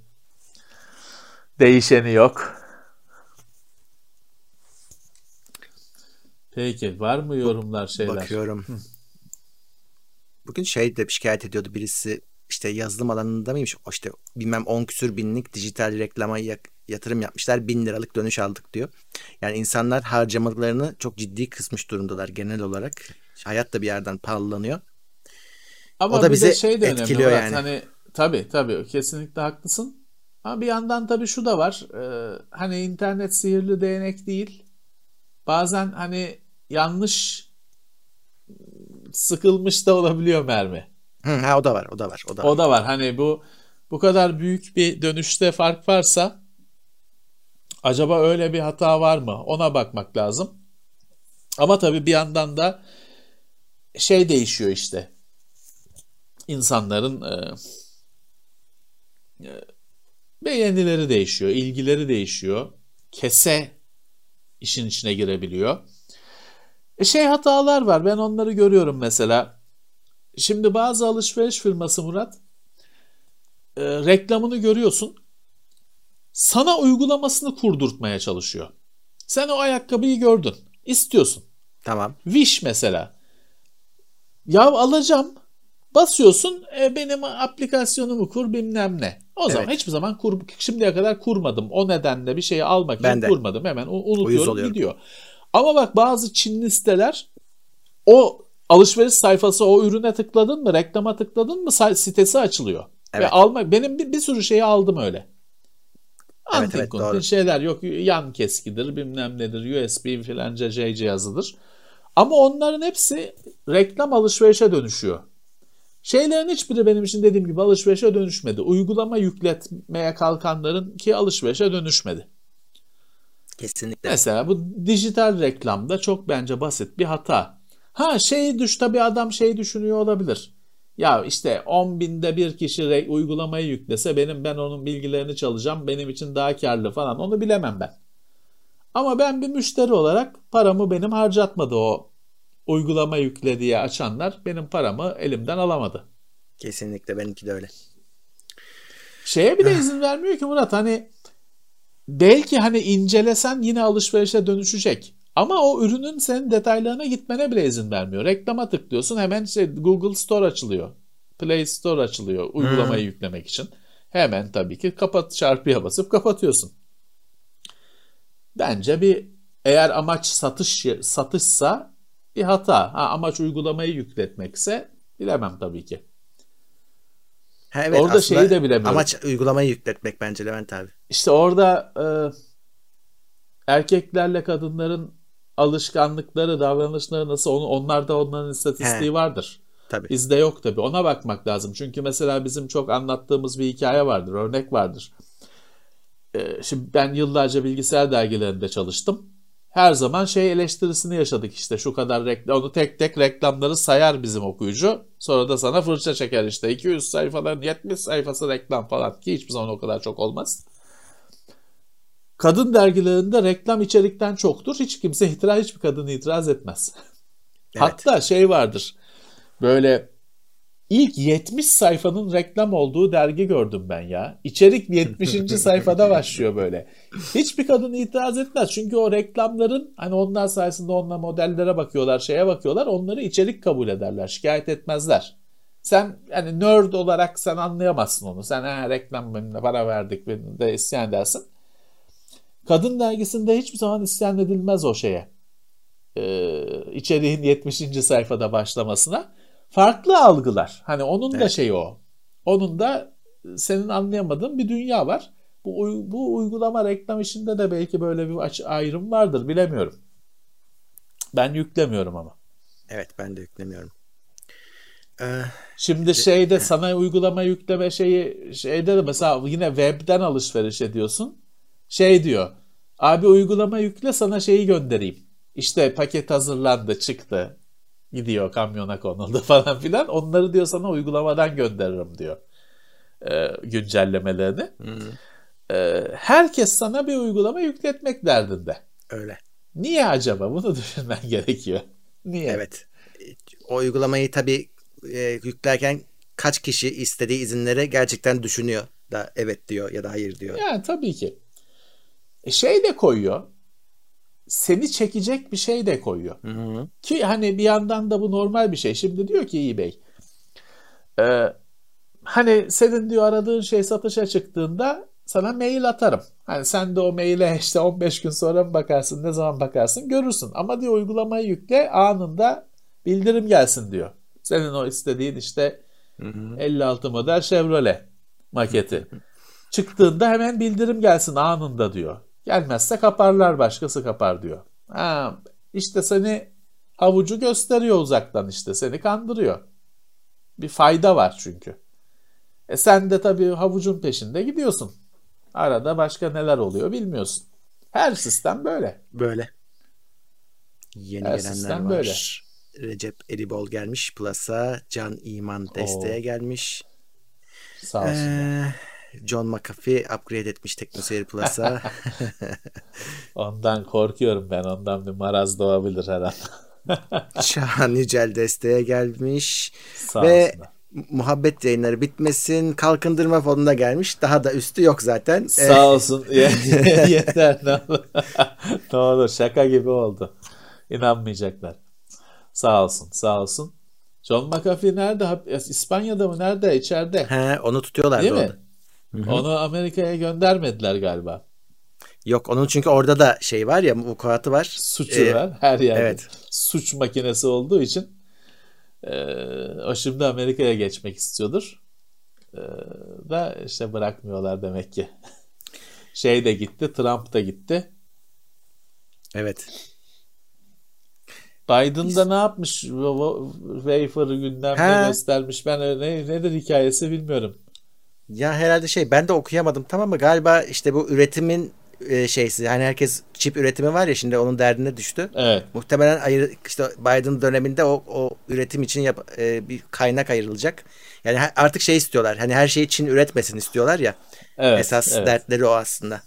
Değişeni yok. Peki var mı yorumlar şeyler? Bakıyorum. Bugün şey de şikayet ediyordu birisi işte yazılım alanında mıymış? İşte bilmem 10 küsür binlik dijital reklama yatırım yapmışlar. Bin liralık dönüş aldık diyor. Yani insanlar harcamalarını çok ciddi kısmış durumdalar genel olarak. Hayat da bir yerden pahalanıyor. Ama O da de şey de önemli etkiliyor Murat, yani. Hani tabii tabii kesinlikle haklısın. Ama bir yandan tabii şu da var. Ee, hani internet sihirli değnek değil. Bazen hani yanlış sıkılmış da olabiliyor mermi. Hı, ha o da var, o da var, o da var. O da var. Hani bu bu kadar büyük bir dönüşte fark varsa acaba öyle bir hata var mı? Ona bakmak lazım. Ama tabii bir yandan da şey değişiyor işte. İnsanların e, e, beğenileri değişiyor, ilgileri değişiyor. Kese işin içine girebiliyor. E şey hatalar var. Ben onları görüyorum mesela. Şimdi bazı alışveriş firması Murat e, reklamını görüyorsun. Sana uygulamasını kurdurtmaya çalışıyor. Sen o ayakkabıyı gördün. istiyorsun. Tamam. Wish mesela. Ya alacağım. Basıyorsun e, benim aplikasyonumu kur bilmem ne. O zaman Evet. hiçbir zaman kur, şimdiye kadar kurmadım. O nedenle bir şeyi almak için Ben de. kurmadım. Hemen unutuyorum gidiyor. Ama bak bazı Çinli siteler o alışveriş sayfası o ürüne tıkladın mı reklama tıkladın mı sitesi açılıyor. Ve Evet. almak benim bir, bir sürü şeyi aldım öyle. Evet, Antin evet, doğru. şeyler yok yan keskidir bilmem nedir USB filanca şey cihazıdır. Ama onların hepsi reklam alışverişe dönüşüyor. Şeylerin hiçbiri benim için dediğim gibi alışverişe dönüşmedi. Uygulama yükletmeye kalkanların ki alışverişe dönüşmedi. Kesinlikle. Mesela bu dijital reklamda çok bence basit bir hata. Ha şey düş tabii adam şey düşünüyor olabilir. Ya işte 10 binde bir kişi uygulamayı yüklese benim ben onun bilgilerini çalacağım benim için daha karlı falan onu bilemem ben. Ama ben bir müşteri olarak paramı benim harcatmadı o uygulama yükle diye açanlar benim paramı elimden alamadı. Kesinlikle benimki de öyle. Şeye bile izin vermiyor ki Murat hani belki hani incelesen yine alışverişe dönüşecek. Ama o ürünün senin detaylarına gitmene bile izin vermiyor. Reklama tıklıyorsun hemen şey Google Store açılıyor. Play Store açılıyor uygulamayı yüklemek için. Hemen tabii ki kapat çarpıya basıp kapatıyorsun. Bence bir eğer amaç satış satışsa bir hata. Ha, amaç uygulamayı yükletmekse bilemem tabii ki. Ha, evet, Orada şeyi de bilemiyorum. Amaç uygulamayı yükletmek bence Levent abi. İşte orada e, erkeklerle kadınların alışkanlıkları, davranışları nasıl onu, onlarda onların istatistiği He. vardır. Tabii. Bizde yok tabii. Ona bakmak lazım. Çünkü mesela bizim çok anlattığımız bir hikaye vardır, örnek vardır. E, şimdi ben yıllarca bilgisayar dergilerinde çalıştım. Her zaman şey eleştirisini yaşadık işte şu kadar reklam. Onu tek tek reklamları sayar bizim okuyucu. Sonra da sana fırça çeker işte 200 sayfaların 70 sayfası reklam falan ki hiçbir zaman o kadar çok olmaz. Kadın dergilerinde reklam içerikten çoktur. Hiç kimse itiraz, hiçbir kadın itiraz etmez. Evet. Hatta şey vardır. Böyle ilk 70 sayfanın reklam olduğu dergi gördüm ben ya. İçerik 70. sayfada başlıyor böyle. Hiçbir kadın itiraz etmez. Çünkü o reklamların hani onlar sayesinde onunla modellere bakıyorlar, şeye bakıyorlar. Onları içerik kabul ederler. Şikayet etmezler. Sen hani nerd olarak sen anlayamazsın onu. Sen ha, reklam benimle para verdik benim de isyan edersin. Kadın dergisinde hiçbir zaman isyan edilmez o şeye. Ee, içeriğin 70. sayfada başlamasına. Farklı algılar. Hani onun da Evet. şeyi o. Onun da senin anlayamadığın bir dünya var. Bu, bu uygulama reklam işinde de belki böyle bir ayrım vardır bilemiyorum. Ben yüklemiyorum ama. Evet ben de yüklemiyorum. Ee, Şimdi şeyde sana uygulama yükleme şeyi şeyde de mesela yine webden alışveriş ediyorsun. Şey diyor. Abi uygulama yükle sana şeyi göndereyim. İşte paket hazırlandı çıktı. Gidiyor kamyona konuldu falan filan. Onları diyor sana uygulamadan gönderirim diyor. Ee, güncellemelerini. Ee, herkes sana bir uygulama yükletmek derdinde. öyle. Niye acaba? Bunu düşünmen gerekiyor. Niye? Evet. O uygulamayı tabii e, yüklerken kaç kişi istediği izinlere gerçekten düşünüyor da evet diyor ya da hayır diyor. Yani tabii ki. E şey de koyuyor. Seni çekecek bir şey de koyuyor. Hı-hı. Ki hani bir yandan da bu normal bir şey. Şimdi diyor ki eBay. E, hani senin diyor aradığın şey satışa çıktığında sana mail atarım. Hani sen de o maile işte 15 gün sonra mı bakarsın, ne zaman bakarsın görürsün. Ama diyor uygulamayı yükle anında bildirim gelsin diyor. Senin o istediğin işte 56 model Chevrolet maketi. Çıktığında hemen bildirim gelsin anında diyor. Gelmezse kaparlar başkası kapar diyor. Ha, işte seni havucu gösteriyor uzaktan işte seni kandırıyor. Bir fayda var çünkü. E sen de tabii havucun peşinde gidiyorsun. Arada başka neler oluyor bilmiyorsun. Her sistem böyle. Böyle. Yeni Her gelenler var. böyle. Recep Eribol gelmiş. Plus'a Can İman desteğe Oo. gelmiş. Sağ olsun. Ee, John McAfee upgrade etmiş TeknoSeyir Plus'a. Ondan korkuyorum ben. Ondan bir maraz doğabilir her an. Şahan Yücel desteğe gelmiş. Sağ Ve olsunlar. muhabbet yayınları bitmesin. Kalkındırma fonuna gelmiş. Daha da üstü yok zaten. Sağ olsun. Yeter ne olur. ne olur şaka gibi oldu. İnanmayacaklar. Sağ olsun sağ olsun. John McAfee nerede? İspanya'da mı? Nerede? İçeride. He, onu tutuyorlar Değil mi? Orada. Onu Amerika'ya göndermediler galiba. Yok onun çünkü orada da şey var ya vukuatı var. Suçu Ee, var her yerde. evet. Suç makinesi olduğu için e, o şimdi Amerika'ya geçmek istiyordur. E, da işte bırakmıyorlar demek ki. Şey de gitti, Trump da gitti. Evet. Biden da ne yapmış? Wafer'ı gündemde He. göstermiş. Ben ne, nedir hikayesi bilmiyorum. Ya herhalde şey ben de okuyamadım tamam mı? Galiba işte bu üretimin e, şeysi hani herkes çip üretimi var ya şimdi onun derdine düştü. Evet. Muhtemelen ayır, işte Biden döneminde o, o üretim için yap, e, bir kaynak ayrılacak. Yani artık şey istiyorlar. Hani her şeyi Çin üretmesin istiyorlar ya. Evet. Esas evet. dertleri o aslında.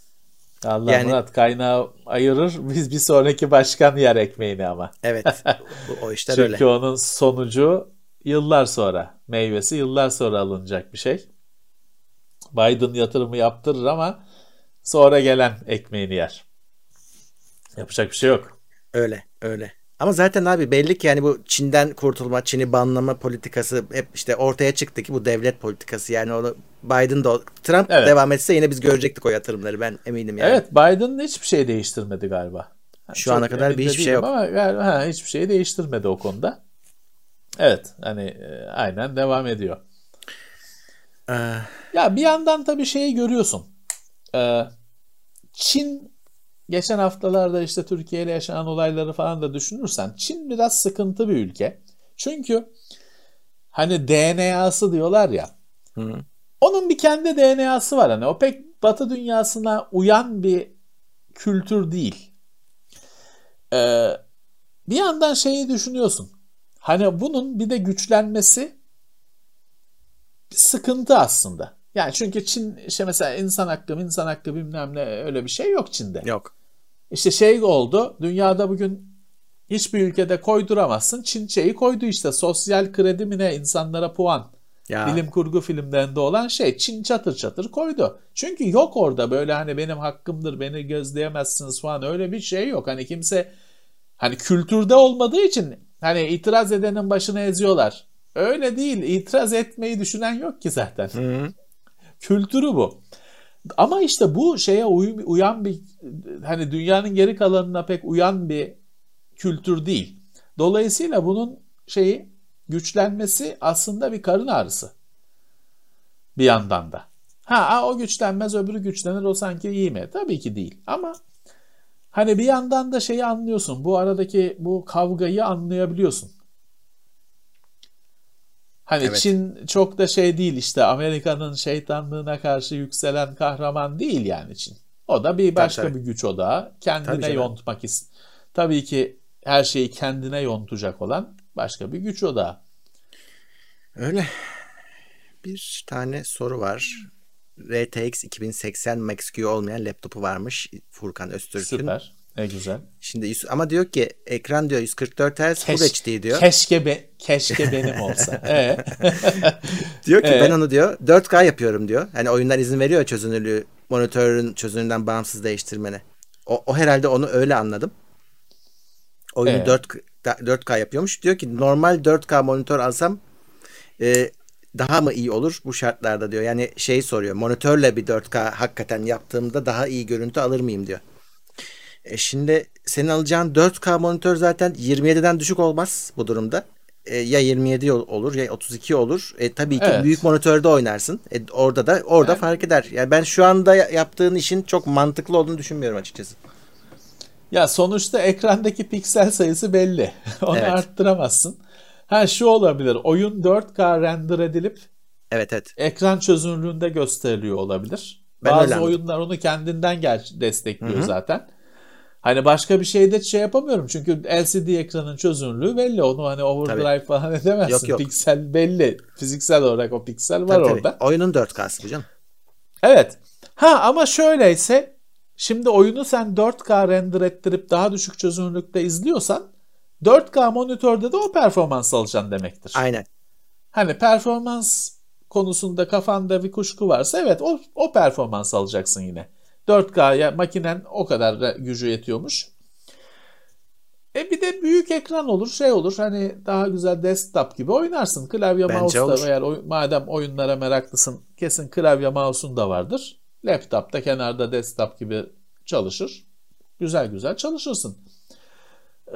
Allah Yani- Murat kaynağı ayırır. Biz bir sonraki başkan yer ekmeğini ama. Evet. o işler Çünkü öyle. onun sonucu yıllar sonra, meyvesi yıllar sonra alınacak bir şey. Biden yatırımı yaptırır ama sonra gelen ekmeğini yer. Yapacak bir şey yok. Öyle. Öyle. Ama zaten abi belli ki yani bu Çin'den kurtulma, Çin'i banlama politikası hep işte ortaya çıktı ki bu devlet politikası. Yani onu Biden da Trump Evet. devam etse yine biz görecektik o yatırımları ben eminim yani. Evet, Biden hiçbir şey değiştirmedi galiba. Ha, Şu ana kadar bir hiçbir şey yok. Ama galiba ha, hiçbir şey değiştirmedi o konuda. Evet, hani e, aynen devam ediyor. Ee, Ya bir yandan tabii şeyi görüyorsun. Ee, Çin geçen haftalarda işte Türkiye ile yaşanan olayları falan da düşünürsen Çin biraz sıkıntı bir ülke. Çünkü hani DNA'sı diyorlar ya. Hı. Onun bir kendi DNA'sı var hani o pek Batı dünyasına uyan bir kültür değil. Ee, bir yandan şeyi düşünüyorsun. Hani bunun bir de güçlenmesi bir sıkıntı aslında. Yani çünkü Çin işte mesela insan hakkı, insan hakkı bilmem ne öyle bir şey yok Çin'de. yok. İşte şey oldu. Dünyada bugün hiçbir ülkede koyduramazsın. Çin şeyi koydu işte. Sosyal kredi mi ne insanlara puan. Ya Bilim kurgu filmlerinde olan şey Çin çatır çatır koydu. Çünkü yok orada böyle hani benim hakkımdır beni gözleyemezsiniz falan öyle bir şey yok. Hani kimse hani kültürde olmadığı için hani itiraz edenin başını eziyorlar. Öyle değil. İtiraz etmeyi düşünen yok ki zaten. Hı. Kültürü bu. Ama işte bu şeye uy- uyan bir hani dünyanın geri kalanına pek uyan bir kültür değil. Dolayısıyla bunun şeyi güçlenmesi aslında bir karın ağrısı. Bir yandan da. Ha ha, o güçlenmez öbürü güçlenir o sanki iyi mi? Tabii ki değil. Ama hani bir yandan da şeyi anlıyorsun. Bu aradaki bu kavgayı anlayabiliyorsun. Hani Evet. Çin çok da şey değil işte Amerika'nın şeytanlığına karşı yükselen kahraman değil yani Çin. O da bir başka tabii. bir güç odağı. Kendine Tabii yontmak ist. Tabii ki her şeyi kendine yontacak olan başka bir güç odağı. Öyle. Bir tane soru var. RTX 2080 Max-Q olmayan laptopu varmış Furkan Öztürk'ün. Süper. Ne güzel. Şimdi ama diyor ki ekran diyor 144 Hz Full Keş- HD diyor. Keşke be, keşke benim olsa. Ee? Diyor ki Evet. ben onu diyor 4K yapıyorum diyor. Hani oyunlar izin veriyor çözünürlüğü monitörün çözünürlüğünden bağımsız değiştirmene. O, o herhalde onu öyle anladım. Oyunu Evet. 4, 4K yapıyormuş. Diyor ki normal 4K monitör alsam e, daha mı iyi olur bu şartlarda diyor. Yani şey soruyor. Monitörle bir 4K hakikaten yaptığımda daha iyi görüntü alır mıyım diyor. E şimdi senin alacağın 4K monitör zaten 27'den düşük olmaz bu durumda. E, ya 27 ol- olur ya 32 olur. E, tabii ki Evet. büyük monitörde oynarsın. E, orada da orada fark eder. Yani ben şu anda ya- yaptığın işin çok mantıklı olduğunu düşünmüyorum açıkçası. Ya sonuçta ekrandaki piksel sayısı belli. Onu Evet. arttıramazsın. Ha şu olabilir. Oyun 4K render edilip Evet evet. ekran çözünürlüğünde gösteriliyor olabilir. Ben Bazı oyunlar onu kendinden gel destekliyor zaten. Hani başka bir şeyde şey yapamıyorum çünkü LCD ekranın çözünürlüğü belli. Onu hani overdrive falan edemezsin. Yok, yok. Piksel belli. Fiziksel olarak o piksel var Tabii, tabii. orada. Oyunun 4K'sı bu canım. Evet. Ha ama şöyleyse şimdi oyunu sen 4K render ettirip daha düşük çözünürlükte izliyorsan 4K monitörde de o performans alacaksın demektir. Aynen. Hani performans konusunda kafanda bir kuşku varsa evet o, o performans alacaksın yine. 4K'ya makinen o kadar da gücü yetiyormuş. E bir de büyük ekran olur şey olur hani daha güzel desktop gibi oynarsın. Klavye Bence mouse da olur. eğer oy- madem oyunlara meraklısın kesin klavye mouse'un da vardır. Laptopta kenarda desktop gibi çalışır. Güzel güzel çalışırsın. Ee,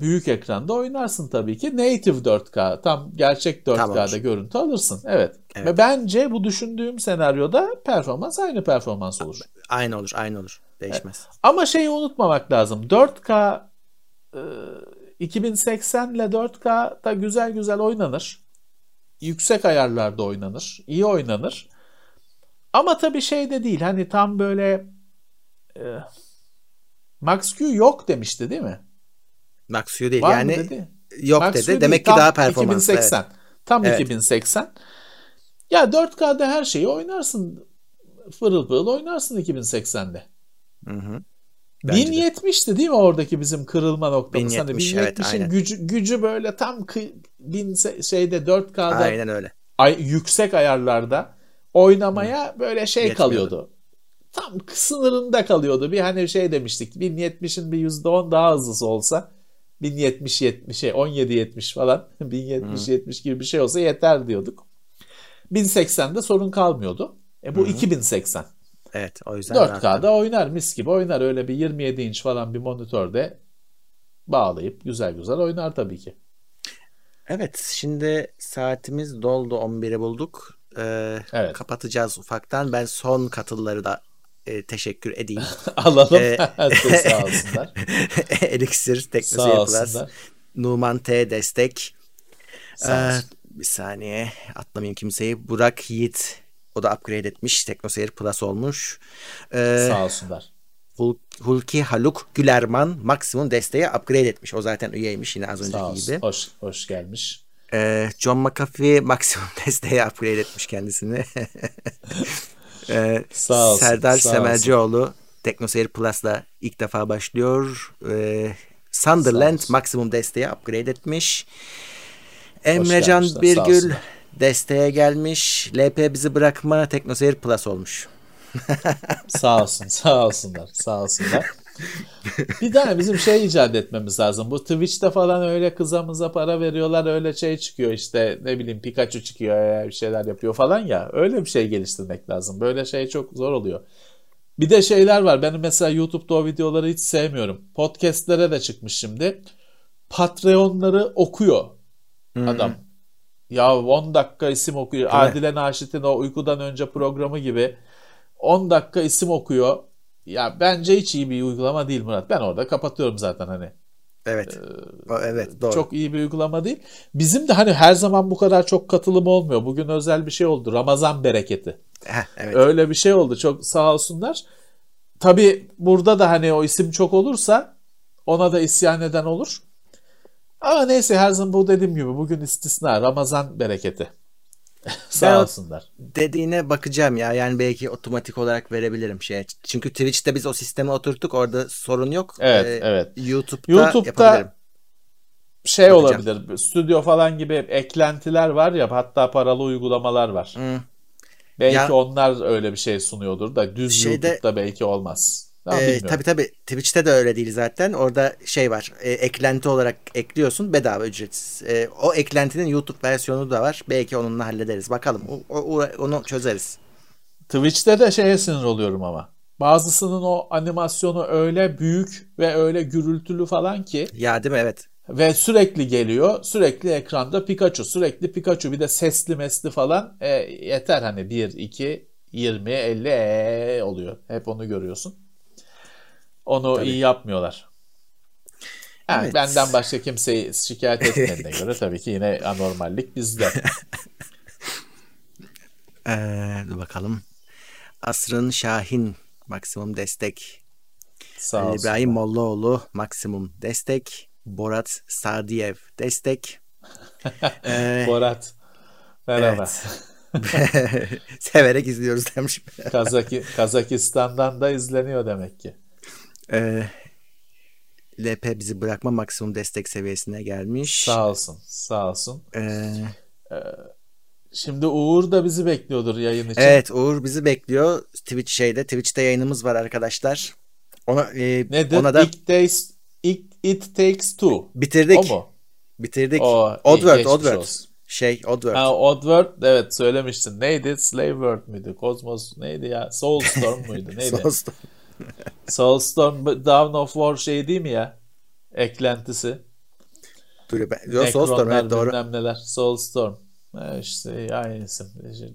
büyük ekranda oynarsın tabii ki. Native 4K tam gerçek 4K'da Tamamdır. görüntü alırsın. Evet. Evet. Ve bence bu düşündüğüm senaryoda performans aynı performans olur. Aynı olur. Aynı olur. Değişmez. Ama şeyi unutmamak lazım. 4K e, 2080 ile 4K da güzel güzel oynanır. Yüksek ayarlarda oynanır. iyi oynanır. Ama tabii şey de değil. Hani tam böyle e, Max Q yok demişti değil mi? Max-Q değil. Var yani dedi? yok Max dedi. Q değil, Demek ki daha performanslı. 2080. Tam Evet. 2080. Ya 4K'da her şeyi oynarsın. Fırıl pırıl oynarsın 2080'de. Evet. Hı hı. Bence de. 1070'ti değil mi oradaki bizim kırılma noktamız? 1070, hani evet, 1070'in aynen. gücü, gücü böyle tam kı- bin şeyde 4K'da Aynen öyle. ay, yüksek ayarlarda oynamaya böyle şey Yetmiyordu. kalıyordu. Tam sınırında kalıyordu. Bir hani şey demiştik 1070'in bir %10 daha hızlısı olsa 1070 70 şey 17 70 falan 1070 70 gibi bir şey olsa yeter diyorduk. 1080'de sorun kalmıyordu. E bu 2080. Evet. O yüzden rahat. 4K'da oynar mis gibi oynar. Öyle bir 27 inç falan bir monitörde bağlayıp güzel güzel oynar tabii ki. Evet. Şimdi saatimiz doldu. 11'i bulduk. Ee, Evet. Kapatacağız ufaktan. Ben son katılları da e, teşekkür edeyim. Alalım. Ee, sağ olsunlar. Elixir, Plus, olsunlar. Numan T destek. Sağ Ee, olsun. Bir saniye atlamayayım kimseyi. Burak Yiğit o da upgrade etmiş. Teknoseyir Plus olmuş. Ee, Sağ olsunlar. Hul- Hulki Haluk Gülerman maksimum desteğe upgrade etmiş. O zaten üyeymiş yine az Sağ önceki olsun. gibi. Hoş, hoş gelmiş. Ee, John McAfee maksimum desteğe upgrade etmiş kendisini. Ee, Sağ olsun, Serdar sağ Semercioğlu Teknoseyir Plus'la ilk defa başlıyor. Ee, Sunderland olsun. maksimum desteğe upgrade etmiş. Emrecan Birgül desteğe gelmiş. LP bizi bırakma Teknoseyir Plus olmuş. Sağ olsun. Sağ olsunlar. Sağ olsunlar. Bir tane bizim şey icat etmemiz lazım. Bu Twitch'te falan öyle kızamıza para veriyorlar. Öyle şey çıkıyor işte ne bileyim Pikachu çıkıyor ya, bir şeyler yapıyor falan ya. Öyle bir şey geliştirmek lazım. Böyle şey çok zor oluyor. Bir de şeyler var. Benim mesela YouTube'da o videoları hiç sevmiyorum. Podcast'lere de çıkmış şimdi. Patreon'ları okuyor adam. Ya 10 dakika isim okuyor. Değil mi? Adile Naşit'in o uykudan önce programı gibi 10 dakika isim okuyor. Ya bence hiç iyi bir uygulama değil Murat. Ben orada kapatıyorum zaten hani. Evet. O- evet doğru. Çok iyi bir uygulama değil. Bizim de hani her zaman bu kadar çok katılım olmuyor. Bugün özel bir şey oldu. Ramazan bereketi. Heh, evet. Öyle bir şey oldu. Çok sağ olsunlar. Tabii burada da hani o isim çok olursa ona da isyan eden olur. Ama neyse her zaman bu dediğim gibi bugün istisna. Ramazan bereketi. Ben sağ o- olsunlar. Dediğine bakacağım ya. Yani belki otomatik olarak verebilirim şey. Çünkü Twitch'te biz o sisteme oturttuk. Orada sorun yok. Evet, Ee, evet. YouTube'da, YouTube'da yapabilirim. Şey Bakacağım. olabilir. Stüdyo falan gibi eklentiler var ya hatta paralı uygulamalar var. Hı. Belki Ya- onlar öyle bir şey sunuyordur da düz Şeyde- YouTube'da belki olmaz. Ama Ee, tabii tabii Twitch'te de öyle değil zaten. Orada şey var. e, eklenti olarak ekliyorsun bedava ücretsiz. E, o eklentinin YouTube versiyonu da var. Belki onunla hallederiz. Bakalım. O, o- onu çözeriz. Twitch'te de şeye sinir oluyorum ama. Bazısının o animasyonu öyle büyük ve öyle gürültülü falan ki Ya değil mi? Evet. ve sürekli geliyor. Sürekli ekranda Pikachu, sürekli Pikachu bir de sesli mesli falan. E, yeter hani 1, 2, 20, 50 ee oluyor. Hep onu görüyorsun. Onu Tabii. iyi yapmıyorlar. Yani Evet. Benden başka kimseyi şikayet etmediğine göre tabii ki yine anormallik bizde. Ee, dur bakalım. Asrın Şahin maksimum destek. Sağ olsun. İbrahim Mollaoğlu maksimum destek. Borat Sardiyev destek. Ee, Borat. Merhaba. Severek izliyoruz demiş. Kazaki, Kazakistan'dan da izleniyor demek ki. Ee, LP bizi bırakma maksimum destek seviyesine gelmiş. Sağ olsun. Sağ olsun. Ee, Şimdi Uğur da bizi bekliyordur yayın için. evet Uğur bizi bekliyor. Twitch şeyde Twitch'te yayınımız var arkadaşlar. Ona e, Nedir? ona da It takes, it, it takes two. bitirdik. O mu? Bitirdik. O, Oddworld, Oddworld. olsun. Şey, Oddworld. Ha, Oddworld evet söylemiştin. Neydi? Slave World müydü? Cosmos neydi ya? Soulstorm muydu? Neydi? Soulstorm. Soulstorm Dawn of War şey değil mi ya? Eklentisi. Dur, ben, Yo, Soulstorm evet doğru. bilmem neler. Soulstorm. İşte aynı isim.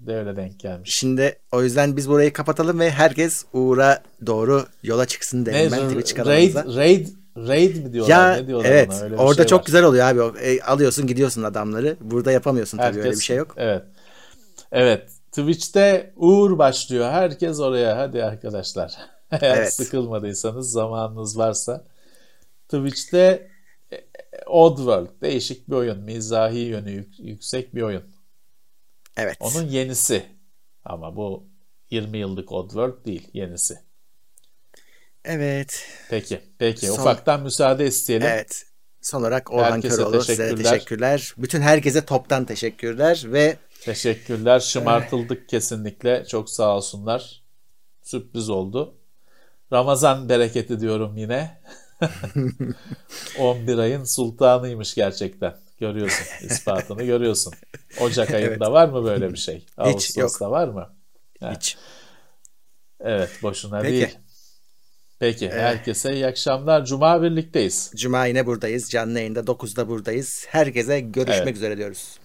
De öyle denk gelmiş. Şimdi o yüzden biz burayı kapatalım ve herkes Uğur'a doğru yola çıksın derim ben Twitch raid, kanalımıza. raid, raid mi diyorlar? Ya ne diyorlar evet ona? Öyle orada şey çok var. güzel oluyor abi. E, alıyorsun gidiyorsun adamları. Burada yapamıyorsun tabii öyle bir şey yok. Evet. Evet. Twitch'te Uğur başlıyor. Herkes oraya. Hadi arkadaşlar. Eğer Evet. sıkılmadıysanız zamanınız varsa. Twitch'te e, Oddworld. Değişik bir oyun. Mizahi yönü yük- yüksek bir oyun. Evet. Onun yenisi. Ama bu 20 yıllık Oddworld değil. Yenisi. Evet. Peki. Peki. Son- Ufaktan müsaade isteyelim. Evet. Son olarak Orhan Herkese Köroğlu size teşekkürler. teşekkürler. Bütün herkese toptan teşekkürler ve Teşekkürler. Şımartıldık kesinlikle. Çok sağ olsunlar. Sürpriz oldu. Ramazan bereketi diyorum yine. 11 ayın sultanıymış gerçekten. Görüyorsun. ispatını görüyorsun. Ocak ayında var mı böyle bir şey? Ağustos'ta var mı? Ha, hiç. Evet boşuna Peki. değil. Peki herkese iyi akşamlar. Cuma birlikteyiz. Cuma yine buradayız. Canlı yayında 9'da buradayız. Herkese görüşmek Evet. üzere diyoruz.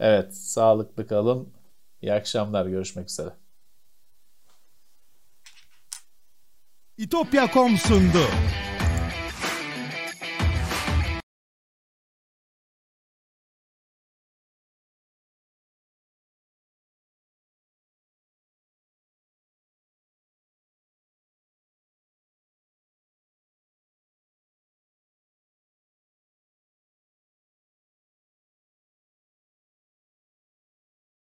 Evet sağlıklı kalın. İyi akşamlar. Görüşmek üzere. İtopya.com sundu.